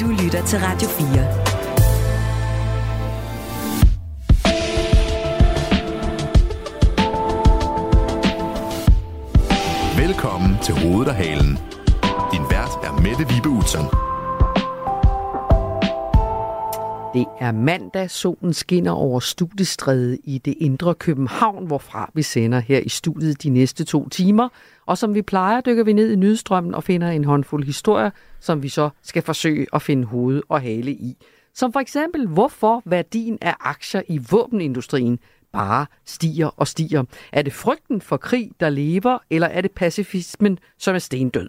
Du lytter til Radio 4. Velkommen til Hovedet og Halen. Din vært er Mette Vibe Utzon. Det er mandag, solen skinner over studiestrædet i det indre København, hvorfra vi sender her i studiet de næste to timer. Og som vi plejer, dykker vi ned i nyhedsstrømmen og finder en håndfuld historier, som vi så skal forsøge at finde hoved og hale i. Som for eksempel, hvorfor værdien af aktier i våbenindustrien bare stiger og stiger. Er det frygten for krig, der lever, eller er det pacifismen, som er stendød?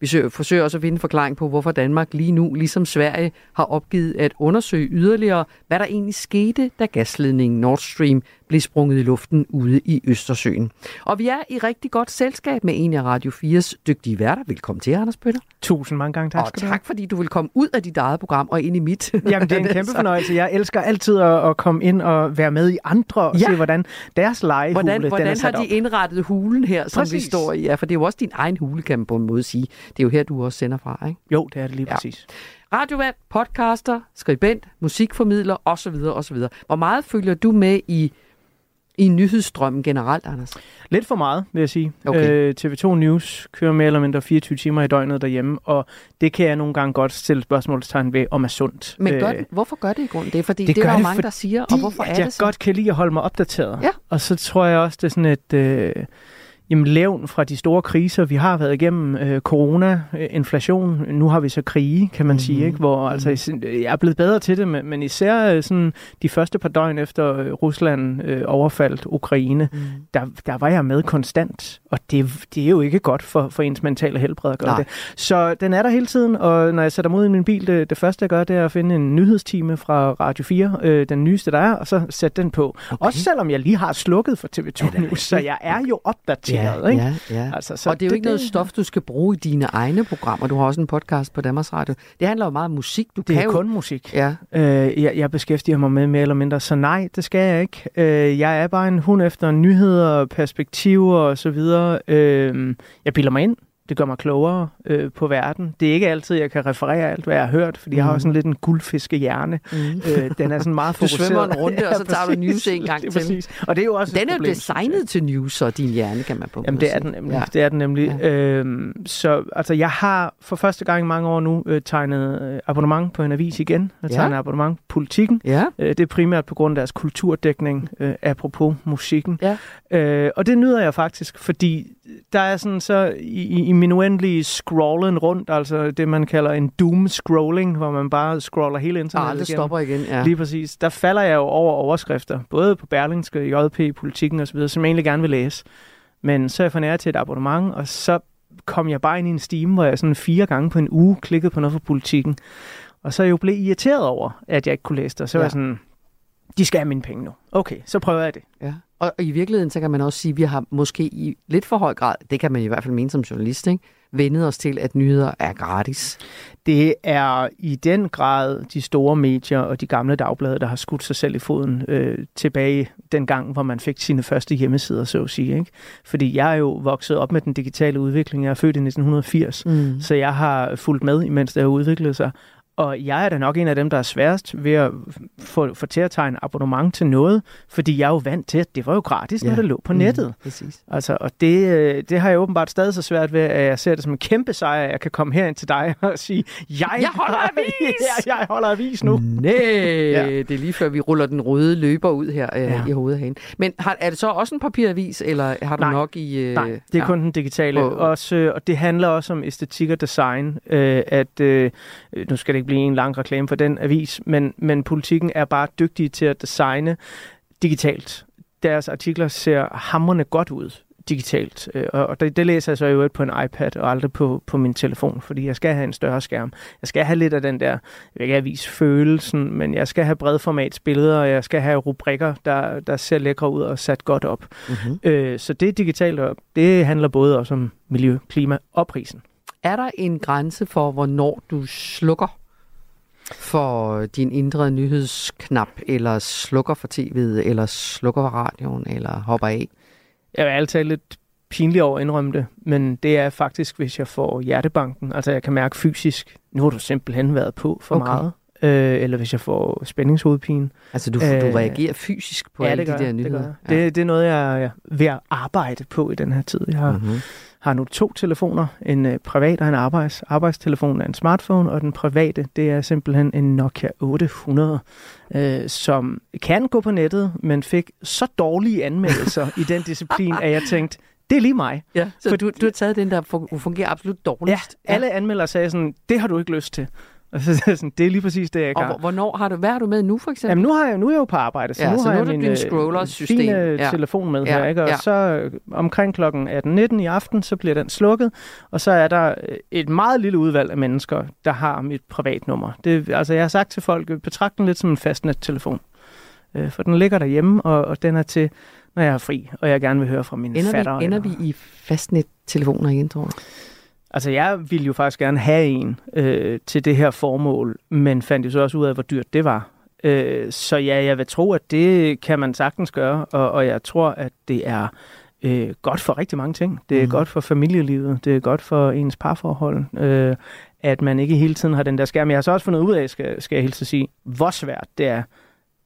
Vi søger- forsøger også at finde en forklaring på, hvorfor Danmark lige nu, ligesom Sverige, har opgivet at undersøge yderligere, hvad der egentlig skete, da gasledningen Nord Stream blev sprunget i luften ude i Østersøen. Og vi er i rigtig godt selskab med en af Radio 4's dygtige værter. Velkommen til, Anders Bøtter. Tusind mange gange tak Og skal du have. tak, fordi du vil komme ud af dit eget program og ind i mit. Jamen, det er en kæmpe fornøjelse. Jeg elsker altid at, at komme ind og være med i andre og Ja. se, hvordan deres legehule Hvordan, den er hvordan har sat de op. indrettet hulen her, som vi Præcis. står i? Ja, for det er jo også din egen hule, kan man på en måde sige. Det er jo her, du også sender fra, ikke? Jo, det er det lige Ja. præcis. Radiovært, podcaster, skribent, musikformidler osv. osv. Hvor meget følger du med i, i nyhedsstrømmen generelt, Anders? Lidt for meget, vil jeg sige. Okay. Øh, TV2 News kører mere eller mindre 24 timer i døgnet derhjemme, og det kan jeg nogle gange godt stille spørgsmålstegn ved, om er sundt. Men gør, Øh, den- hvorfor gør det i grunden? Det er fordi, det det, det er der det, mange, der siger, og hvorfor er jeg det så? godt kan lide at holde mig opdateret. Ja. Og så tror jeg også, det er sådan et... Øh, Jamen levn fra de store kriser, vi har været igennem, øh, corona, øh, inflation, nu har vi så krige, kan man mm-hmm. sige, ikke? hvor altså, is- jeg er blevet bedre til det, men, men især øh, sådan, de første par døgn efter øh, Rusland øh, overfaldt Ukraine, Mm. der, der var jeg med konstant, og det, det er jo ikke godt for, for ens mentale helbred at gøre Nej. det. Så den er der hele tiden, og når jeg sætter mig ud i min bil, det, det første jeg gør, det er at finde en nyhedstime fra Radio 4, øh, den nyeste der er, og så sætte den på. Okay. Også selvom jeg lige har slukket for TV2 News, så jeg er jo opdateret. Ja, ikke? ja, ja. Altså, så og det er jo ikke noget stof, du skal bruge i dine egne programmer. Du har også en podcast på Danmarks Radio. Det handler jo meget om musik. Du Det kan er jo... kun musik. Ja, Øh, jeg, jeg beskæftiger mig med mere eller mindre, så nej, det skal jeg ikke. Øh, jeg er bare en hund efter nyheder, perspektiver og så videre. Øh, jeg bilder mig ind. Det gør mig klogere øh, på verden. Det er ikke altid, jeg kan referere alt, hvad jeg har hørt, fordi mm. jeg har også sådan lidt en guldfiskehjerne. mm. Øh, den er sådan meget Du fokuseret. svømmer en runde, og så tager du news en gang til. Præcis. Og det er jo også Den er jo problem, designet til news, så din hjerne kan man på en Jamen det er den nemlig. Ja. Ja. Det er den nemlig. Ja. Øhm, så altså, jeg har for første gang i mange år nu øh, tegnet øh, abonnement på en avis igen. Jeg Ja. tegner abonnement på politikken. Ja, Øh, det er primært på grund af deres kulturdækning, øh, apropos musikken. Ja. Øh, og det nyder jeg faktisk, fordi der er sådan så i, i- i min uendelige scrollen rundt, altså det man kalder en doom scrolling, hvor man bare scroller hele internettet aldrig igennem. stopper igen. Ja. Lige præcis. Der falder jeg jo over overskrifter, både på Berlingske, JP, Politikken osv., som jeg egentlig gerne vil læse. Men så er jeg for nær til et abonnement, og så kom jeg bare ind i en stime, hvor jeg sådan fire gange på en uge klikkede på noget for Politikken. Og så er jeg jo blevet irriteret over, at jeg ikke kunne læse det. Og så var Ja. jeg sådan, de skal have mine penge nu. Okay, så prøver jeg det. Ja. Og, og i virkeligheden, så kan man også sige, at vi har måske i lidt for høj grad, det kan man i hvert fald mene som journalist, ikke? vendet os til, at nyheder er gratis. Det er i den grad de store medier og de gamle dagblade, der har skudt sig selv i foden øh, tilbage den gang, hvor man fik sine første hjemmesider, så at sige. Ikke? Fordi jeg er jo vokset op med den digitale udvikling. Jeg er født i 1980, Mm. så jeg har fulgt med, imens det har udviklet sig. Og jeg er da nok en af dem, der er sværest ved at få, få til at tegne abonnement til noget, fordi jeg er jo vant til, at det var jo gratis, når Ja. det lå på nettet. Mm, præcis. Altså, og det, øh, det har jeg åbenbart stadig så svært ved, at jeg ser det som en kæmpe sejr, at jeg kan komme herind til dig og sige, jeg, Jeg holder avis! ja, jeg holder avis nu. Nej, Ja. det er lige før vi ruller den røde løber ud her øh, Ja. i hovedhagen. Men har, er det så også en papiravis, eller har du Nej. nok i... Øh, Nej, det er ja. kun den digitale. På- Også, øh, og det handler også om æstetik og design. Øh, at, øh, nu skal det ikke blive en lang reklame for den avis, men, men politikken er bare dygtige til at designe digitalt. Deres artikler ser hamrende godt ud digitalt. Øh, Og det, det læser jeg så øvrigt på en iPad og aldrig på, på min telefon, fordi jeg skal have en større skærm. Jeg skal have lidt af den der, jeg vil ikke avise følelsen, men jeg skal have bredformats billeder, og jeg skal have rubrikker, der, der ser lækre ud og sat godt op. Mm-hmm. Øh, så det er digitalt, og det handler både også om miljø, klima og prisen. Er der en grænse for, hvornår du slukker for din indre nyhedsknap, eller slukker for tv'et, eller slukker for radioen, eller hopper af? Jeg vil altid lidt pinlig over at indrømme det, men det er faktisk, hvis jeg får hjertebanken. Altså jeg kan mærke fysisk, nu har du simpelthen været på for Okay. meget. Øh, eller hvis jeg får spændingshovedpine. Altså, du, du Øh, reagerer fysisk på ja, alle de der jeg, det, nyheder. jeg. det, det er noget, jeg er ved at arbejde på i den her tid. Jeg har, Mhm. Har nu to telefoner. En øh, privat og en arbejds. Arbejdstelefon er en smartphone, og den private, det er simpelthen en Nokia 800, øh, som kan gå på nettet, men fik så dårlige anmeldelser i den disciplin, at jeg tænkte, det er lige mig. Ja, så For- du, du har taget den, der fun- fungerer absolut Ja, dårligst. alle anmeldere sagde sådan, det har du ikke lyst til. Og så sagde jeg sådan, det er lige præcis det, jeg Og gør. hvor- hvornår har du, hvad har du med nu, for eksempel? Jamen nu, har jeg, nu er jeg jo på arbejde, så Ja, nu så har nu jeg min øh, scroller-system. fine Ja. telefon med Ja, her, ikke? Og ja. så øh, omkring klokken 18.19 i aften, så bliver den slukket, og så er der øh, et meget lille udvalg af mennesker, der har mit privatnummer. Det, altså jeg har sagt til folk, øh, betragt den lidt som en fastnet-telefon. Øh, for den ligger derhjemme, og, og den er til, når jeg er fri, og jeg gerne vil høre fra mine ender fatter. vi, ender vi i fastnet-telefoner igen, tror du? Altså, jeg ville jo faktisk gerne have en øh, til det her formål, men fandt jo så også ud af, hvor dyrt det var. Øh, så ja, jeg vil tro, at det kan man sagtens gøre, og, og jeg tror, at det er øh, godt for rigtig mange ting. Det er mm. godt for familielivet, det er godt for ens parforhold, øh, at man ikke hele tiden har den der skærm. Jeg har så også fundet ud af, skal, skal jeg helt sige, hvor svært det er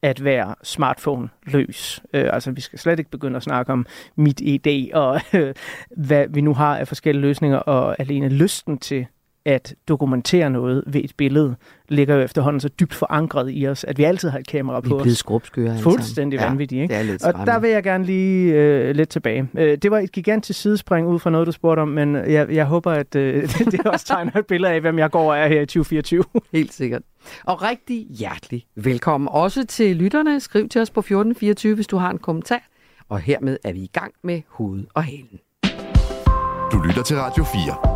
at være smartphone-løs. Øh, altså, vi skal slet ikke begynde at snakke om mit ID og øh, hvad vi nu har af forskellige løsninger, og alene lysten til at dokumentere noget ved et billede, ligger jo efterhånden så dybt forankret i os, at vi altid har et kamera Vi på er blevet os. skrubskøre. Fuldstændig Ja, vanvittigt, ikke? Det er lidt Og der vil jeg gerne lige øh, lidt tilbage. Øh, det var et gigantisk sidespring ud fra noget, du spurgte om, men jeg, jeg håber, at øh, det også tegner et billede af, hvem jeg går og er her i 2024. Helt sikkert. Og rigtig hjertelig velkommen også til lytterne. Skriv til os på 1424, hvis du har en kommentar. Og hermed er vi i gang med hoved og halen. Du lytter til Radio 4.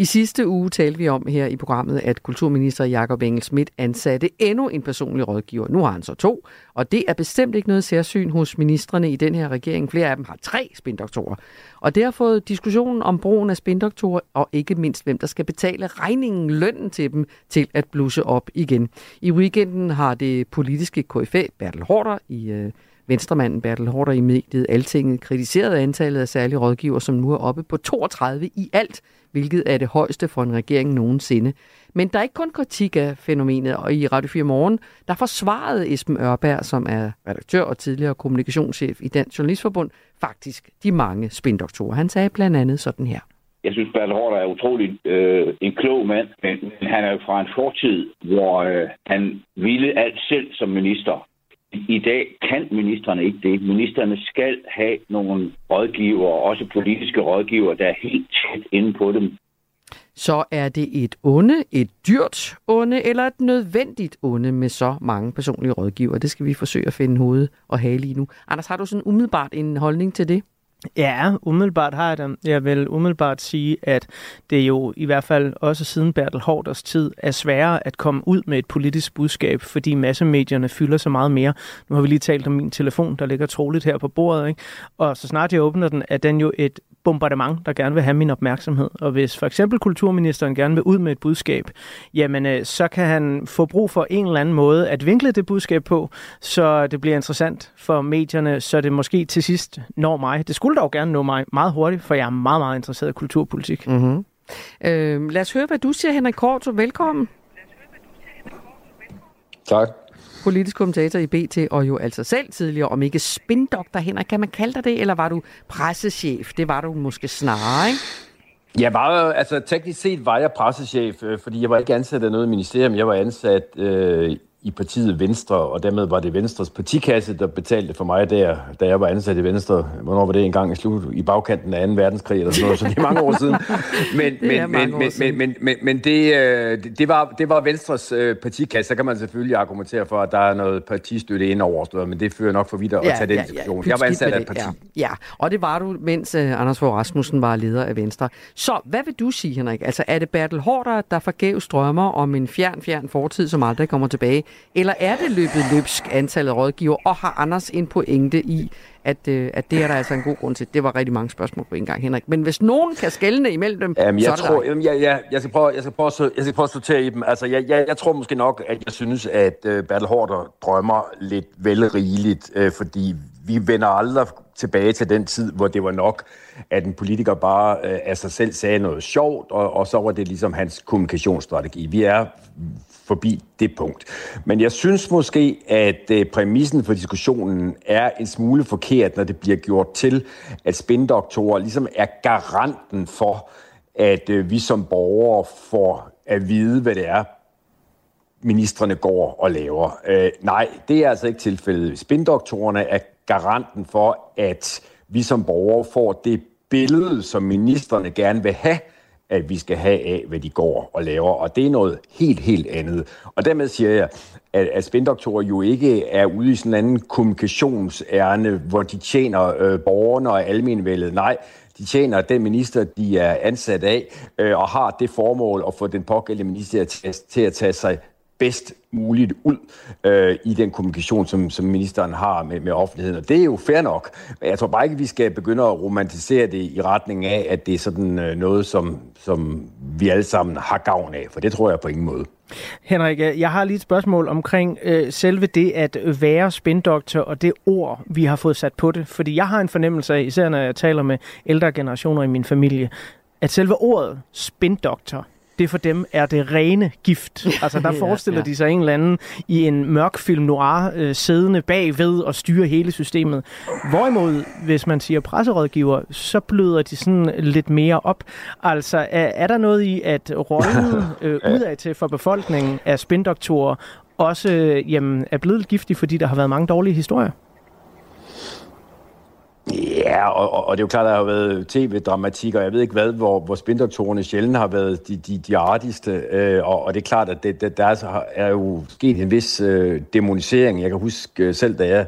I sidste uge talte vi om her i programmet, at kulturminister Jakob Engel Schmidt ansatte endnu en personlig rådgiver. Nu har han så to, og det er bestemt ikke noget særsyn hos ministerne i den her regering. Flere af dem har tre spindoktorer. Og det har fået diskussionen om brugen af spindoktorer, og ikke mindst hvem der skal betale regningen, lønnen til dem, til at blusse op igen. I weekenden har det politiske KFA Bertel Hårder i øh, Venstremanden Bertel Hårder i mediet Altinget kritiseret antallet af særlige rådgiver, som nu er oppe på 32 i alt, hvilket er det højeste for en regering nogensinde. Men der er ikke kun kritik af fænomenet, og i Radio 4 Morgen, der forsvarede Esben Ørberg, som er redaktør og tidligere kommunikationschef i Dansk Journalistforbund, faktisk de mange spindoktorer. Han sagde blandt andet sådan her. Jeg synes, Bertel Hårder er utrolig øh, en klog mand, men, men han er jo fra en fortid, hvor øh, han ville alt selv som minister. I dag kan ministerne ikke det. Ministerne skal have nogle rådgivere, også politiske rådgivere, der er helt tæt inde på dem. Så er det et onde, et dyrt onde eller et nødvendigt onde med så mange personlige rådgiver? Det skal vi forsøge at finde hoved og hale i nu. Anders, har du sådan umiddelbart en holdning til det? Ja, umiddelbart har jeg det. Jeg vil umiddelbart sige, at det jo i hvert fald også siden Bertel Hårders tid er sværere at komme ud med et politisk budskab, fordi massemedierne fylder så meget mere. Nu har vi lige talt om min telefon, der ligger troligt her på bordet, ikke? og så snart jeg åbner den, er den jo et bombardement, der gerne vil have min opmærksomhed. Og hvis for eksempel kulturministeren gerne vil ud med et budskab, jamen øh, så kan han få brug for en eller anden måde at vinkle det budskab på, så det bliver interessant for medierne, så det måske til sidst når mig. Det skulle dog gerne nå mig meget hurtigt, for jeg er meget, meget interesseret i kulturpolitik. Mm-hmm. Øh, lad os høre, hvad du siger, Henrik Korto. Velkommen. Tak. Politisk kommentator i BT, og jo altså selv tidligere, om ikke spindoktor, Henrik, kan man kalde dig det, eller var du pressechef? Det var du måske snarere, ikke? Jeg var, altså teknisk set var jeg pressechef, øh, fordi jeg var ikke ansat af noget ministerium. Jeg var ansat øh, i partiet Venstre, og dermed var det Venstres partikasse, der betalte for mig der, da jeg var ansat i Venstre. Hvornår var det en gang i slut i bagkanten af 2. verdenskrig eller sådan noget, så det er mange år siden. Men, men, men, men, siden. men, men, men, men det, øh, det, var, det var Venstres øh, partikasse. Så kan man selvfølgelig argumentere for, at der er noget partistøtte ind over, noget, men det fører nok for vidt at tage den diskussion. pyt jeg var ansat af et parti. Ja. ja, og det var du, mens uh, Anders Fogh Rasmussen var leder af Venstre. Så hvad vil du sige, Henrik? Altså, er det Bertel Hårder, der forgæves drømmer om en fjern, fjern fortid, som aldrig kommer tilbage? Eller er det løbet løbsk antallet af rådgiver, og har Anders en pointe i, at, øh, at det er der altså en god grund til. Det var rigtig mange spørgsmål på en gang, Henrik. Men hvis nogen kan skælne imellem dem, Jamen, så jeg er det tror, jamen, jeg, jeg, jeg, skal prøve, jeg, skal prøve, at- jeg skal prøve at sortere i dem. Altså, jeg, jeg, jeg tror måske nok, at jeg synes, at uh, Bertel Hårder drømmer lidt vel rigeligt, uh, fordi vi vender aldrig tilbage til den tid, hvor det var nok, at en politiker bare uh, af sig selv sagde noget sjovt, og, og så var det ligesom hans kommunikationsstrategi. Vi er forbi det punkt. Men jeg synes måske, at øh, præmissen for diskussionen er en smule forkert, når det bliver gjort til, at spindoktorer ligesom er garanten for, at øh, vi som borgere får at vide, hvad det er, ministerne går og laver. Øh, nej, det er altså ikke tilfældet. Spindoktorerne er garanten for, at vi som borgere får det billede, som ministerne gerne vil have, at vi skal have af, hvad de går og laver. Og det er noget helt, helt andet. Og dermed siger jeg, at, at spindoktorer jo ikke er ude i sådan en anden kommunikationsærne, hvor de tjener øh, borgerne og almenvældet. Nej, de tjener den minister, de er ansat af, øh, og har det formål at få den pågældende minister til, til at tage sig bedst muligt ud øh, i den kommunikation, som, som ministeren har med, med offentligheden. Og det er jo fair nok. Men jeg tror bare ikke, vi skal begynde at romantisere det i retning af, at det er sådan øh, noget, som, som vi alle sammen har gavn af. For det tror jeg på ingen måde. Henrik, jeg har lige et spørgsmål omkring øh, selve det at være spindoktor og det ord, vi har fået sat på det. Fordi jeg har en fornemmelse af, især når jeg taler med ældre generationer i min familie, at selve ordet spindoktor, det for dem er det rene gift. Altså der Ja, forestiller ja. de sig en eller anden i en mørk film noir øh, siddende bagved og styre hele systemet. Hvorimod, hvis man siger presserådgiver, så bløder de sådan lidt mere op. Altså er, er der noget i, at rollen øh, udad til for befolkningen af spindoktorer også øh, jamen, er blevet giftig, fordi der har været mange dårlige historier? Ja, og, og, og det er jo klart, at der har været tv-dramatik, og jeg ved ikke hvad, hvor, hvor spindoktorerne sjældent har været de, de, de artigste. Øh, og, og det er klart, at det, det, der er, er jo sket en vis øh, demonisering. Jeg kan huske øh, selv, da jeg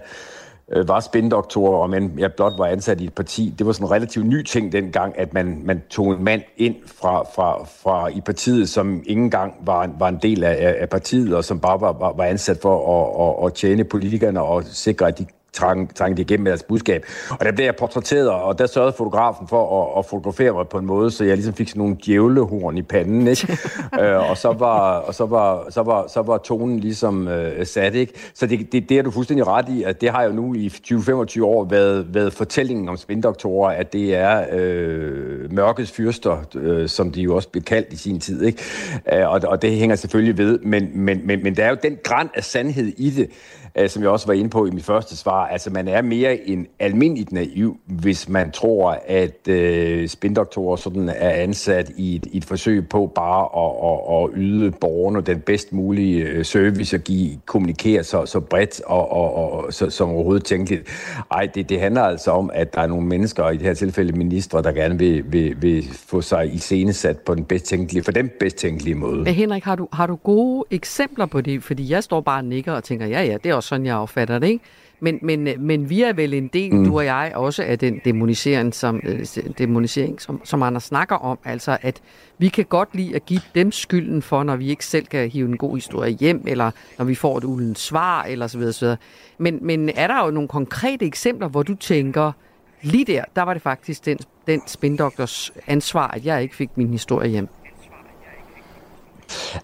øh, var spindoktor, og men jeg blot var ansat i et parti. Det var sådan en relativt ny ting dengang, at man, man tog en mand ind fra, fra, fra i partiet, som ikke engang var, var en del af, af partiet, og som bare var, var, var ansat for at, at, at tjene politikerne og sikre, at de trang, trang det igennem med deres budskab. Og der blev jeg portrætteret, og der sørgede fotografen for at, at fotografere mig på en måde, så jeg ligesom fik sådan nogle djævlehorn i panden, ikke? øh, og så var, og så var, så var, så var tonen ligesom øh, sat, ikke? Så det, det, det er du fuldstændig ret i, at det har jo nu i 20-25 år været, været fortællingen om spindoktorer, at det er øh, mørkets fyrster, øh, som de jo også blev kaldt i sin tid, ikke? Øh, og, og det hænger selvfølgelig ved, men, men, men, men der er jo den græn af sandhed i det, øh, som jeg også var inde på i mit første svar. Altså, man er mere en almindeligt naiv, hvis man tror, at øh, spindoktorer sådan er ansat i et, i et forsøg på bare at, at, at yde borgerne den bedst mulige øh, service og give, kommunikere så, så bredt og, og, og så, som overhovedet tænkeligt. Ej, det, det handler altså om, at der er nogle mennesker, i det her tilfælde ministre, der gerne vil, vil, vil få sig iscenesat på den bedst tænkelige, for den bedst tænkelige måde. Men Henrik, har du, har du gode eksempler på det? Fordi jeg står bare og nikker og tænker, ja ja, det er også sådan, jeg opfatter det, ikke? Men, men, men vi er vel en del, mm. du og jeg, også af den demonisering, som, øh, demonisering som, som Anders snakker om. Altså, at vi kan godt lide at give dem skylden for, når vi ikke selv kan hive en god historie hjem, eller når vi får et uldent svar, eller så videre, så videre. Men, men er der jo nogle konkrete eksempler, hvor du tænker, lige der, der var det faktisk den, den spindoktors ansvar, at jeg ikke fik min historie hjem?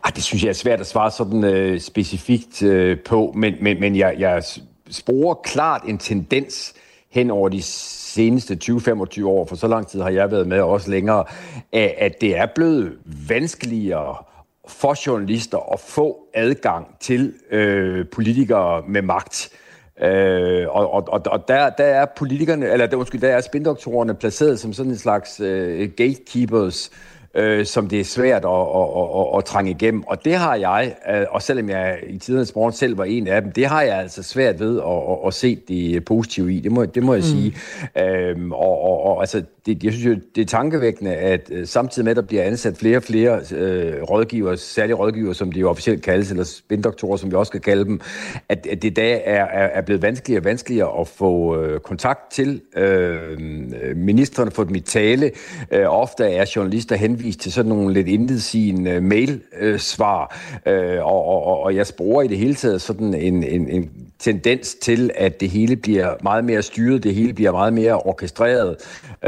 Ah, det synes jeg er svært at svare sådan øh, specifikt øh, på, men, men, men jeg, jeg sporer klart en tendens hen over de seneste 20-25 år, for så lang tid har jeg været med, og også længere, at, at det er blevet vanskeligere for journalister at få adgang til øh, politikere med magt. Øh, og og, og, og der, der er politikerne, eller der, undskyld, der er spindoktorerne placeret som sådan en slags øh, gatekeepers, øh, som det er svært at, at, at, at trænge igennem. Og det har jeg, øh, og selvom jeg i tidernes morgen selv var en af dem, det har jeg altså svært ved at, at, at se det positive i. Det må, det må jeg mm. sige. Øhm, og, og, og altså, det, jeg synes jo, det er tankevækkende, at øh, samtidig med, at der bliver ansat flere og flere øh, rådgiver, særlige rådgiver, som de jo officielt kaldes, eller spindoktorer, som vi også skal kalde dem, at, at det i dag er, er, er blevet vanskeligere og vanskeligere at få øh, kontakt til øh, ministerne, få dem i tale. Øh, ofte er journalister henvist til sådan nogle lidt intetsigende øh, mail-svar, øh, og, og, og jeg sporer i det hele taget sådan en, en, en tendens til, at det hele bliver meget mere styret, det hele bliver meget mere orkestreret,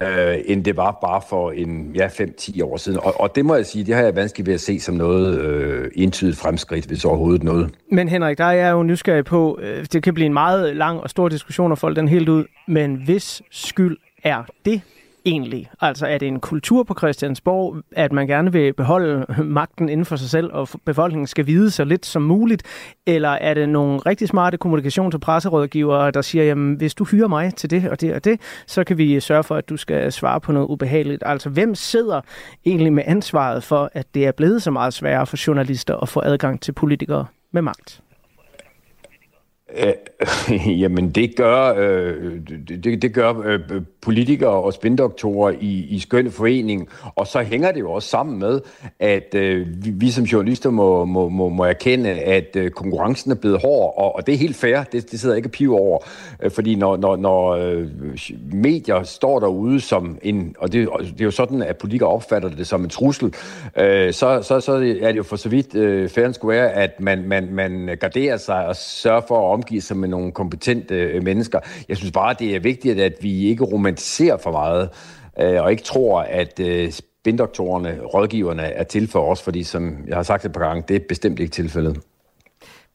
øh, end det var bare for en ja, 5-10 år siden. Og, og det må jeg sige, det har jeg vanskeligt ved at se som noget øh, entydigt fremskridt, hvis overhovedet noget. Men Henrik, der er jeg jo nysgerrig på, øh, det kan blive en meget lang og stor diskussion at folde den helt ud, men hvis skyld er det egentlig? Altså er det en kultur på Christiansborg, at man gerne vil beholde magten inden for sig selv, og befolkningen skal vide så lidt som muligt? Eller er det nogle rigtig smarte kommunikations- og presserådgivere, der siger, jamen hvis du hyrer mig til det og det og det, så kan vi sørge for, at du skal svare på noget ubehageligt. Altså hvem sidder egentlig med ansvaret for, at det er blevet så meget sværere for journalister at få adgang til politikere med magt? Æh, øh, jamen det gør, øh, det, det gør øh, politikere og spindoktorer i, i skøn forening, og så hænger det jo også sammen med, at øh, vi, vi som journalister må, må, må, må erkende, at øh, konkurrencen er blevet hård, og, og det er helt fair, det, det sidder ikke at pive over, øh, fordi når, når, når øh, medier står derude som en, og det, det er jo sådan, at politikere opfatter det som en trussel, øh, så, så, så er det jo for så vidt øh, fair skulle være, at man, man, man garderer sig og sørger for at omgive sig med nogle kompetente øh, mennesker. Jeg synes bare, det er vigtigt, at vi ikke romantiserer for meget, øh, og ikke tror, at øh, spindoktorerne, rådgiverne er til for os, fordi som jeg har sagt et par gange, det er bestemt ikke tilfældet.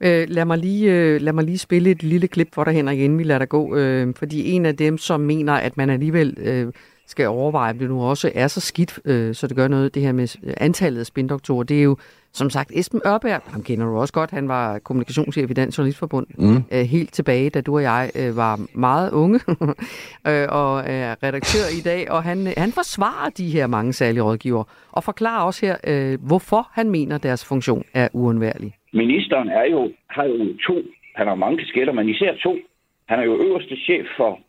Øh, lad, mig lige, øh, lad mig lige spille et lille klip for dig, Henrik, inden vi lader dig gå. Øh, fordi en af dem, som mener, at man alligevel øh, skal overveje, om det nu også er så skidt, øh, så det gør noget, det her med antallet af spindoktorer, det er jo som sagt, Esben Ørberg, ham kender du også godt, han var kommunikationschef i Dansk Journalistforbund mm. øh, helt tilbage, da du og jeg øh, var meget unge øh, og er redaktør i dag, og han, han forsvarer de her mange særlige rådgiver og forklarer også her, øh, hvorfor han mener, deres funktion er uundværlig. Ministeren er jo, har jo to, han har mange kasketter, men især to. Han er jo øverste chef for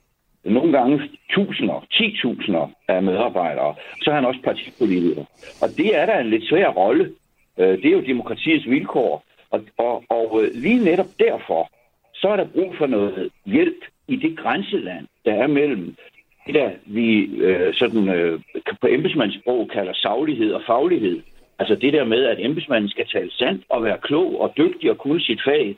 nogle gange tusinder, ti tusinder af medarbejdere. Så er han også partipolitiker. Og det er da en lidt svær rolle, øh, det er jo demokratiets vilkår. Og, og, og øh, lige netop derfor, så er der brug for noget hjælp i det grænseland, der er mellem det, der vi øh, sådan, øh, på embedsmandssprog kalder saglighed og faglighed. Altså det der med, at embedsmanden skal tale sandt og være klog og dygtig og kunne sit fag.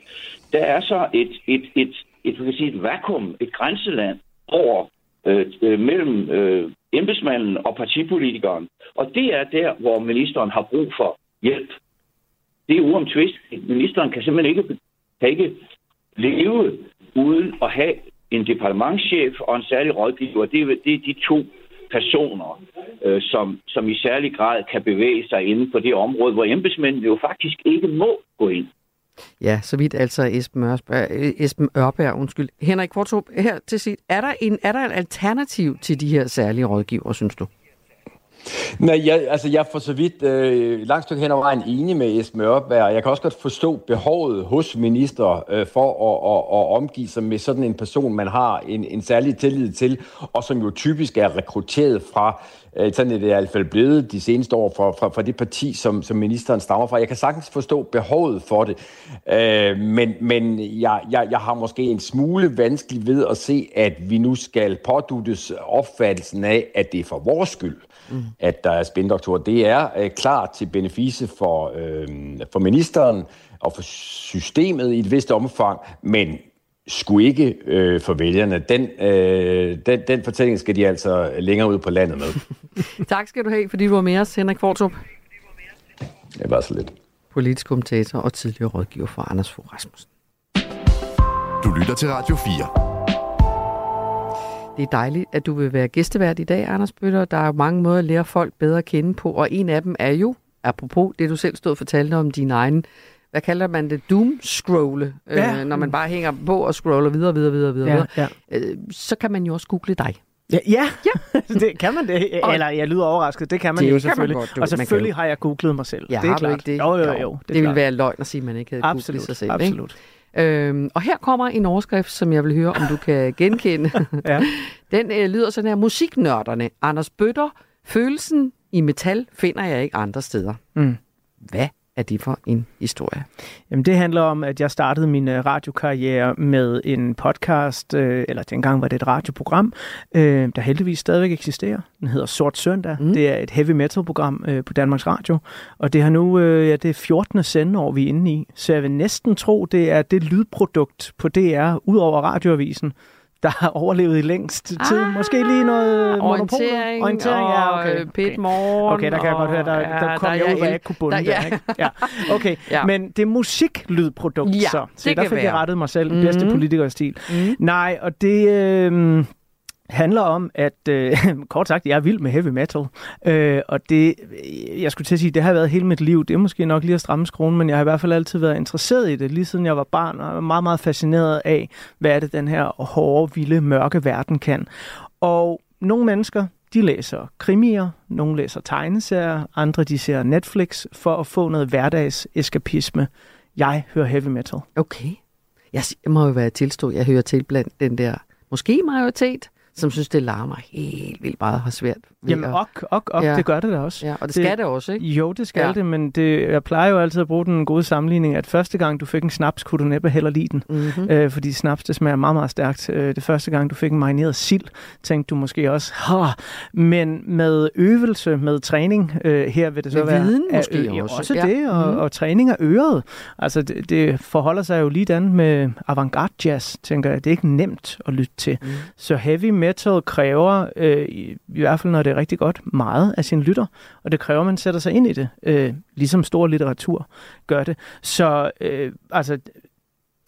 Der er så et, et, et, et, et, sige, et vakuum, et grænseland over øh, øh, mellem øh, embedsmanden og partipolitikeren. Og det er der, hvor ministeren har brug for hjælp. Det er uomtvisteligt. Ministeren kan simpelthen ikke, kan ikke leve uden at have en departementschef og en særlig rådgiver. Det er, det er de to personer, øh, som, som i særlig grad kan bevæge sig inden for det område, hvor embedsmændene jo faktisk ikke må gå ind. Ja, så vidt altså Esben, Ørsberg, øh, Esben Ørberg. Undskyld. Henrik Kvartrup, her til sit, Er der, en, er der et alternativ til de her særlige rådgiver, synes du? Nej, jeg, altså jeg er for så vidt øh, langt stykke hen ad vejen enig med Esben Ørberg. Jeg kan også godt forstå behovet hos minister øh, for at, at, at omgive sig med sådan en person, man har en, en særlig tillid til, og som jo typisk er rekrutteret fra, øh, sådan er det i hvert fald blevet de seneste år, fra, fra, fra det parti, som, som ministeren stammer fra. Jeg kan sagtens forstå behovet for det, øh, men, men jeg, jeg, jeg har måske en smule vanskelig ved at se, at vi nu skal påduttes opfattelsen af, at det er for vores skyld mm at der er spindoktorer. Det er øh, klart til benefice for, øh, for ministeren og for systemet i et vist omfang, men skulle ikke øh, for vælgerne. Den, øh, den, den fortælling skal de altså længere ud på landet med. tak skal du have, fordi du var med os, Henrik Fortrup. Det var så lidt. Politisk kommentator og tidligere rådgiver for Anders Fogh Rasmussen. Du lytter til Radio 4. Det er dejligt, at du vil være gæstevært i dag, Anders Bøtter. Der er mange måder at lære folk bedre at kende på, og en af dem er jo, apropos det du selv stod og fortalte om din egen, hvad kalder man det, doom-scrolle, ja. øh, når man bare hænger på og scroller videre, videre, videre, videre, ja, ja. Øh, så kan man jo også google dig. Ja, ja. ja. det kan man det. Eller jeg lyder overrasket, det kan man det jo selvfølgelig. Man godt, du, og selvfølgelig har jeg googlet mig selv. Ja, det er har klart. ikke det? Jo, jo, jo. Det, det ville være løgn at sige, at man ikke havde absolut, googlet sig selv. Absolut. Ikke? Øhm, og her kommer en overskrift, som jeg vil høre, om du kan genkende. ja. Den øh, lyder sådan her. Musiknørderne. Anders Bøtter. Følelsen i metal finder jeg ikke andre steder. Mm. Hvad er det for en historie? Jamen, det handler om, at jeg startede min øh, radiokarriere med en podcast, øh, eller dengang var det et radioprogram, øh, der heldigvis stadigvæk eksisterer. Den hedder Sort Søndag. Mm. Det er et heavy metal program øh, på Danmarks Radio, og det har nu, øh, ja, det er 14. sendeår, vi er inde i. Så jeg vil næsten tro, det er det lydprodukt på DR, ud over radioavisen, der har overlevet i længst tid. Ah, Måske lige noget Orientering. Orientering, ja, og, okay. øh, Pit Morgen. Okay, der kan jeg godt høre, der, og- der ja, kom der jeg ud, hvad jeg ikke kunne bunde der- der, ja. ikke? Ja. Okay, Ja. men det er musiklydprodukt, Ja, så. Så det der fik jeg være. rettet mig selv i bedste Mhm. politikerstil. Mm. Nej, og det øh, handler om, at øh, kort sagt, jeg er vild med heavy metal. Øh, og det, jeg skulle til at sige, det har været hele mit liv. Det er måske nok lige at stramme skruen, men jeg har i hvert fald altid været interesseret i det, lige siden jeg var barn, og jeg var meget, meget fascineret af, hvad er det, den her hårde, vilde, mørke verden kan. Og nogle mennesker, de læser krimier, nogle læser tegneserier, andre de ser Netflix for at få noget hverdagseskapisme. Jeg hører heavy metal. Okay. Jeg, jeg må jo være tilstå, jeg hører til blandt den der måske majoritet, som synes, det larmer helt vildt meget og har svært ved Jamen, at... ok, ok, ok, Ja. det gør det da også. Ja, og det det- skal det også, ikke? Jo, det skal Ja. det, men det, jeg plejer jo altid at bruge den gode sammenligning, at første gang du fik en snaps, kunne du næppe heller lide den. Mm-hmm. Øh, fordi snaps, det smager meget, meget stærkt. Øh, det første gang, du fik en marineret sild, tænkte du måske også, ha, men med øvelse, med træning, øh, her vil det så Med være... viden er- måske øh, også, også ja. det, og, Mhm. og træning af øret. Altså, det, det forholder sig jo lige dan med avantgarde jazz, tænker jeg. Det er ikke nemt at lytte til. Mm. Så heavy metal kræver, øh, i, i hvert fald når det er rigtig godt, meget af sin lytter. Og det kræver, at man sætter sig ind i det, øh, ligesom stor litteratur gør det. Så øh, altså,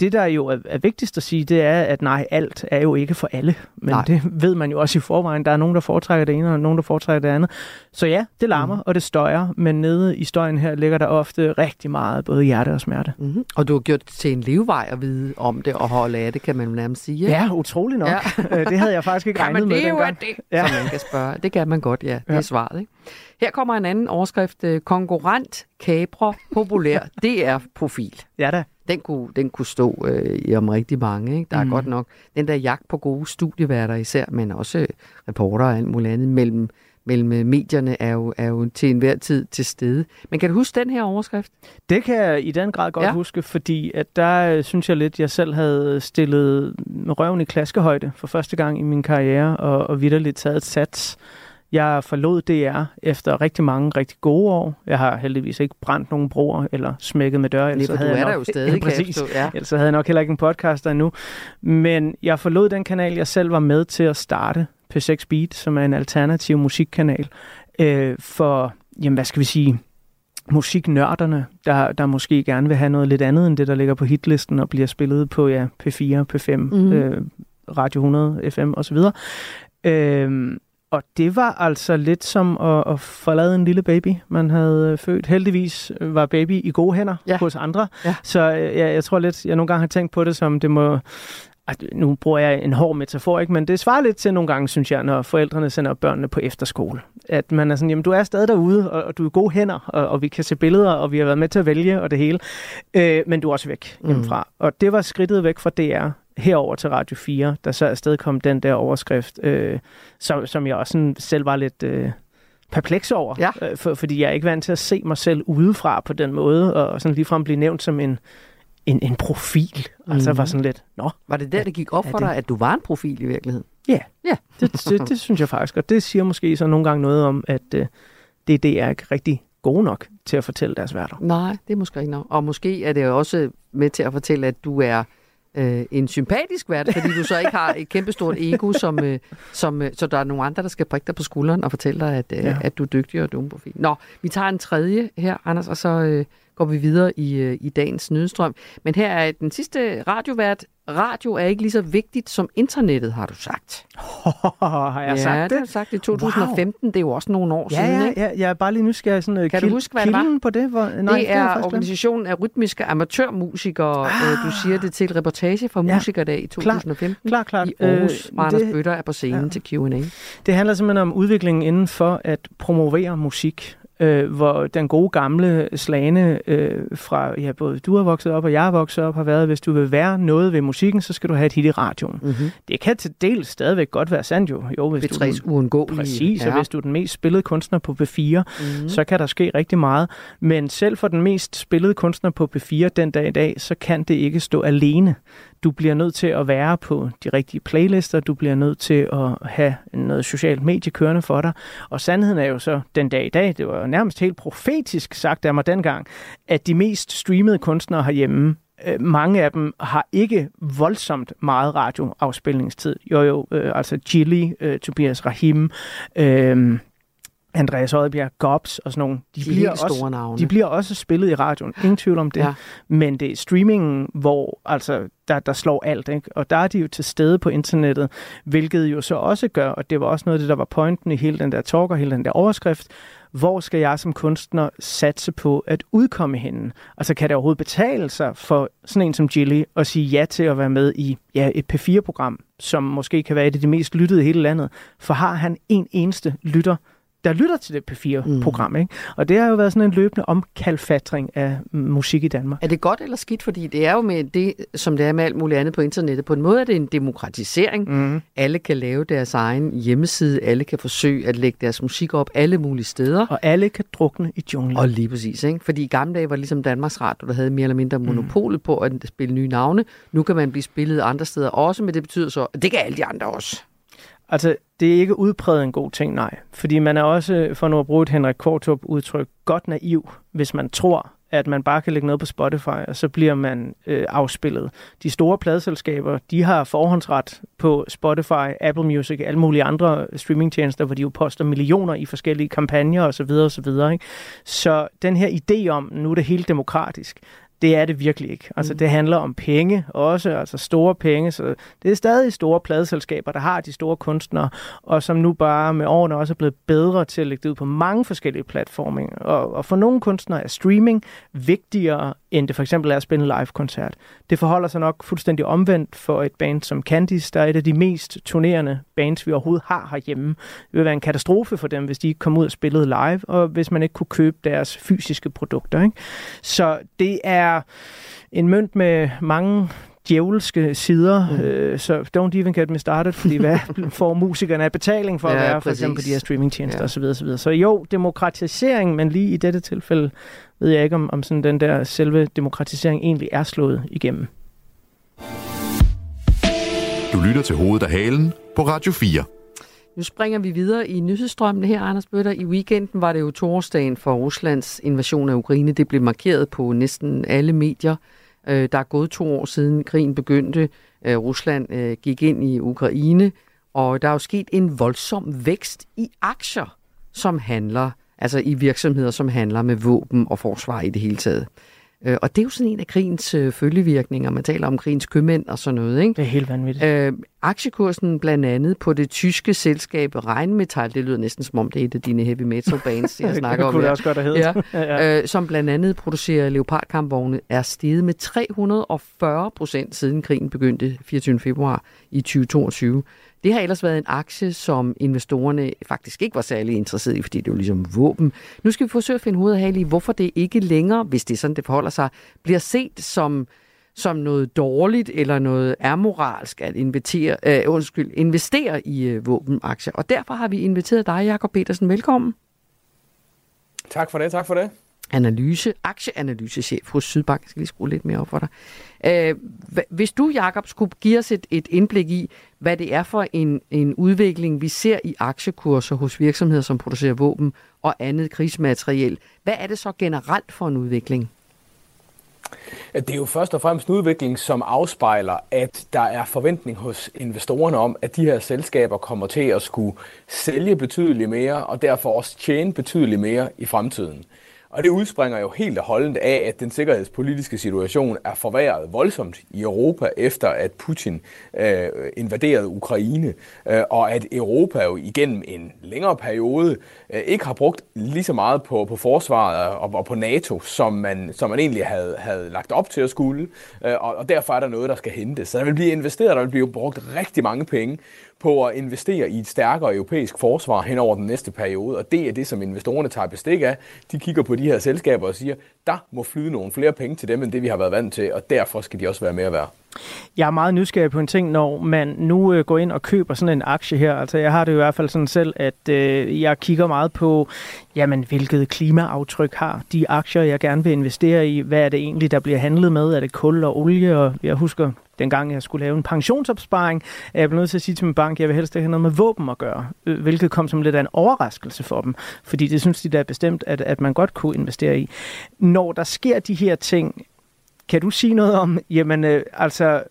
det, der jo er, er vigtigst at sige, det er, at nej, alt er jo ikke for alle. Men Nej. det ved man jo også i forvejen. Der er nogen, der foretrækker det ene, og nogen, der foretrækker det andet. Så ja, det larmer, mm. og det støjer, men nede i støjen her ligger der ofte rigtig meget, både hjerte og smerte. Mm-hmm. Og du har gjort det til en levevej at vide om det og holde af det, kan man nærmest sige. ikke? Ja, utrolig nok. Ja. Ja. det havde jeg faktisk ikke regnet med dengang. det? Ja. Som man kan spørge. Det kan man godt, ja. Det er Ja. svaret, ikke? Her kommer en anden overskrift. øh, Konkurrent, kapre, populær. Det er profil. Ja da. Den kunne, den kunne stå øh, i om rigtig mange. Ikke? Der er Mm. godt nok den der jagt på gode studieværter især, men også øh, reporter og alt muligt andet mellem, mellem øh, medierne er jo, er jo til enhver tid til stede. Men kan du huske den her overskrift? Det kan jeg i den grad godt Ja. huske, fordi at der øh, synes jeg lidt, jeg selv havde stillet røven i klaskehøjde for første gang i min karriere, og, og vidderligt taget et sats. Jeg forlod DR efter rigtig mange rigtig gode år. Jeg har heldigvis ikke brændt nogen broer eller smækket med døre. For du havde jeg er nok, der jo stadig, ja, kan jeg præcis. forstå. Ja. Ellers havde jeg nok heller ikke en podcast endnu. Men jeg forlod den kanal, jeg selv var med til at starte, P6 Beat, som er en alternativ musikkanal, øh, for, jamen hvad skal vi sige, musiknørderne, der, der måske gerne vil have noget lidt andet end det, der ligger på hitlisten og bliver spillet på ja, P4, P5, Mhm. mm. øh, Radio 100, FM osv. Øh, og det var altså lidt som at, at forlade en lille baby, man havde øh, født. Heldigvis var baby i gode hænder Ja. ja. hos andre. Ja. Så øh, jeg, jeg tror lidt, jeg nogle gange har tænkt på det som, det må... Nu bruger jeg en hård metafor, ikke? men det svarer lidt til nogle gange, synes jeg, når forældrene sender børnene på efterskole. At man er sådan, jamen du er stadig derude, og, og du er i gode hænder, og, og vi kan se billeder, og vi har været med til at vælge, og det hele. Øh, men du er også væk Mm. hjemmefra. Og det var skridtet væk fra DR herover til Radio 4, der så afsted kom den der overskrift, øh, som, som jeg også sådan selv var lidt... Øh, perpleks over, Ja. øh, for, fordi jeg er ikke vant til at se mig selv udefra på den måde, og sådan ligefrem blive nævnt som en, en, en profil. Altså Mhm. var sådan lidt, nå, Var det der, det gik op for det- dig, at du var en profil i virkeligheden? Ja, Ja. det, det, det synes jeg faktisk, og det siger måske så nogle gange noget om, at øh, det, det er ikke rigtig gode nok til at fortælle deres værter. Nej, det er måske ikke nok. Og måske er det også med til at fortælle, at du er øh, en sympatisk vært, fordi du så ikke har et kæmpestort ego, som, øh, som, øh, så der er nogle andre, der skal prikke dig på skulderen og fortælle dig, at, øh, ja. At du er dygtig og dum profil. Nå, vi tager en tredje her, Anders, og så øh, går vi videre i, øh, i dagens nødstrøm. Men her er den sidste radiovært. Radio er ikke lige så vigtigt som internettet, har du sagt. har jeg ja, sagt det det? har du sagt i 2015. Det er jo også nogle år Ja, siden, ja, ikke? ja, jeg er bare lige nysgerrig. Sådan, Kan du huske, hvad det var? på det? Hvor, nej, det er organisationen af rytmiske amatørmusikere. Ah, du siger det til et reportage fra Ja, Musikerdag i 2015 Klar, klart. i Aarhus, Øh, Anders det, Bøtter er på scenen ja. til Q&A. det handler simpelthen om udviklingen inden for at promovere musik. Øh, hvor den gode gamle slane øh, fra, ja, både du har vokset op og jeg har vokset op, har været, hvis du vil være noget ved musikken, så skal du have et hit i radioen. Mm-hmm. Det kan til del stadigvæk godt være sandt jo. jo hvis du er uundgåelige. Præcis, og hvis du er den mest spillede kunstner på P4, mm-hmm. så kan der ske rigtig meget. Men selv for den mest spillede kunstner på P4 den dag i dag, så kan det ikke stå alene. Du bliver nødt til at være på de rigtige playlister, du bliver nødt til at have noget socialt medie kørende for dig. Og sandheden er jo så den dag i dag, det var nærmest helt profetisk sagt af mig dengang, at de mest streamede kunstnere herhjemme, øh, mange af dem har ikke voldsomt meget radioafspilningstid. Jo jo, øh, altså Gilly, øh, Tobias Rahim, øh, Andreas Oddbjerg, Gobs og sådan nogle, de, de bliver, også, navne. de bliver også spillet i radioen. Ingen tvivl om det. Ja. Men det er streamingen, hvor altså, der, der slår alt. Ikke? Og der er de jo til stede på internettet, hvilket jo så også gør, og det var også noget af det, der var pointen i hele den der talk og hele den der overskrift, hvor skal jeg som kunstner satse på at udkomme henne? Altså kan det overhovedet betale sig for sådan en som Gilly at sige ja til at være med i ja, et P4-program, som måske kan være et af de mest lyttede i hele landet? For har han en eneste lytter, der lytter til det P4-program. Mm. Ikke? Og det har jo været sådan en løbende omkalfatring af musik i Danmark. Er det godt eller skidt? Fordi det er jo med det, som det er med alt muligt andet på internettet. På en måde er det en demokratisering. Mm. Alle kan lave deres egen hjemmeside. Alle kan forsøge at lægge deres musik op alle mulige steder. Og alle kan drukne i junglen. Og lige præcis. Ikke? Fordi i gamle dage var det ligesom Danmarks Radio, der havde mere eller mindre monopol mm. på at spille nye navne. Nu kan man blive spillet andre steder også, men det betyder så, at det kan alle de andre også. Altså, det er ikke udpræget en god ting, nej. Fordi man er også, for nu at bruge et Henrik Kortrup udtryk, godt naiv, hvis man tror, at man bare kan lægge noget på Spotify, og så bliver man øh, afspillet. De store pladeselskaber, de har forhåndsret på Spotify, Apple Music og alle mulige andre streamingtjenester, hvor de jo poster millioner i forskellige kampagner osv. osv. Ikke? Så den her idé om, nu er det helt demokratisk, det er det virkelig ikke. Altså, mm. det handler om penge også, altså store penge. Så det er stadig store pladeselskaber, der har de store kunstnere, og som nu bare med årene også er blevet bedre til at lægge det ud på mange forskellige platforme. Og, og for nogle kunstnere er streaming vigtigere, end det for eksempel er at spille en live-koncert. Det forholder sig nok fuldstændig omvendt for et band som Candice, der er et af de mest turnerende bands, vi overhovedet har herhjemme. Det vil være en katastrofe for dem, hvis de ikke kom ud og spillede live, og hvis man ikke kunne købe deres fysiske produkter. Ikke? Så det er en mønt med mange djævelske sider, mm. øh, så don't even get me started, fordi hvad får musikerne af betaling for ja, at være, for præcis. eksempel på de her streamingtjenester ja. osv. osv. Så jo, demokratisering, men lige i dette tilfælde ved jeg ikke, om, om sådan den der selve demokratisering egentlig er slået igennem. Du lytter til Hovedet af Halen på Radio 4. Nu springer vi videre i nyhedsstrømmen her, Anders Bøtter. I weekenden var det jo torsdagen for Ruslands invasion af Ukraine. Det blev markeret på næsten alle medier. Øh, der er gået to år siden krigen begyndte. Øh, Rusland øh, gik ind i Ukraine, og der er jo sket en voldsom vækst i aktier, som handler, altså i virksomheder, som handler med våben og forsvar i det hele taget. Øh, og det er jo sådan en af krigens øh, følgevirkninger. Man taler om krigens købmænd og sådan noget. Ikke? Det er helt vanvittigt. Øh, aktiekursen blandt andet på det tyske selskab Rheinmetall, det lyder næsten som om det er et af dine heavy metal bands, jeg snakker om. det kunne det også godt have ja, ja. Øh, som blandt andet producerer leopardkampvogne, er steget med 340 procent siden krigen begyndte 24. februar i 2022. Det har ellers været en aktie, som investorerne faktisk ikke var særlig interesserede i, fordi det jo ligesom våben. Nu skal vi forsøge at finde hovedet af i, hvorfor det ikke længere, hvis det er sådan, det forholder sig, bliver set som som noget dårligt eller noget amoralsk at invitere, øh, undskyld, investere i øh, våbenaktier. Og derfor har vi inviteret dig, Jakob Petersen. Velkommen. Tak for det, tak for det analyse, aktieanalysechef hos Sydbank. Jeg skal lige skrue lidt mere op for dig. Øh, hvis du, Jakob, skulle give os et, et indblik i, hvad det er for en, en udvikling, vi ser i aktiekurser hos virksomheder, som producerer våben og andet krigsmateriel, hvad er det så generelt for en udvikling? Det er jo først og fremmest en udvikling, som afspejler, at der er forventning hos investorerne om, at de her selskaber kommer til at skulle sælge betydeligt mere, og derfor også tjene betydeligt mere i fremtiden. Og det udspringer jo helt og holdent af, at den sikkerhedspolitiske situation er forværret voldsomt i Europa, efter at Putin øh, invaderede Ukraine, øh, og at Europa jo igennem en længere periode øh, ikke har brugt lige så meget på, på forsvaret og, og på NATO, som man, som man egentlig havde, havde lagt op til at skulle, øh, og, og derfor er der noget, der skal hentes. Så der vil blive investeret, der vil blive brugt rigtig mange penge på at investere i et stærkere europæisk forsvar hen over den næste periode, og det er det, som investorerne tager bestik af. De kigger på de her selskaber og siger, der må flyde nogle flere penge til dem, end det vi har været vant til, og derfor skal de også være mere værd. Jeg er meget nysgerrig på en ting, når man nu øh, går ind og køber sådan en aktie her. Altså, jeg har det i hvert fald sådan selv, at øh, jeg kigger meget på, jamen, hvilket klimaaftryk har de aktier, jeg gerne vil investere i. Hvad er det egentlig, der bliver handlet med? Er det kul og olie? Og jeg husker, dengang jeg skulle lave en pensionsopsparing, at jeg blev nødt til at sige til min bank, at jeg vil helst ikke have noget med våben at gøre, øh, hvilket kom som lidt af en overraskelse for dem, fordi det synes de da bestemt, at, at man godt kunne investere i. Når der sker de her ting, kan du sige noget om, jamen øh, altså,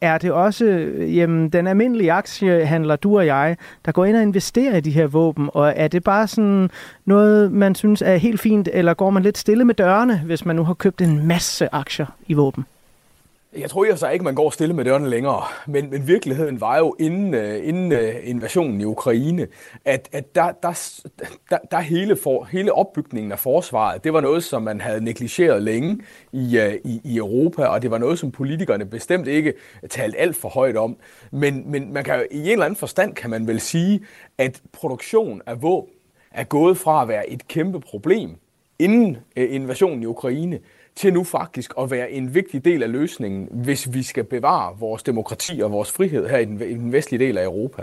er det også øh, jamen, den almindelige aktiehandler, du og jeg, der går ind og investerer i de her våben, og er det bare sådan noget, man synes er helt fint, eller går man lidt stille med dørene, hvis man nu har købt en masse aktier i våben? Jeg tror jeg så ikke, man går stille med dørene længere, men, men virkeligheden var jo inden, uh, inden uh, invasionen i Ukraine, at, at der, der, der, der hele, for, hele opbygningen af forsvaret, det var noget, som man havde negligeret længe i, uh, i, i Europa, og det var noget, som politikerne bestemt ikke talt alt for højt om. Men, men man kan, i en eller anden forstand kan man vel sige, at produktion af våben er gået fra at være et kæmpe problem inden invasionen i Ukraine, til nu faktisk at være en vigtig del af løsningen, hvis vi skal bevare vores demokrati og vores frihed her i den, i den vestlige del af Europa.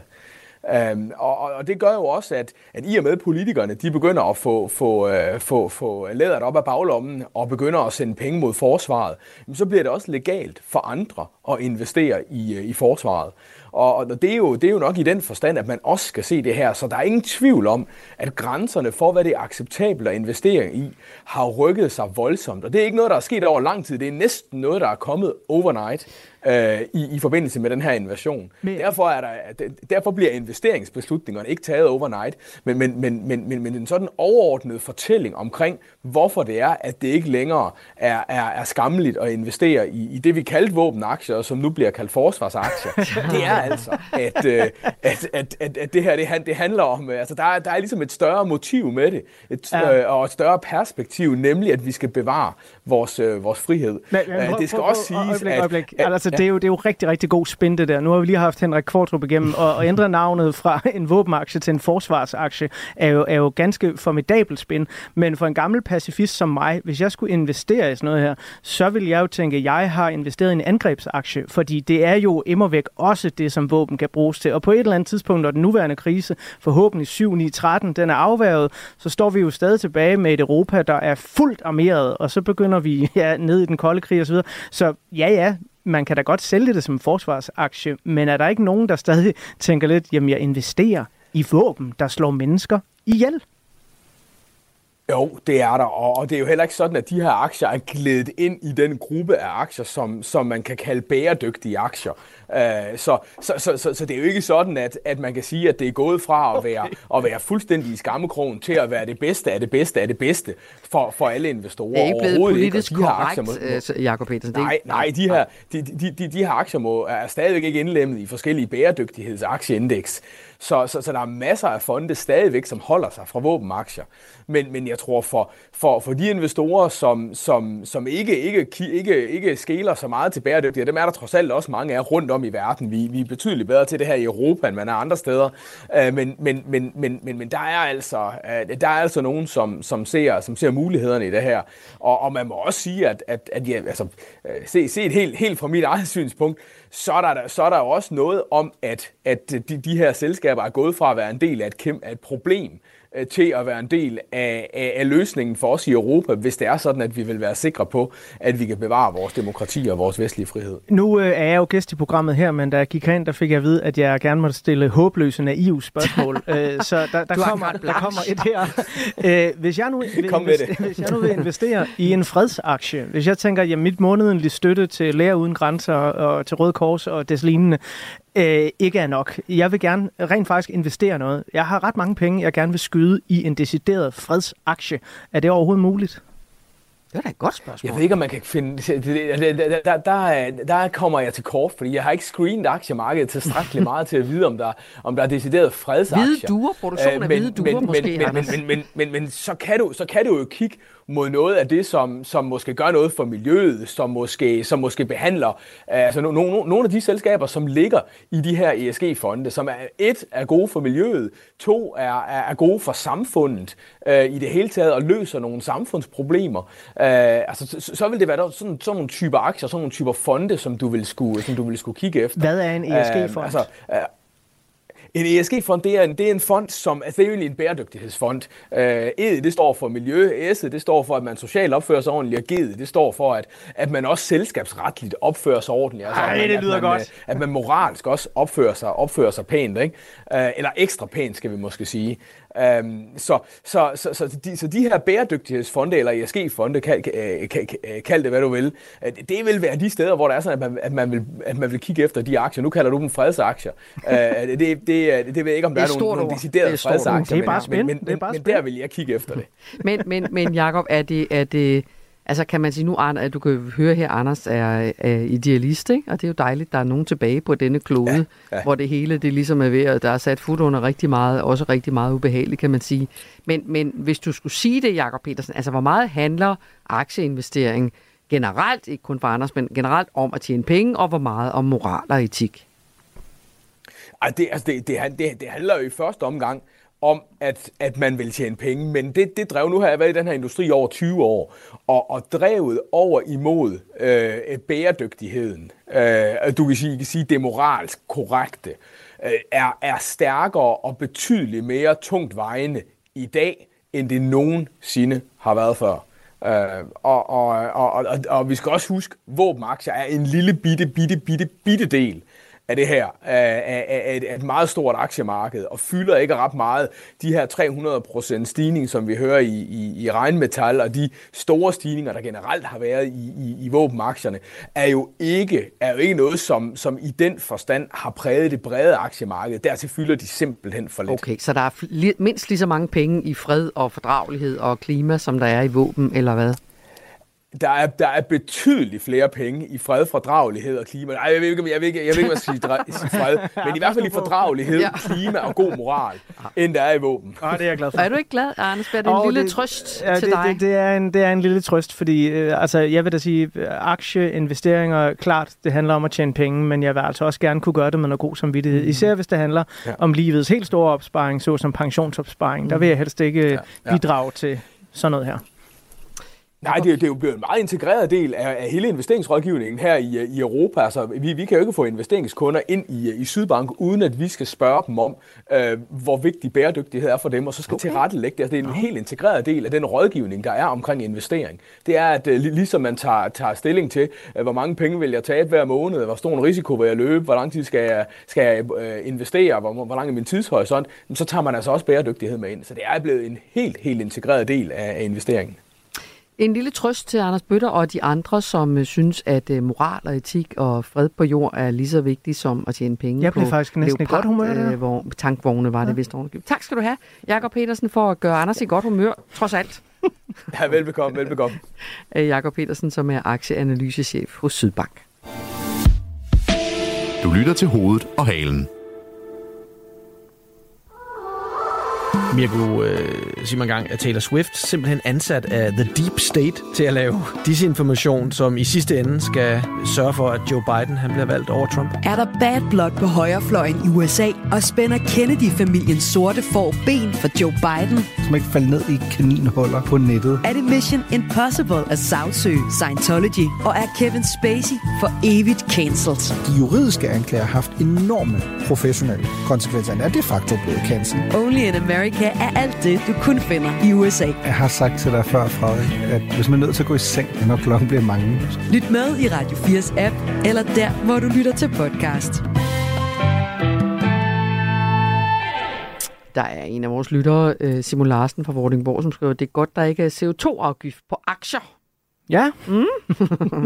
Øhm, og, og det gør jo også, at, at i og med politikerne, de begynder at få, få, øh, få, få læderet op af baglommen og begynder at sende penge mod forsvaret, så bliver det også legalt for andre at investere i, øh, i forsvaret. Og, og det, er jo, det er jo nok i den forstand, at man også skal se det her. Så der er ingen tvivl om, at grænserne for, hvad det er acceptabelt at investere i, har rykket sig voldsomt. Og det er ikke noget, der er sket over lang tid. Det er næsten noget, der er kommet overnight øh, i, i forbindelse med den her invasion. Men... Derfor, er der, derfor bliver investeringsbeslutningerne ikke taget overnight, men, men, men, men, men, men en sådan overordnet fortælling omkring, hvorfor det er, at det ikke længere er, er, er skammeligt at investere i, i det, vi kaldte våbenaktier, som nu bliver kaldt forsvarsaktier. det er altså, at, øh, at, at, at, at det her det, det handler om, øh, altså der er, der er ligesom et større motiv med det, et, ja. øh, og et større perspektiv, nemlig at vi skal bevare vores, øh, vores frihed. Men, men, øh, det skal også siges, øjeblik, at, øjeblik. at, altså, det, er jo, det er jo rigtig, rigtig god spin, det der. Nu har vi lige haft Henrik Kvartrup igennem, og, og ændre navnet fra en våbenaktie til en forsvarsaktie er jo, er jo ganske formidabel spin. Men for en gammel pacifist som mig, hvis jeg skulle investere i sådan noget her, så vil jeg jo tænke, at jeg har investeret i en angrebsaktie, fordi det er jo immer væk også det, som våben kan bruges til. Og på et eller andet tidspunkt, når den nuværende krise, forhåbentlig 7, 9, 13, den er afværget, så står vi jo stadig tilbage med et Europa, der er fuldt armeret, og så begynder vi ja, ned i den kolde krig osv. Så, så ja, ja, man kan da godt sælge det som forsvarsaktie, men er der ikke nogen, der stadig tænker lidt, jamen jeg investerer i våben, der slår mennesker ihjel? Jo, det er der, og det er jo heller ikke sådan, at de her aktier er glædet ind i den gruppe af aktier, som, som man kan kalde bæredygtige aktier. Uh, så, så, så, så, så det er jo ikke sådan, at, at man kan sige, at det er gået fra at være, at være fuldstændig i skammekrogen til at være det bedste af det bedste af det bedste for, for alle investorer. Det er ikke blevet politisk ikke. korrekt, må, må, Jacob Petersen. Nej, nej de, her, de, de, de, de her aktier må, er stadigvæk ikke indlemmet i forskellige bæredygtighedsaktieindex. Så, så, så der er masser af fonde stadigvæk, som holder sig fra våbenaktier. Men, men jeg tror, for, for, for de investorer, som, som, som ikke, ikke, ikke, ikke skæler så meget til bæredygtighed, dem er der trods alt også mange af rundt om i verden. Vi, vi er betydeligt bedre til det her i Europa, end man er andre steder. Øh, men, men, men, men, men, men der er altså, øh, der er altså nogen, som, som, ser, som ser mulighederne i det her. Og, og man må også sige, at, at, at ja, altså, øh, se, se et helt, helt fra mit eget synspunkt, så er der, så er der også noget om, at, at de, de her selskaber er gået fra at være en del af et, af et problem, til at være en del af, af, af løsningen for os i Europa, hvis det er sådan, at vi vil være sikre på, at vi kan bevare vores demokrati og vores vestlige frihed. Nu øh, er jeg jo gæst i programmet her, men da jeg gik herind, der fik jeg at vide, at jeg gerne måtte stille håbløse naive spørgsmål. øh, så der, der, kommer, der kommer et her. Øh, hvis, jeg nu vil Kom investere, hvis jeg nu vil investere i en fredsaktie, hvis jeg tænker, at mit månedlige støtte til Læger Uden Grænser og til Røde Kors og des lignende, øh, ikke er nok. Jeg vil gerne rent faktisk investere noget. Jeg har ret mange penge, jeg gerne vil skyde i en decideret fredsaktie. Er det overhovedet muligt? Det er da et godt spørgsmål. Jeg ved ikke, om man kan finde... Der, der, der, der kommer jeg til kort, fordi jeg har ikke screenet aktiemarkedet tilstrækkeligt meget til at vide, om der, om der er decideret fredsaktier. Hvide duer, produktion af hvide duer men, måske, men, men, men, men, men, men, men så, kan du, så kan du jo kigge mod noget af det, som, som måske gør noget for miljøet, som måske, som måske behandler altså no, no, nogle af de selskaber, som ligger i de her ESG-fonde, som er et er gode for miljøet, to er, er, er gode for samfundet øh, i det hele taget og løser nogle samfundsproblemer. Øh, altså, så, så vil det være sådan, sådan nogle typer aktier, sådan nogle typer fonde, som du vil skulle, som du vil skulle kigge efter. Hvad er en ESG-fond? Øh, altså, øh, en ESG-fond, det er en, det er en fond, som er egentlig en bæredygtighedsfond. Øh, E, det står for miljø, S, det står for, at man socialt opfører sig ordentligt, og G, det står for, at, at man også selskabsretligt opfører sig ordentligt. Altså, Ej, man, det lyder at man, godt. Øh, at man moralsk også opfører sig, opfører sig pænt, ikke? Øh, eller ekstra pænt, skal vi måske sige. Um, så, så, så, så, de, så de her bæredygtighedsfonde, eller ESG-fonde, kald, kald, kald det hvad du vil, det vil være de steder, hvor der er sådan, at man, at man, vil, at man vil kigge efter de aktier. Nu kalder du dem fredsaktier. uh, det, det, det, det ved jeg ikke, om der er, er nogle, nogle deciderede fredsaktier. Det er bare spændende. Men, men, men, men der vil jeg kigge efter det. men, men, men Jacob, er det, er det Altså kan man sige nu, at du kan høre her, Anders er, er idealist, ikke? og det er jo dejligt, der er nogen tilbage på denne klode, ja, ja. hvor det hele det ligesom er ved, at der er sat fod under rigtig meget, også rigtig meget ubehageligt, kan man sige. Men, men hvis du skulle sige det, Jakob Petersen, altså hvor meget handler aktieinvestering generelt, ikke kun for Anders, men generelt om at tjene penge, og hvor meget om moral og etik? Ej, det, altså det, det, det, det handler jo i første omgang om, at, at man vil tjene penge. Men det, det drev, nu har jeg været i den her industri over 20 år, og, og drevet over imod øh, bæredygtigheden, øh, du kan sige, kan sige det moralsk korrekte, øh, er, er stærkere og betydeligt mere tungt vejende i dag, end det nogensinde har været før. Øh, og, og, og, og, og vi skal også huske, at våbenaktier er en lille bitte, bitte, bitte, bitte del af det her, af, af, af et meget stort aktiemarked, og fylder ikke ret meget. De her 300% stigning, som vi hører i, i, i regnmetal, og de store stigninger, der generelt har været i, i, i våbenaktierne, er jo ikke, er jo ikke noget, som, som i den forstand har præget det brede aktiemarked. Dertil fylder de simpelthen for lidt. Okay, så der er mindst lige så mange penge i fred og fordragelighed og klima, som der er i våben, eller hvad? Der er, der er betydeligt flere penge i fred, fordragelighed og klima. Ej, jeg ved ikke, jeg ved ikke, jeg ved ikke hvad sige, sige fred, men i hvert fald i fordragelighed, ja. klima og god moral, end der er i våben. Ja, det er jeg glad for. Er du ikke glad, Anders? Er det en oh, lille det, trøst ja, til det, dig? Det, det, er en, det er en lille trøst, fordi øh, altså, jeg vil da sige, aktieinvesteringer, klart, det handler om at tjene penge, men jeg vil altså også gerne kunne gøre det med noget god samvittighed. Mm. Især hvis det handler ja. om livets helt store opsparing, såsom pensionsopsparing. Mm. Der vil jeg helst ikke ja. Ja. bidrage til sådan noget her. Nej, det, det er jo blevet en meget integreret del af, af hele investeringsrådgivningen her i, i Europa. Altså, vi, vi kan jo ikke få investeringskunder ind i, i Sydbank, uden at vi skal spørge dem om, øh, hvor vigtig bæredygtighed er for dem, og så skal okay. tilrettelægge det. Altså, det er en helt integreret del af den rådgivning, der er omkring investering. Det er, at øh, ligesom man tager, tager stilling til, øh, hvor mange penge vil jeg tabe hver måned, hvor stor en risiko vil jeg løbe, hvor lang tid skal jeg, skal jeg øh, investere, hvor, hvor lang er min tidshorisont, så tager man altså også bæredygtighed med ind. Så det er blevet en helt, helt integreret del af, af investeringen. En lille trøst til Anders Bøtter og de andre, som øh, synes, at øh, moral og etik og fred på jord er lige så vigtigt som at tjene penge Jeg blev faktisk næsten i godt humør der. Øh, hvor tankvogne var ja. det vist ordentligt. Tak skal du have, Jakob Petersen, for at gøre Anders i godt humør, trods alt. ja, velbekomme, velbekomme. Jakob Petersen, som er aktieanalysechef hos Sydbank. Du lytter til hovedet og halen. Mirko øh, Simon Gang af Taylor Swift simpelthen ansat af The Deep State til at lave disinformation, som i sidste ende skal sørge for, at Joe Biden han bliver valgt over Trump. Er der bad blood på højrefløjen i USA, og spænder Kennedy-familiens sorte får ben for Joe Biden? Man ikke falde ned i kaninhuller på nettet. Er det Mission Impossible at sagsøge Scientology? Og er Kevin Spacey for evigt cancelled? De juridiske anklager har haft enorme professionelle konsekvenser. Er de facto blevet cancelled. Only in America er alt det, du kun finder i USA. Jeg har sagt til dig før, Frederik, at hvis man er nødt til at gå i seng, når klokken bliver mange. Lyt med i Radio 4's app, eller der, hvor du lytter til podcast. Der er en af vores lyttere, øh, Simon Larsen fra Vordingborg, som skriver, at det er godt, der ikke er CO2-afgift på aktier. Ja. Mm.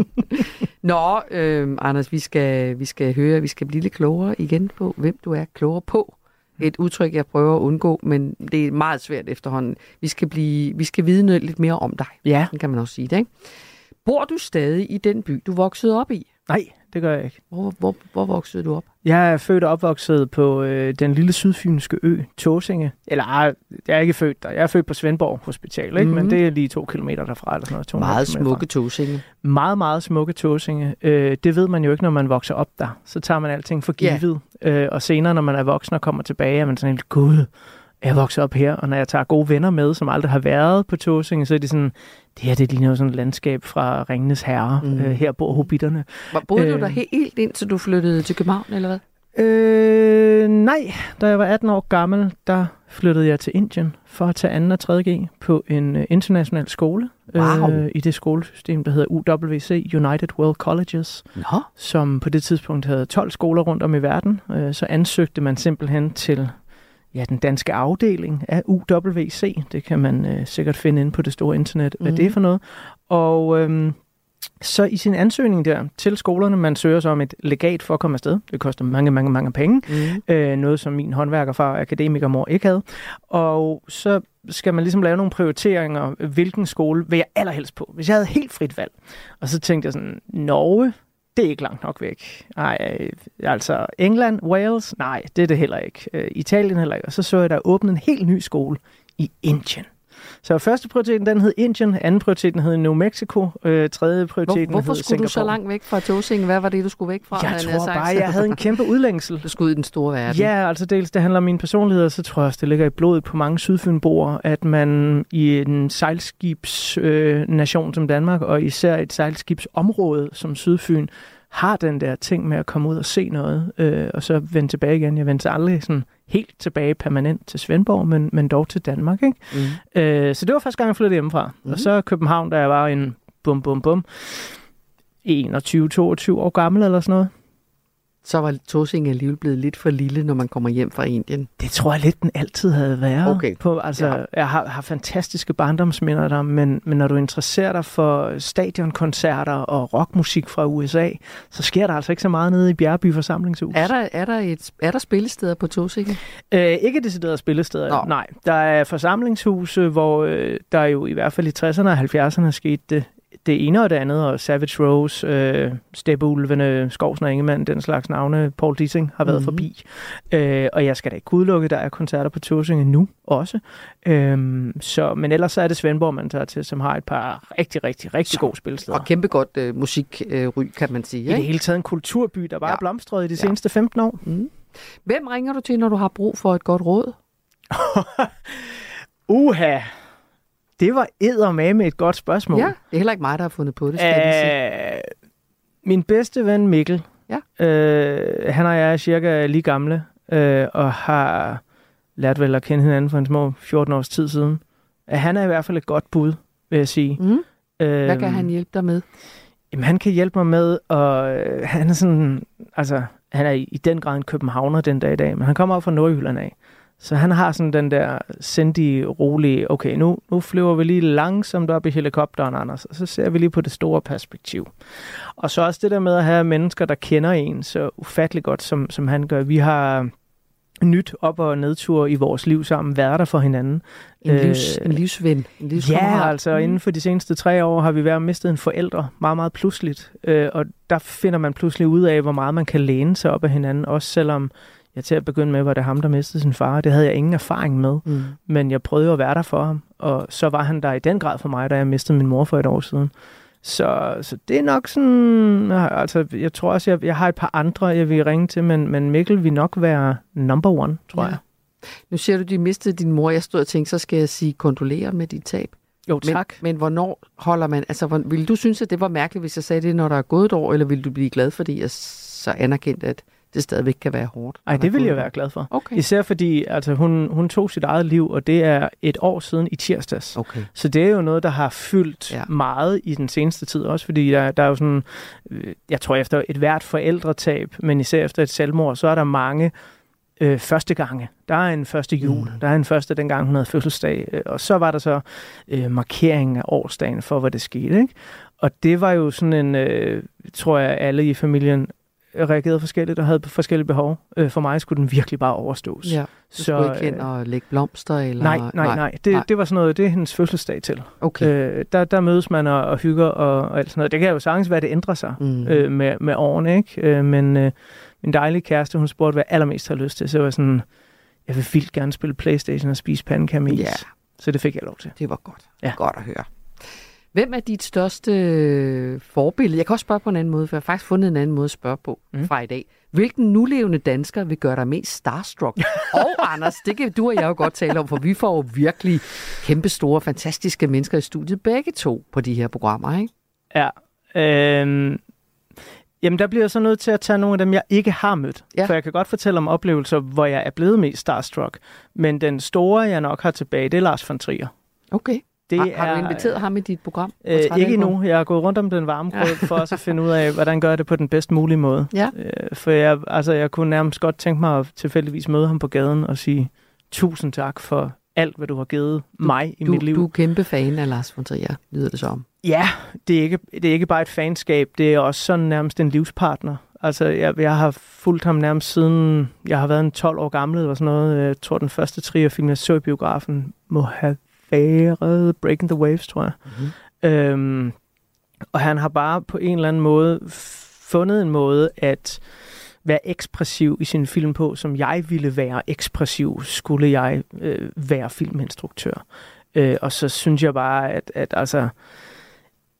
Nå, øh, Anders, vi skal, vi skal høre, vi skal blive lidt klogere igen på, hvem du er klogere på et udtryk, jeg prøver at undgå, men det er meget svært efterhånden. Vi skal, blive, vi skal vide noget lidt mere om dig. Ja. Det kan man også sige det, ikke? Bor du stadig i den by, du voksede op i? Nej, det gør jeg ikke. Hvor, hvor, hvor voksede du op? Jeg er født og opvokset på øh, den lille sydfynske ø, Tåsinge. Eller ej, jeg er ikke født der. Jeg er født på Svendborg Hospital, ikke? Mm. men Mhm. det er lige to kilometer derfra. Eller sådan noget, 200 Meget smukke tosinge. Fra. Meget, meget smukke Tåsinge. Øh, det ved man jo ikke, når man vokser op der. Så tager man alting for givet. Øh, og senere, når man er voksen og kommer tilbage, er man sådan helt, gud, jeg vokset op her. Og når jeg tager gode venner med, som aldrig har været på Tåsinge, så er det sådan, det her det ligner jo sådan et landskab fra Ringenes Herre. Mm. Øh, her bor hobitterne. Hvor- Boede øh. Øh. du der helt indtil du flyttede til København, eller hvad? Øh, nej, da jeg var 18 år gammel, der flyttede jeg til Indien for at tage 2. og 3. G på en øh, international skole. Wow. Øh, I det skolesystem, der hedder UWC, United World Colleges, Nå. som på det tidspunkt havde 12 skoler rundt om i verden. Øh, så ansøgte man simpelthen til ja, den danske afdeling af UWC. Det kan man øh, sikkert finde inde på det store internet, hvad Mhm. det er for noget. Og øhm, så i sin ansøgning der til skolerne, man søger så om et legat for at komme afsted. Det koster mange, mange, mange penge. Mm. Øh, noget, som min håndværkerfar og akademikermor ikke havde. Og så skal man ligesom lave nogle prioriteringer. Hvilken skole vil jeg allerhelst på? Hvis jeg havde helt frit valg. Og så tænkte jeg sådan, Norge, det er ikke langt nok væk. Nej, altså England, Wales, nej, det er det heller ikke. Øh, Italien heller ikke. Og så så jeg, der åbnet en helt ny skole i Indien. Så første prioriteten, den hed Indien, anden prioriteten hed New Mexico, øh, tredje Hvor, prioriteten hvorfor hed skulle du så Singapore. langt væk fra Tåsinge? Hvad var det, du skulle væk fra? Jeg tror sagt? bare, jeg havde en kæmpe udlængsel. Du skulle ud i den store verden. Ja, altså dels det handler om min personlighed, og så tror jeg også, det ligger i blodet på mange sydfynboer, at man i en sejlskibsnation øh, nation som Danmark, og især et sejlskibsområde som Sydfyn, har den der ting med at komme ud og se noget, øh, og så vende tilbage igen. Jeg vendte aldrig sådan helt tilbage permanent til Svendborg, men, men dog til Danmark. Ikke? Mm. Øh, så det var første gang, jeg flyttede hjemmefra. Mm. Og så København, da jeg var en bum, bum, bum, 21-22 år gammel eller sådan noget. Så var Tåsinge alligevel blevet lidt for lille, når man kommer hjem fra Indien. Det tror jeg lidt, den altid havde været. Okay. På, altså, Ja. Jeg har, har fantastiske barndomsminder der, men, men når du interesserer dig for stadionkoncerter og rockmusik fra USA, så sker der altså ikke så meget nede i Bjergby forsamlingshus. Er der, er der, et, er der spillesteder på Tåsinge? Øh, ikke deciderede spillesteder. Nå. nej. Der er forsamlingshuse, hvor øh, der jo i hvert fald i 60'erne og 70'erne skete det, det ene og det andet, og Savage Rose, øh, Steppeulvene, Skovsen og Ingemann, den slags navne, Paul Dissing har været Mhm. mm-hmm. forbi. Øh, og jeg skal da ikke udelukke, der er koncerter på Tåsinge nu også. Øhm, så, men ellers så er det Svendborg, man tager til, som har et par rigtig, rigtig, rigtig gode spilsteder. Og kæmpe godt øh, musikry, øh, kan man sige. I det Ikke? hele taget en kulturby, der bare Ja. ja. er blomstret i de Ja. seneste 15 år. Mm. Hvem ringer du til, når du har brug for et godt råd? Uha! Det var eddermame med et godt spørgsmål. Ja, det er heller ikke mig, der har fundet på det, skal sige. Øh, min bedste ven Mikkel, Ja. øh, han og jeg er cirka lige gamle, øh, og har lært vel at kende hinanden for en små 14 års tid siden. Øh, Han er i hvert fald et godt bud, vil jeg sige. Mm. Øh, Hvad kan han hjælpe dig med? Jamen, han kan hjælpe mig med, og øh, han er sådan, altså, han er i, i den grad en københavner den dag i dag, men han kommer op fra Nordjylland af. Så han har sådan den der sindige, rolige, okay, nu, nu flyver vi lige langsomt op i helikopteren, Anders, og så ser vi lige på det store perspektiv. Og så også det der med at have mennesker, der kender en så ufattelig godt, som, som han gør. Vi har nyt op- og nedtur i vores liv sammen, været der for hinanden. En, livs, en livsven, en livskammerat. Ja, altså Mm. inden for de seneste tre år har vi været mistet en forælder meget, meget pludseligt. Øh, og der finder man pludselig ud af, hvor meget man kan læne sig op af hinanden, også selvom jeg til at begynde med var det ham, der mistede sin far. Det havde jeg ingen erfaring med, Mm. men jeg prøvede at være der for ham. Og så var han der i den grad for mig, da jeg mistede min mor for et år siden. Så, så det er nok sådan, altså jeg tror også, jeg, jeg har et par andre, jeg vil ringe til, men, men Mikkel vil nok være number one, tror Ja. jeg. Nu siger du, at de mistede din mor. Jeg stod og tænkte, så skal jeg sige kondolere med dit tab. Jo, Men, tak. men hvornår holder man... Altså, vil du synes, at det var mærkeligt, hvis jeg sagde det, når der er gået et år, eller vil du blive glad, fordi jeg så anerkendt, at det stadigvæk kan være hårdt? Ej, når der det vil jeg være glad for. Okay. Især fordi altså, hun, hun tog sit eget liv, og det er et år siden i tirsdags. Okay. Så det er jo noget, der har fyldt Ja. meget i den seneste tid også, fordi der, der er jo sådan, øh, jeg tror efter et hvert forældretab, men især efter et selvmord, så er der mange øh, første gange. Der er en første jul, mm. der er en første, dengang hun havde fødselsdag, øh, og så var der så øh, markeringen af årsdagen for, hvad det skete. Ikke? Og det var jo sådan en, øh, tror jeg, alle i familien reagerede forskelligt og havde forskellige behov. Øh, for mig skulle den virkelig bare overstås. Ja, du så, skulle ikke hen og lægge blomster? Eller? Nej, nej, nej. Det, nej. det var sådan noget, det er hendes fødselsdag til. Okay. Øh, der, der mødes man og, og hygger og, og alt sådan noget. Det kan jo sagtens være, det ændrer sig mm. øh, med, med årene, ikke? Øh, men øh, min dejlige kæreste, hun spurgte, hvad jeg allermest har lyst til. Så jeg var sådan, jeg vil vildt gerne spille Playstation og spise pandekager med is. Så det fik jeg lov til. Det var godt. Ja. Godt at høre. Hvem er dit største øh, forbillede? Jeg kan også spørge på en anden måde, for jeg har faktisk fundet en anden måde at spørge på mm. fra i dag. Hvilken nulevende dansker vil gøre dig mest starstruck? og Anders, det kan du og jeg jo godt tale om, for vi får jo virkelig kæmpe store, fantastiske mennesker i studiet, begge to på de her programmer, ikke? Ja. Øh, jamen, der bliver jeg så nødt til at tage nogle af dem, jeg ikke har mødt. Ja. For jeg kan godt fortælle om oplevelser, hvor jeg er blevet mest starstruck. Men den store, jeg nok har tilbage, det er Lars von Trier. Okay. Det har, har du inviteret ham i dit program? Øh, ikke endnu. Jeg har gået rundt om den varme grød for også at finde ud af, hvordan gør det på den bedst mulige måde. Ja. Øh, for jeg, altså, jeg kunne nærmest godt tænke mig at tilfældigvis møde ham på gaden og sige tusind tak for alt, hvad du har givet du, mig i du, mit liv. Du er kæmpe fan af Lars von Trier, lyder det som. Ja, det er, ikke, det er ikke bare et fanskab, det er også sådan nærmest en livspartner. Altså, jeg, jeg har fulgt ham nærmest siden jeg har været en 12 år gammel, eller sådan noget. Jeg tror, den første Trier-film, jeg så i biografen, må have været Breaking the Waves, tror jeg. Mm-hmm. Øhm, og han har bare på en eller anden måde fundet en måde at være ekspressiv i sin film på, som jeg ville være ekspressiv, skulle jeg øh, være filminstruktør. Øh, og så synes jeg bare, at, at altså,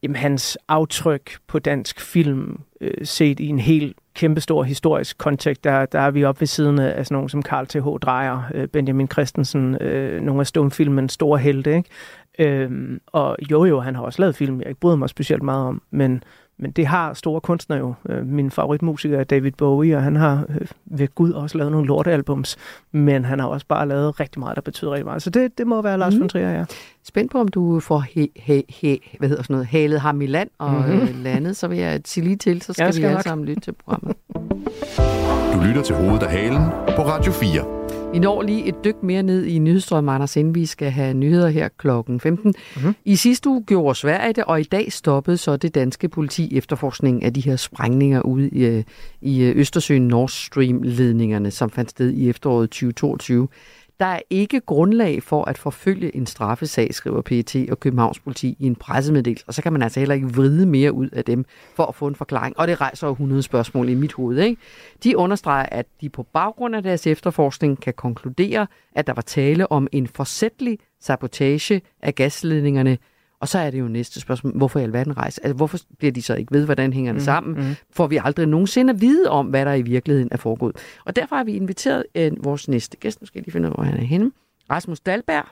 jamen, hans aftryk på dansk film, øh, set i en helt kæmpestor historisk kontekst, der, der er vi oppe ved siden af sådan nogle som Carl T.H. Dreyer, øh, Benjamin Christensen, øh, nogle af stumfilmens store helte, ikke? Øhm, og jo jo, han har også lavet film, jeg ikke bryder mig specielt meget om, men, men det har store kunstnere jo. Øh, min favoritmusiker er David Bowie, og han har øh, ved Gud også lavet nogle lortealbums, men han har også bare lavet rigtig meget, der betyder rigtig meget. Så det, det må være Lars mm. von Trier, ja. Spændt på, om du får he, he, he, hvad hedder sådan noget, halet ham i land og mm-hmm. landet, så vil jeg sige lige til, så skal, skal vi alle sammen lytte til programmet. Du lytter til Hovedet af Halen på Radio 4. Vi når lige et dyk mere ned i nyhedsstrømmen, Anders, inden vi skal have nyheder her klokken 15. Mm-hmm. I sidste uge gjorde Sverige det, og i dag stoppede så det danske politi efterforskning af de her sprængninger ude i, i Østersøen Nord Stream-ledningerne, som fandt sted i efteråret 2022. Der er ikke grundlag for at forfølge en straffesag, skriver PET og Københavns politi i en pressemeddelelse. Og så kan man altså heller ikke vride mere ud af dem for at få en forklaring. Og det rejser jo 100 spørgsmål i mit hoved. Ikke? De understreger, at de på baggrund af deres efterforskning kan konkludere, at der var tale om en forsætlig sabotage af gasledningerne og så er det jo næste spørgsmål, hvorfor i alverden rejse? Altså, hvorfor bliver de så ikke ved, hvordan hænger det mm, sammen? Mm. Får vi aldrig nogensinde at vide om, hvad der i virkeligheden er foregået? Og derfor har vi inviteret øh, vores næste gæst, nu skal jeg lige finde ud af, hvor han er henne. Rasmus Dalberg.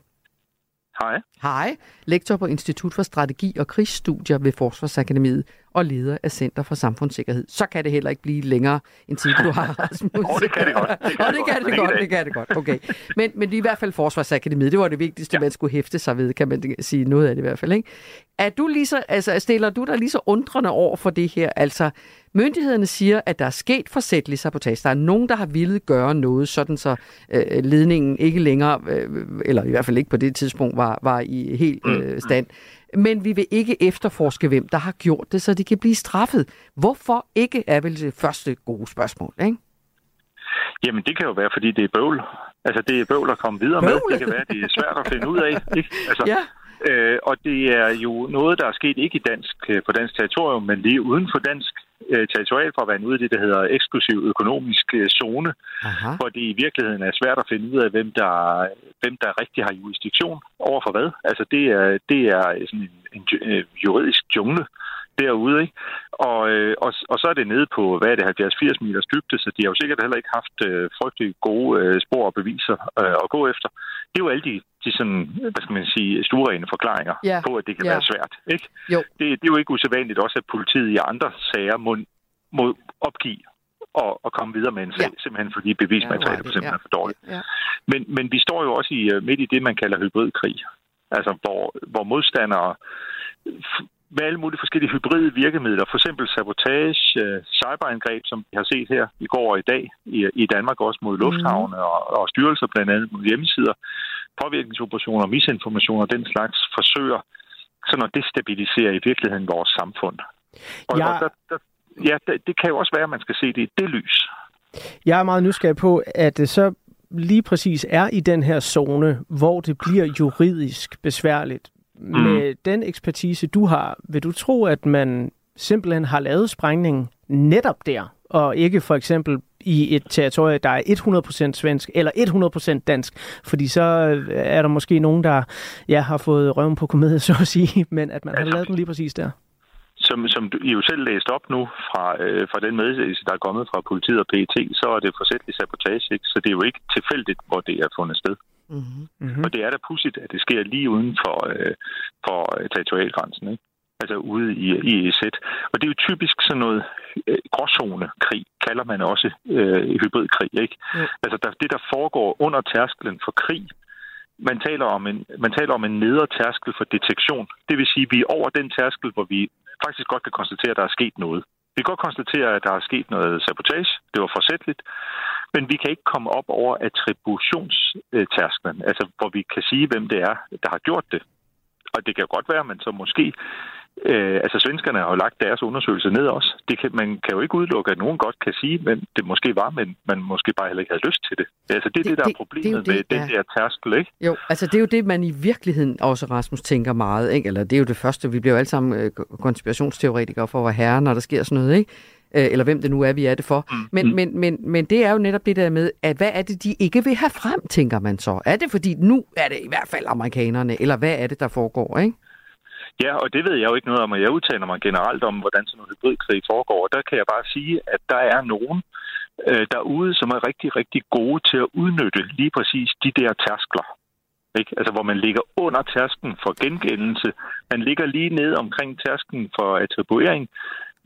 Hej. Hej. Lektor på Institut for Strategi og Krigsstudier ved Forsvarsakademiet og leder af Center for Samfundssikkerhed. Så kan det heller ikke blive længere end tid, du har, Rasmus. oh, det kan det godt. Det kan, oh, det, kan det, godt, det kan det godt. Okay. Men, men i hvert fald Forsvarsakademiet, det var det vigtigste, ja. man skulle hæfte sig ved, kan man sige noget af det i hvert fald. Ikke? Er du lige så, altså, stiller du dig lige så undrende over for det her? Altså, myndighederne siger, at der er sket forsætlig sabotage. Der er nogen, der har ville gøre noget, sådan så øh, ledningen ikke længere, øh, eller i hvert fald ikke på det tidspunkt, var, var i helt øh, stand men vi vil ikke efterforske, hvem der har gjort det, så de kan blive straffet. Hvorfor ikke, er vel det første gode spørgsmål, ikke? Jamen, det kan jo være, fordi det er bøvl. Altså, det er bøvl at komme videre bøvl. med. Det kan være, det er svært at finde ud af. Ikke? Altså, ja. Øh, og det er jo noget, der er sket ikke i dansk, øh, på dansk territorium, men lige uden for dansk øh, territorialfarvand ude i det, der hedder eksklusiv økonomisk øh, zone, Aha. hvor det i virkeligheden er svært at finde ud af, hvem der, hvem der rigtig har jurisdiktion over for hvad. Altså det er, det er sådan en, en, en juridisk jungle derude, ikke? Og, øh, og, og så er det nede på, hvad er det, 70-80 meters dybde, så de har jo sikkert heller ikke haft øh, frygtelig gode øh, spor og beviser øh, at gå efter. Det er jo alle de, de sådan, hvad skal man sige, stuerene forklaringer yeah. på, at det kan yeah. være svært, ikke? Jo. Det, det er jo ikke usædvanligt også, at politiet i andre sager må, må opgive og, og komme videre med en sag, ja. simpelthen fordi bevismaterialet ja, simpelthen ja. er for dårligt. Ja. Men, men vi står jo også i øh, midt i det, man kalder hybridkrig. Altså, hvor, hvor modstandere med alle mulige forskellige hybride virkemidler, for eksempel sabotage, øh, cyberangreb, som vi har set her i går og i dag i, Danmark, også mod lufthavne mm. og, og styrelser, blandt andet mod hjemmesider, påvirkningsoperationer, misinformationer og den slags forsøger sådan at destabilisere i virkeligheden vores samfund. Og, ja. og der, der, ja, det, det kan jo også være, at man skal se det i det lys. Jeg er meget nysgerrig på, at det så lige præcis er i den her zone, hvor det bliver juridisk besværligt. Mm. Med den ekspertise, du har, vil du tro, at man simpelthen har lavet sprængningen netop der, og ikke for eksempel i et territorie, der er 100% svensk eller 100% dansk, fordi så er der måske nogen, der ja, har fået røven på komediet, så at sige, men at man har lavet den lige præcis der. Som, som I jo selv læste op nu fra, øh, fra den meddelelse, der er kommet fra politiet og PET, så er det forsætlig sabotage, ikke? så det er jo ikke tilfældigt, hvor det er fundet sted. Mm-hmm. Og det er da pudsigt, at det sker lige uden for, øh, for territorialgrænsen. Ikke? altså ude i, i EZ. Og det er jo typisk sådan noget øh, gråzone-krig, kalder man også øh, hybridkrig. Ikke? Ja. Altså der, det, der foregår under tærskelen for krig, man taler, om en, man taler om en nedre tærskel for detektion. Det vil sige, at vi er over den tærskel, hvor vi faktisk godt kan konstatere, at der er sket noget. Vi kan godt konstatere, at der er sket noget sabotage. Det var forsætteligt. Men vi kan ikke komme op over attributionstærsklen, altså hvor vi kan sige, hvem det er, der har gjort det. Og det kan godt være, at man så måske Øh, altså svenskerne har jo lagt deres undersøgelse ned også. Det kan, man kan jo ikke udelukke, at nogen godt kan sige, men det måske var, men man måske bare heller ikke havde lyst til det. Altså det er det, det der det, er problemet det er det, med ja. den der tærskel, ikke? Jo, altså det er jo det, man i virkeligheden også, Rasmus, tænker meget, ikke? Eller det er jo det første, vi bliver jo alle sammen øh, konspirationsteoretikere for at være herre, når der sker sådan noget, ikke? Øh, eller hvem det nu er, vi er det for. Mm. Men, mm. men, men, men det er jo netop det der med, at hvad er det, de ikke vil have frem, tænker man så? Er det fordi, nu er det i hvert fald amerikanerne, eller hvad er det, der foregår, ikke? Ja, og det ved jeg jo ikke noget om, og jeg udtaler mig generelt om, hvordan sådan en hybridkrig foregår. Og Der kan jeg bare sige, at der er nogen øh, derude, som er rigtig, rigtig gode til at udnytte lige præcis de der tærskler. Ikke? Altså, hvor man ligger under tærsken for gengældelse. Man ligger lige ned omkring tærsken for attribuering,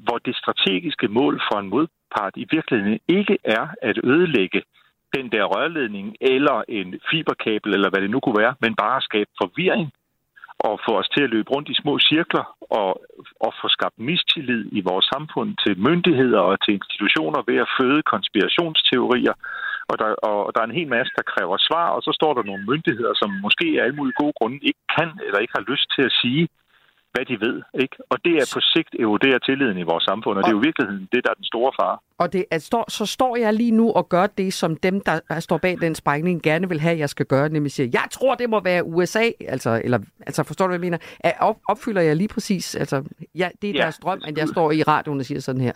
hvor det strategiske mål for en modpart i virkeligheden ikke er at ødelægge den der rørledning eller en fiberkabel, eller hvad det nu kunne være, men bare at skabe forvirring og få os til at løbe rundt i små cirkler og, og få skabt mistillid i vores samfund til myndigheder og til institutioner ved at føde konspirationsteorier. Og der, og der er en hel masse, der kræver svar, og så står der nogle myndigheder, som måske af alle mulige gode grunde ikke kan eller ikke har lyst til at sige, hvad de ved. Ikke? Og det er på sigt eroderer tilliden i vores samfund, og, og det er jo i virkeligheden det, der er den store fare. Og det, at står, så står jeg lige nu og gør det, som dem, der står bag den sprængning, gerne vil have, at jeg skal gøre, nemlig siger, jeg tror, det må være USA, altså, eller, altså forstår du, hvad jeg mener? Op, opfylder jeg lige præcis, altså, ja, det er ja. deres drøm, at jeg står i radioen og siger sådan her.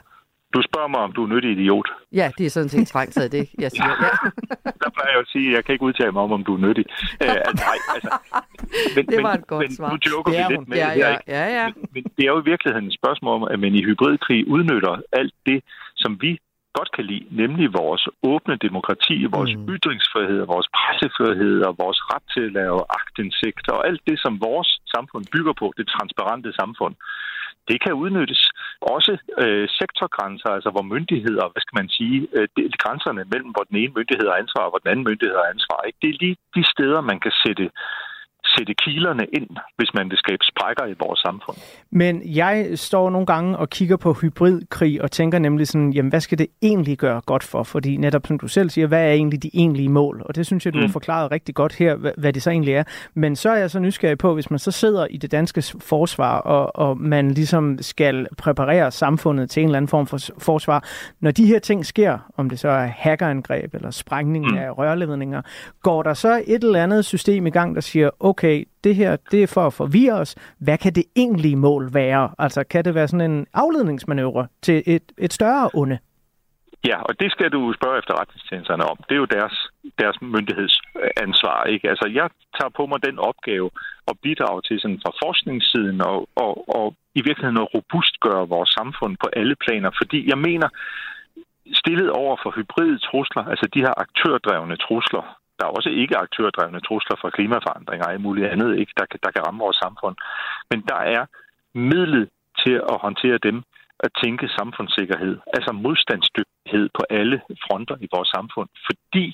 Du spørger mig, om du er nyttig idiot. Ja, det er sådan set strengt taget det, jeg siger. Ja. der plejer jeg at sige, at jeg kan ikke udtale mig om, om du er nyttig. Uh, altså, nej, altså, men, det var et godt men, svar. nu joker det vi lidt med ja, det her, ja, ja, ja. Men, men det er jo i virkeligheden et spørgsmål om, at man i hybridkrig udnytter alt det, som vi godt kan lide, nemlig vores åbne demokrati, vores mm. ytringsfrihed, vores pressefrihed og vores ret til at lave agtindsigt og alt det, som vores samfund bygger på, det transparente samfund det kan udnyttes. Også øh, sektorgrænser, altså hvor myndigheder, hvad skal man sige, øh, det, grænserne mellem, hvor den ene myndighed har ansvar og hvor den anden myndighed har ansvar. Ikke? Det er lige de steder, man kan sætte sætte kilerne ind, hvis man vil skabe sprækker i vores samfund. Men jeg står nogle gange og kigger på hybridkrig og tænker nemlig sådan, jamen hvad skal det egentlig gøre godt for? Fordi netop som du selv siger, hvad er egentlig de egentlige mål? Og det synes jeg, du mm. har forklaret rigtig godt her, hvad det så egentlig er. Men så er jeg så nysgerrig på, hvis man så sidder i det danske forsvar, og, og man ligesom skal præparere samfundet til en eller anden form for forsvar. Når de her ting sker, om det så er hackerangreb eller sprængning mm. af rørledninger, går der så et eller andet system i gang, der siger, okay, okay, det her det er for at forvirre os. Hvad kan det egentlige mål være? Altså, kan det være sådan en afledningsmanøvre til et, et større onde? Ja, og det skal du spørge efterretningstjenesterne om. Det er jo deres, deres myndighedsansvar. Ikke? Altså, jeg tager på mig den opgave at bidrage til sådan fra forskningssiden og, og, og i virkeligheden at robustgøre vores samfund på alle planer, fordi jeg mener, stillet over for hybride trusler, altså de her aktørdrevne trusler, der er også ikke aktørdrevne trusler fra klimaforandringer og muligt andet, ikke, der, der kan ramme vores samfund. Men der er midlet til at håndtere dem, at tænke samfundssikkerhed, altså modstandsdygtighed på alle fronter i vores samfund, fordi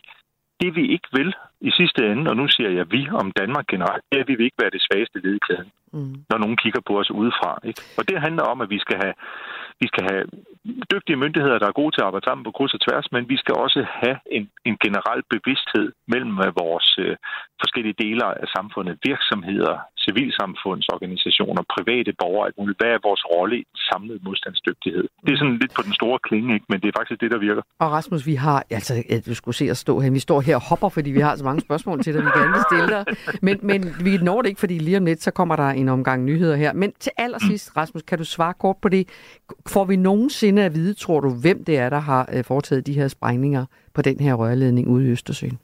det vi ikke vil i sidste ende, og nu siger jeg vi om Danmark generelt, det er, at vi vil ikke være det svageste led i kæden, mm. når nogen kigger på os udefra. Ikke? Og det handler om, at vi skal have vi skal have dygtige myndigheder, der er gode til at arbejde sammen på kryds og tværs, men vi skal også have en, en generel bevidsthed mellem øh, vores øh, forskellige dele af samfundet, virksomheder, civilsamfundsorganisationer, private borgere, alt muligt. Hvad er vores rolle i samlet modstandsdygtighed? Det er sådan lidt på den store klinge, ikke? men det er faktisk det, der virker. Og Rasmus, vi har, altså du skulle se at stå her, vi står her og hopper, fordi vi har så mange spørgsmål til dig, vi gerne vil stille dig. Men, men vi når det ikke, fordi lige om lidt, så kommer der en omgang nyheder her. Men til allersidst, Rasmus, kan du svare kort på det? Får vi nogensinde at vide, tror du, hvem det er, der har øh, foretaget de her sprængninger på den her rørledning ude i Østersøen?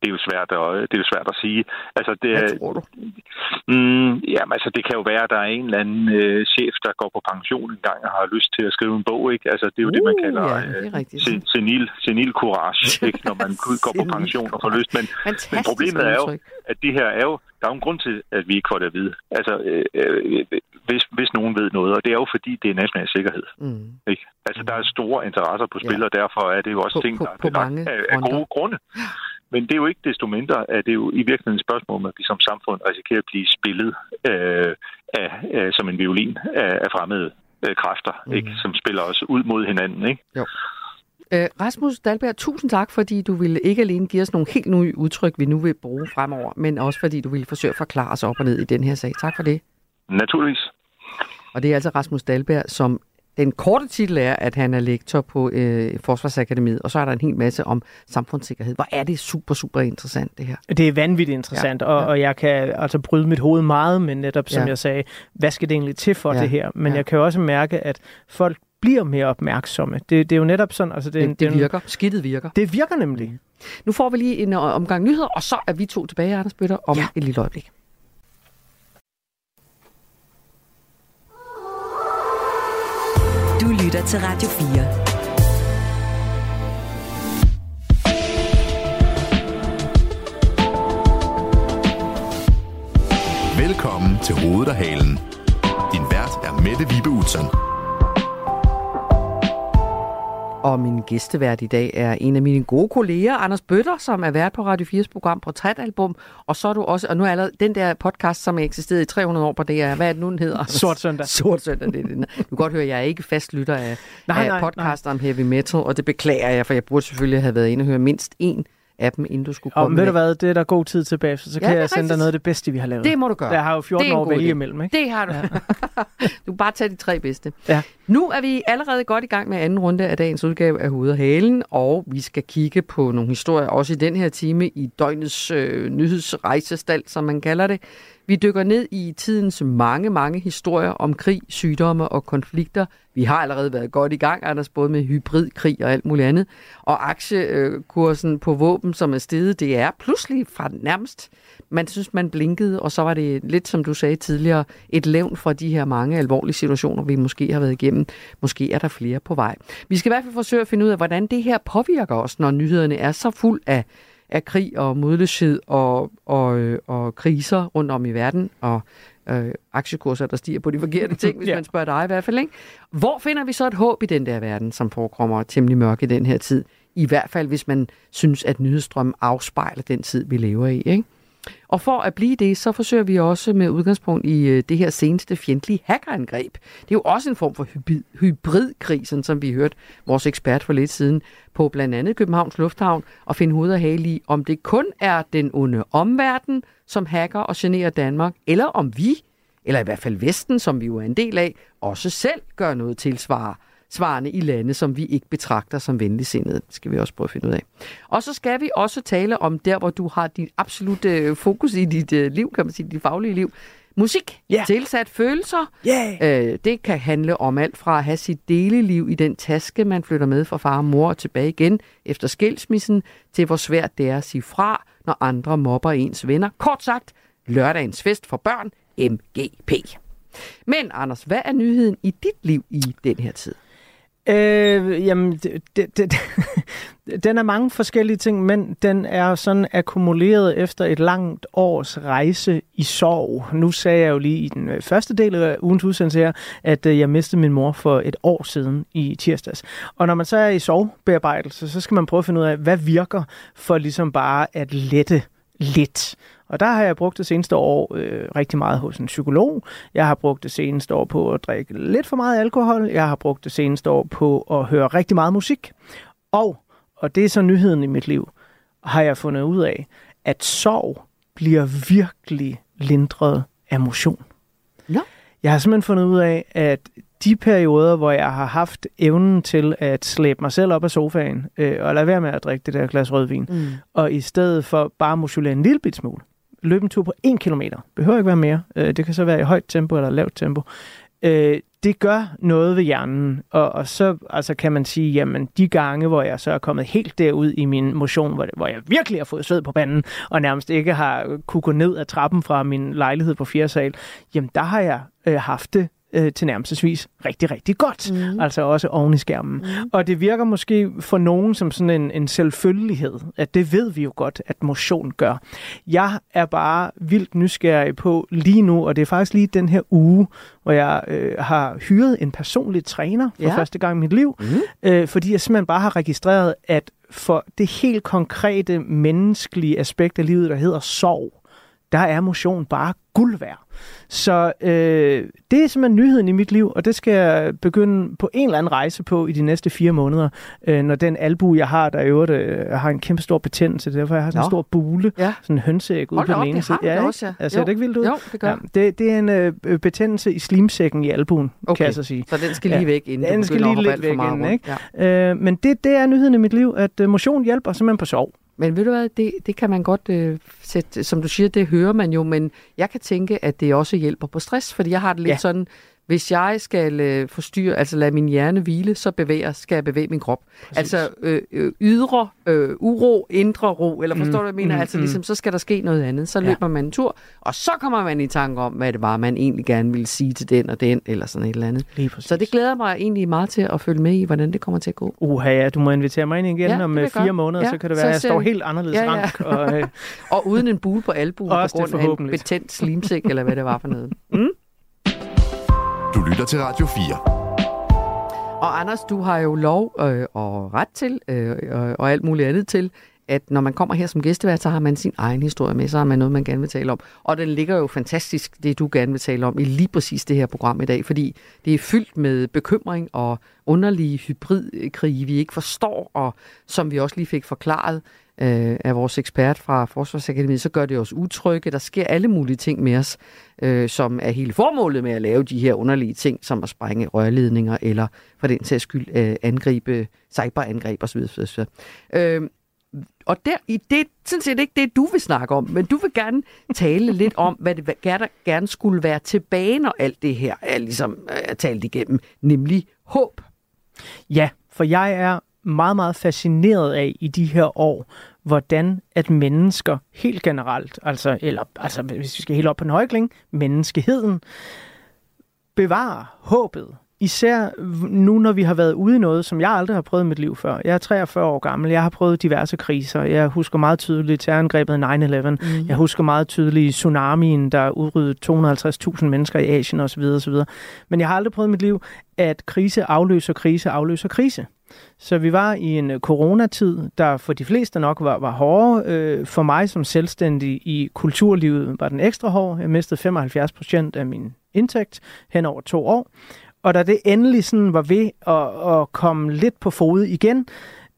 Det er jo svært at, det er jo svært at sige. Altså, det, Hvad tror du? Mm, jamen, altså, det kan jo være, at der er en eller anden øh, chef, der går på pension en gang og har lyst til at skrive en bog. Ikke? Altså, det er jo uh, det, man Uh, kalder ja, det er rigtigt. øh, senil, senil courage, ikke? når man går på pension og får lyst. Men, men problemet er jo, at det her er jo, der er jo en grund til, at vi ikke får det at vide. Altså, øh, øh, hvis, hvis nogen ved noget, og det er jo fordi, det er national sikkerhed. Mm. Ikke? Altså, der er store interesser på spil, Ja. og derfor er det jo også På- ting, på- der er på mange af, af gode grunde. Men det er jo ikke desto mindre, at det er jo i virkeligheden et spørgsmål om, at vi som samfund risikerer at blive spillet øh, af, af, som en violin af, af fremmede øh, kræfter, mm. ikke? som spiller os ud mod hinanden. Ikke? Øh, Rasmus Dalberg, tusind tak, fordi du ville ikke alene give os nogle helt nye udtryk, vi nu vil bruge fremover, men også fordi du ville forsøge at forklare os op og ned i den her sag. Tak for det. Naturligvis. Og det er altså Rasmus Dalberg, som den korte titel er, at han er lektor på øh, Forsvarsakademiet, og så er der en hel masse om samfundssikkerhed. Hvor er det super, super interessant, det her. Det er vanvittigt interessant, Ja, ja, og, og jeg kan altså bryde mit hoved meget med netop, som Ja. jeg sagde, hvad skal det egentlig til for Ja, det her? Men ja. jeg kan jo også mærke, at folk bliver mere opmærksomme. Det, det er jo netop sådan, altså det, Det, det er en- virker. Skidtet virker. Det virker nemlig. Nu får vi lige en øh, omgang nyheder, og så er vi to tilbage, Anders Bøtter, om ja. et lille øjeblik. Lytter til Radio 4. Velkommen til Hovedet og Halen. Din vært er Mette Vibe Utzon. Og min gæstevært i dag er en af mine gode kolleger, Anders Bøtter, som er vært på Radio 4's program Portrætalbum. Og så er du også, og nu er allerede den der podcast, som er eksisteret i 300 år på DR, hvad er det nu, den hedder? Sort søndag. Sort søndag, det er det. Du kan godt høre, at jeg er ikke fast lytter af, Nej, af nej, podcast om heavy metal, og det beklager jeg, for jeg burde selvfølgelig have været inde og høre mindst en af dem, inden du skulle Og komme ved du med. hvad, det er der god tid tilbage, så, så Ja, kan jeg sende dig noget af det bedste, vi har lavet. Det må du gøre. Jeg har jo 14 Det er en år god vælge imellem, ikke? Det har du. du kan bare tage de tre bedste. Ja. Nu er vi allerede godt i gang med anden runde af dagens udgave af Hoved og Halen, og vi skal kigge på nogle historier, også i den her time, i døgnets øh, nyhedsrejsestald, som man kalder det. Vi dykker ned i tidens mange, mange historier om krig, sygdomme og konflikter. Vi har allerede været godt i gang, Anders, både med hybridkrig og alt muligt andet. Og aktiekursen på våben, som er steget, det er pludselig fra nærmest, man synes, man blinkede, og så var det lidt, som du sagde tidligere, et levn fra de her mange alvorlige situationer, vi måske har været igennem. Måske er der flere på vej. Vi skal i hvert fald forsøge at finde ud af, hvordan det her påvirker os, når nyhederne er så fuld af af krig og modløshed og, og, øh, og kriser rundt om i verden, og øh, aktiekurser, der stiger på de forkerte ting, hvis ja. man spørger dig i hvert fald. Ikke? Hvor finder vi så et håb i den der verden, som forekommer temmelig mørk i den her tid? I hvert fald, hvis man synes, at nyhedsstrømmen afspejler den tid, vi lever i. Ikke? Og for at blive det, så forsøger vi også med udgangspunkt i øh, det her seneste fjendtlige hackerangreb. Det er jo også en form for hybrid, hybridkrig, sådan som vi hørte vores ekspert for lidt siden på blandt andet Københavns Lufthavn og finde hoved og hale i, om det kun er den onde omverden, som hacker og generer Danmark, eller om vi, eller i hvert fald Vesten, som vi jo er en del af, også selv gør noget tilsvarende svarende i lande, som vi ikke betragter som venligsindede. Det skal vi også prøve at finde ud af. Og så skal vi også tale om der, hvor du har dit absolute øh, fokus i dit øh, liv, kan man sige, dit faglige liv. Musik, Ja. tilsat følelser. Yeah. Øh, det kan handle om alt fra at have sit deleliv i den taske, man flytter med fra far og mor og tilbage igen efter skilsmissen, til hvor svært det er at sige fra, når andre mobber ens venner. Kort sagt, lørdagens fest for børn, MGP. Men Anders, hvad er nyheden i dit liv i den her tid? Øh, jamen, det, det, det, den er mange forskellige ting, men den er sådan akkumuleret efter et langt års rejse i sorg. Nu sagde jeg jo lige i den øh, første del af ugens udsendelse her, at øh, jeg mistede min mor for et år siden i tirsdags. Og når man så er i sorgbearbejdelse, så skal man prøve at finde ud af, hvad virker for ligesom bare at lette lidt. Og der har jeg brugt det seneste år øh, rigtig meget hos en psykolog. Jeg har brugt det seneste år på at drikke lidt for meget alkohol. Jeg har brugt det seneste år på at høre rigtig meget musik. Og, og det er så nyheden i mit liv, har jeg fundet ud af, at sorg bliver virkelig, lindret af motion. Ja. Jeg har simpelthen fundet ud af, at de perioder, hvor jeg har haft evnen til at slæbe mig selv op af sofaen, øh, og lade være med at drikke det der glas rødvin, Mm. og i stedet for bare motionere en lille bit smule, løbe en tur på 1 km. behøver ikke være mere, øh, det kan så være i højt tempo eller lavt tempo, øh, det gør noget ved hjernen, og, og så altså kan man sige, jamen de gange, hvor jeg så er kommet helt derud i min motion, hvor, hvor jeg virkelig har fået sved på panden, og nærmest ikke har kunne gå ned ad trappen fra min lejlighed på 4. sal, jamen der har jeg øh, haft det øh, til nærmestvis rigtig, rigtig godt. Mm. Altså også oven i skærmen. Mm. Og det virker måske for nogen som sådan en, en selvfølgelighed, at det ved vi jo godt, at motion gør. Jeg er bare vildt nysgerrig på lige nu, og det er faktisk lige den her uge, hvor jeg øh, har hyret en personlig træner for Ja. første gang i mit liv, Mm. øh, fordi jeg simpelthen bare har registreret, at for det helt konkrete menneskelige aspekt af livet, der hedder sorg, der er motion bare guld værd. Så øh, det er simpelthen nyheden i mit liv, og det skal jeg begynde på en eller anden rejse på i de næste fire måneder, øh, når den albu, jeg har, der øvrigt øh, har en kæmpe stor betændelse, derfor jeg har sådan en stor bule, Ja. sådan en hønseæg ude Hold på den op, ene side. ikke? også, ja. Altså, ser Jo. det ikke vildt ud? Jo, det gør. det, det er en øh, øh, betændelse i slimsækken i albuen, Okay. kan jeg så sige. Så den skal lige væk, inden den du skal lige lidt væk inden, ikke? Ja. Øh, men det, det er nyheden i mit liv, at øh, motion hjælper simpelthen på sorg. Men ved du hvad, det, det kan man godt øh, sætte, som du siger, det hører man jo, men jeg kan tænke, at det også hjælper på stress, fordi jeg har det lidt Ja. sådan, hvis jeg skal øh, forstyrre, altså lade min hjerne hvile, så bevæger, skal jeg bevæge min krop. Præcis. Altså øh, øh, ydre øh, uro, indre ro, eller forstår du, Mm, hvad jeg mener? mm, altså mm. ligesom, så skal der ske noget andet. Så Ja. løber man en tur, og så kommer man i tanke om, hvad det var, man egentlig gerne ville sige til den og den, eller sådan et eller andet. Så det glæder mig egentlig meget til at følge med i, hvordan det kommer til at gå. Uha, ja, du må invitere mig ind igen Ja, om øh, fire gøre. måneder, Ja, så kan det være, at jeg står helt anderledes Ja, ja. rank. Og, øh, Og uden en bule på albuen på grund af en betændt slimsæk, eller hvad det var for noget. Mm? Du lytter til Radio 4. Og Anders, du har jo lov øh, og ret til, øh, og, og alt muligt andet til, at når man kommer her som gæstevært, så har man sin egen historie med, så har man noget, man gerne vil tale om. Og den ligger jo fantastisk, det du gerne vil tale om, i lige præcis det her program i dag, fordi det er fyldt med bekymring og underlige hybridkrige, vi ikke forstår, og som vi også lige fik forklaret øh, af vores ekspert fra Forsvarsakademiet, så gør det os utrygge. Der sker alle mulige ting med os, øh, som er hele formålet med at lave de her underlige ting, som at sprænge rørledninger, eller for den sags skyld øh, angribe, cyberangreb osv. osv. Øh, og der, i det, sådan set ikke det, du vil snakke om, men du vil gerne tale lidt om, hvad det hvad der gerne skulle være tilbage, når alt det her er ligesom øh, er talt igennem, nemlig håb. Ja, for jeg er meget, meget fascineret af i de her år, hvordan at mennesker helt generelt, altså, eller, altså hvis vi skal helt op på en højkling, menneskeheden, bevarer håbet. Især nu, når vi har været ude i noget, som jeg aldrig har prøvet i mit liv før. Jeg er 43 år gammel. Jeg har prøvet diverse kriser. Jeg husker meget tydeligt terrorangrebet 9-11. Mm. Jeg husker meget tydeligt tsunamien, der udryddede 250.000 mennesker i Asien osv. osv. Men jeg har aldrig prøvet i mit liv, at krise afløser krise afløser krise. Så vi var i en øh, coronatid, der for de fleste nok var, var hårdere. Øh, for mig som selvstændig i kulturlivet var den ekstra hård. Jeg mistede 75 procent af min indtægt hen over to år. Og da det endelig sådan var ved at, at komme lidt på fod igen,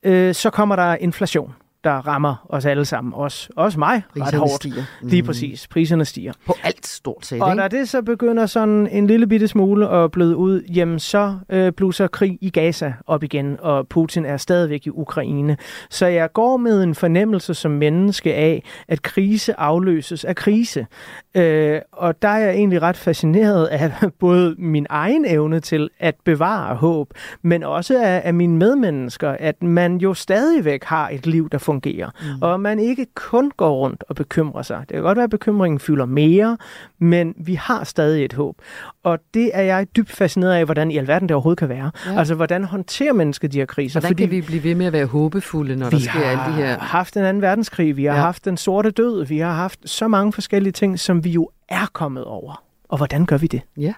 øh, så kommer der inflation, der rammer os alle sammen. Også, også mig ret Priserne hårdt. stiger. Lige præcis. Priserne stiger. På alt stort set, Og ikke? da det så begynder sådan en lille bitte smule at bløde ud, jamen så øh, bluser krig i Gaza op igen, og Putin er stadigvæk i Ukraine. Så jeg går med en fornemmelse som menneske af, at krise afløses af krise. Øh, og der er jeg egentlig ret fascineret af både min egen evne til at bevare håb, men også af, af mine medmennesker, at man jo stadigvæk har et liv, der fungerer. Mm. Og man ikke kun går rundt og bekymrer sig. Det kan godt være, at bekymringen fylder mere, men vi har stadig et håb. Og det er jeg dybt fascineret af, hvordan i alverden det overhovedet kan være. Ja. Altså, hvordan håndterer mennesket de her kriser? Hvordan kan vi blive ved med at være håbefulde, når der vi sker alle de her... har haft en anden verdenskrig, vi har ja. haft den sorte død, vi har haft så mange forskellige ting, som vi jo er kommet over. Og hvordan gør vi det? Ja.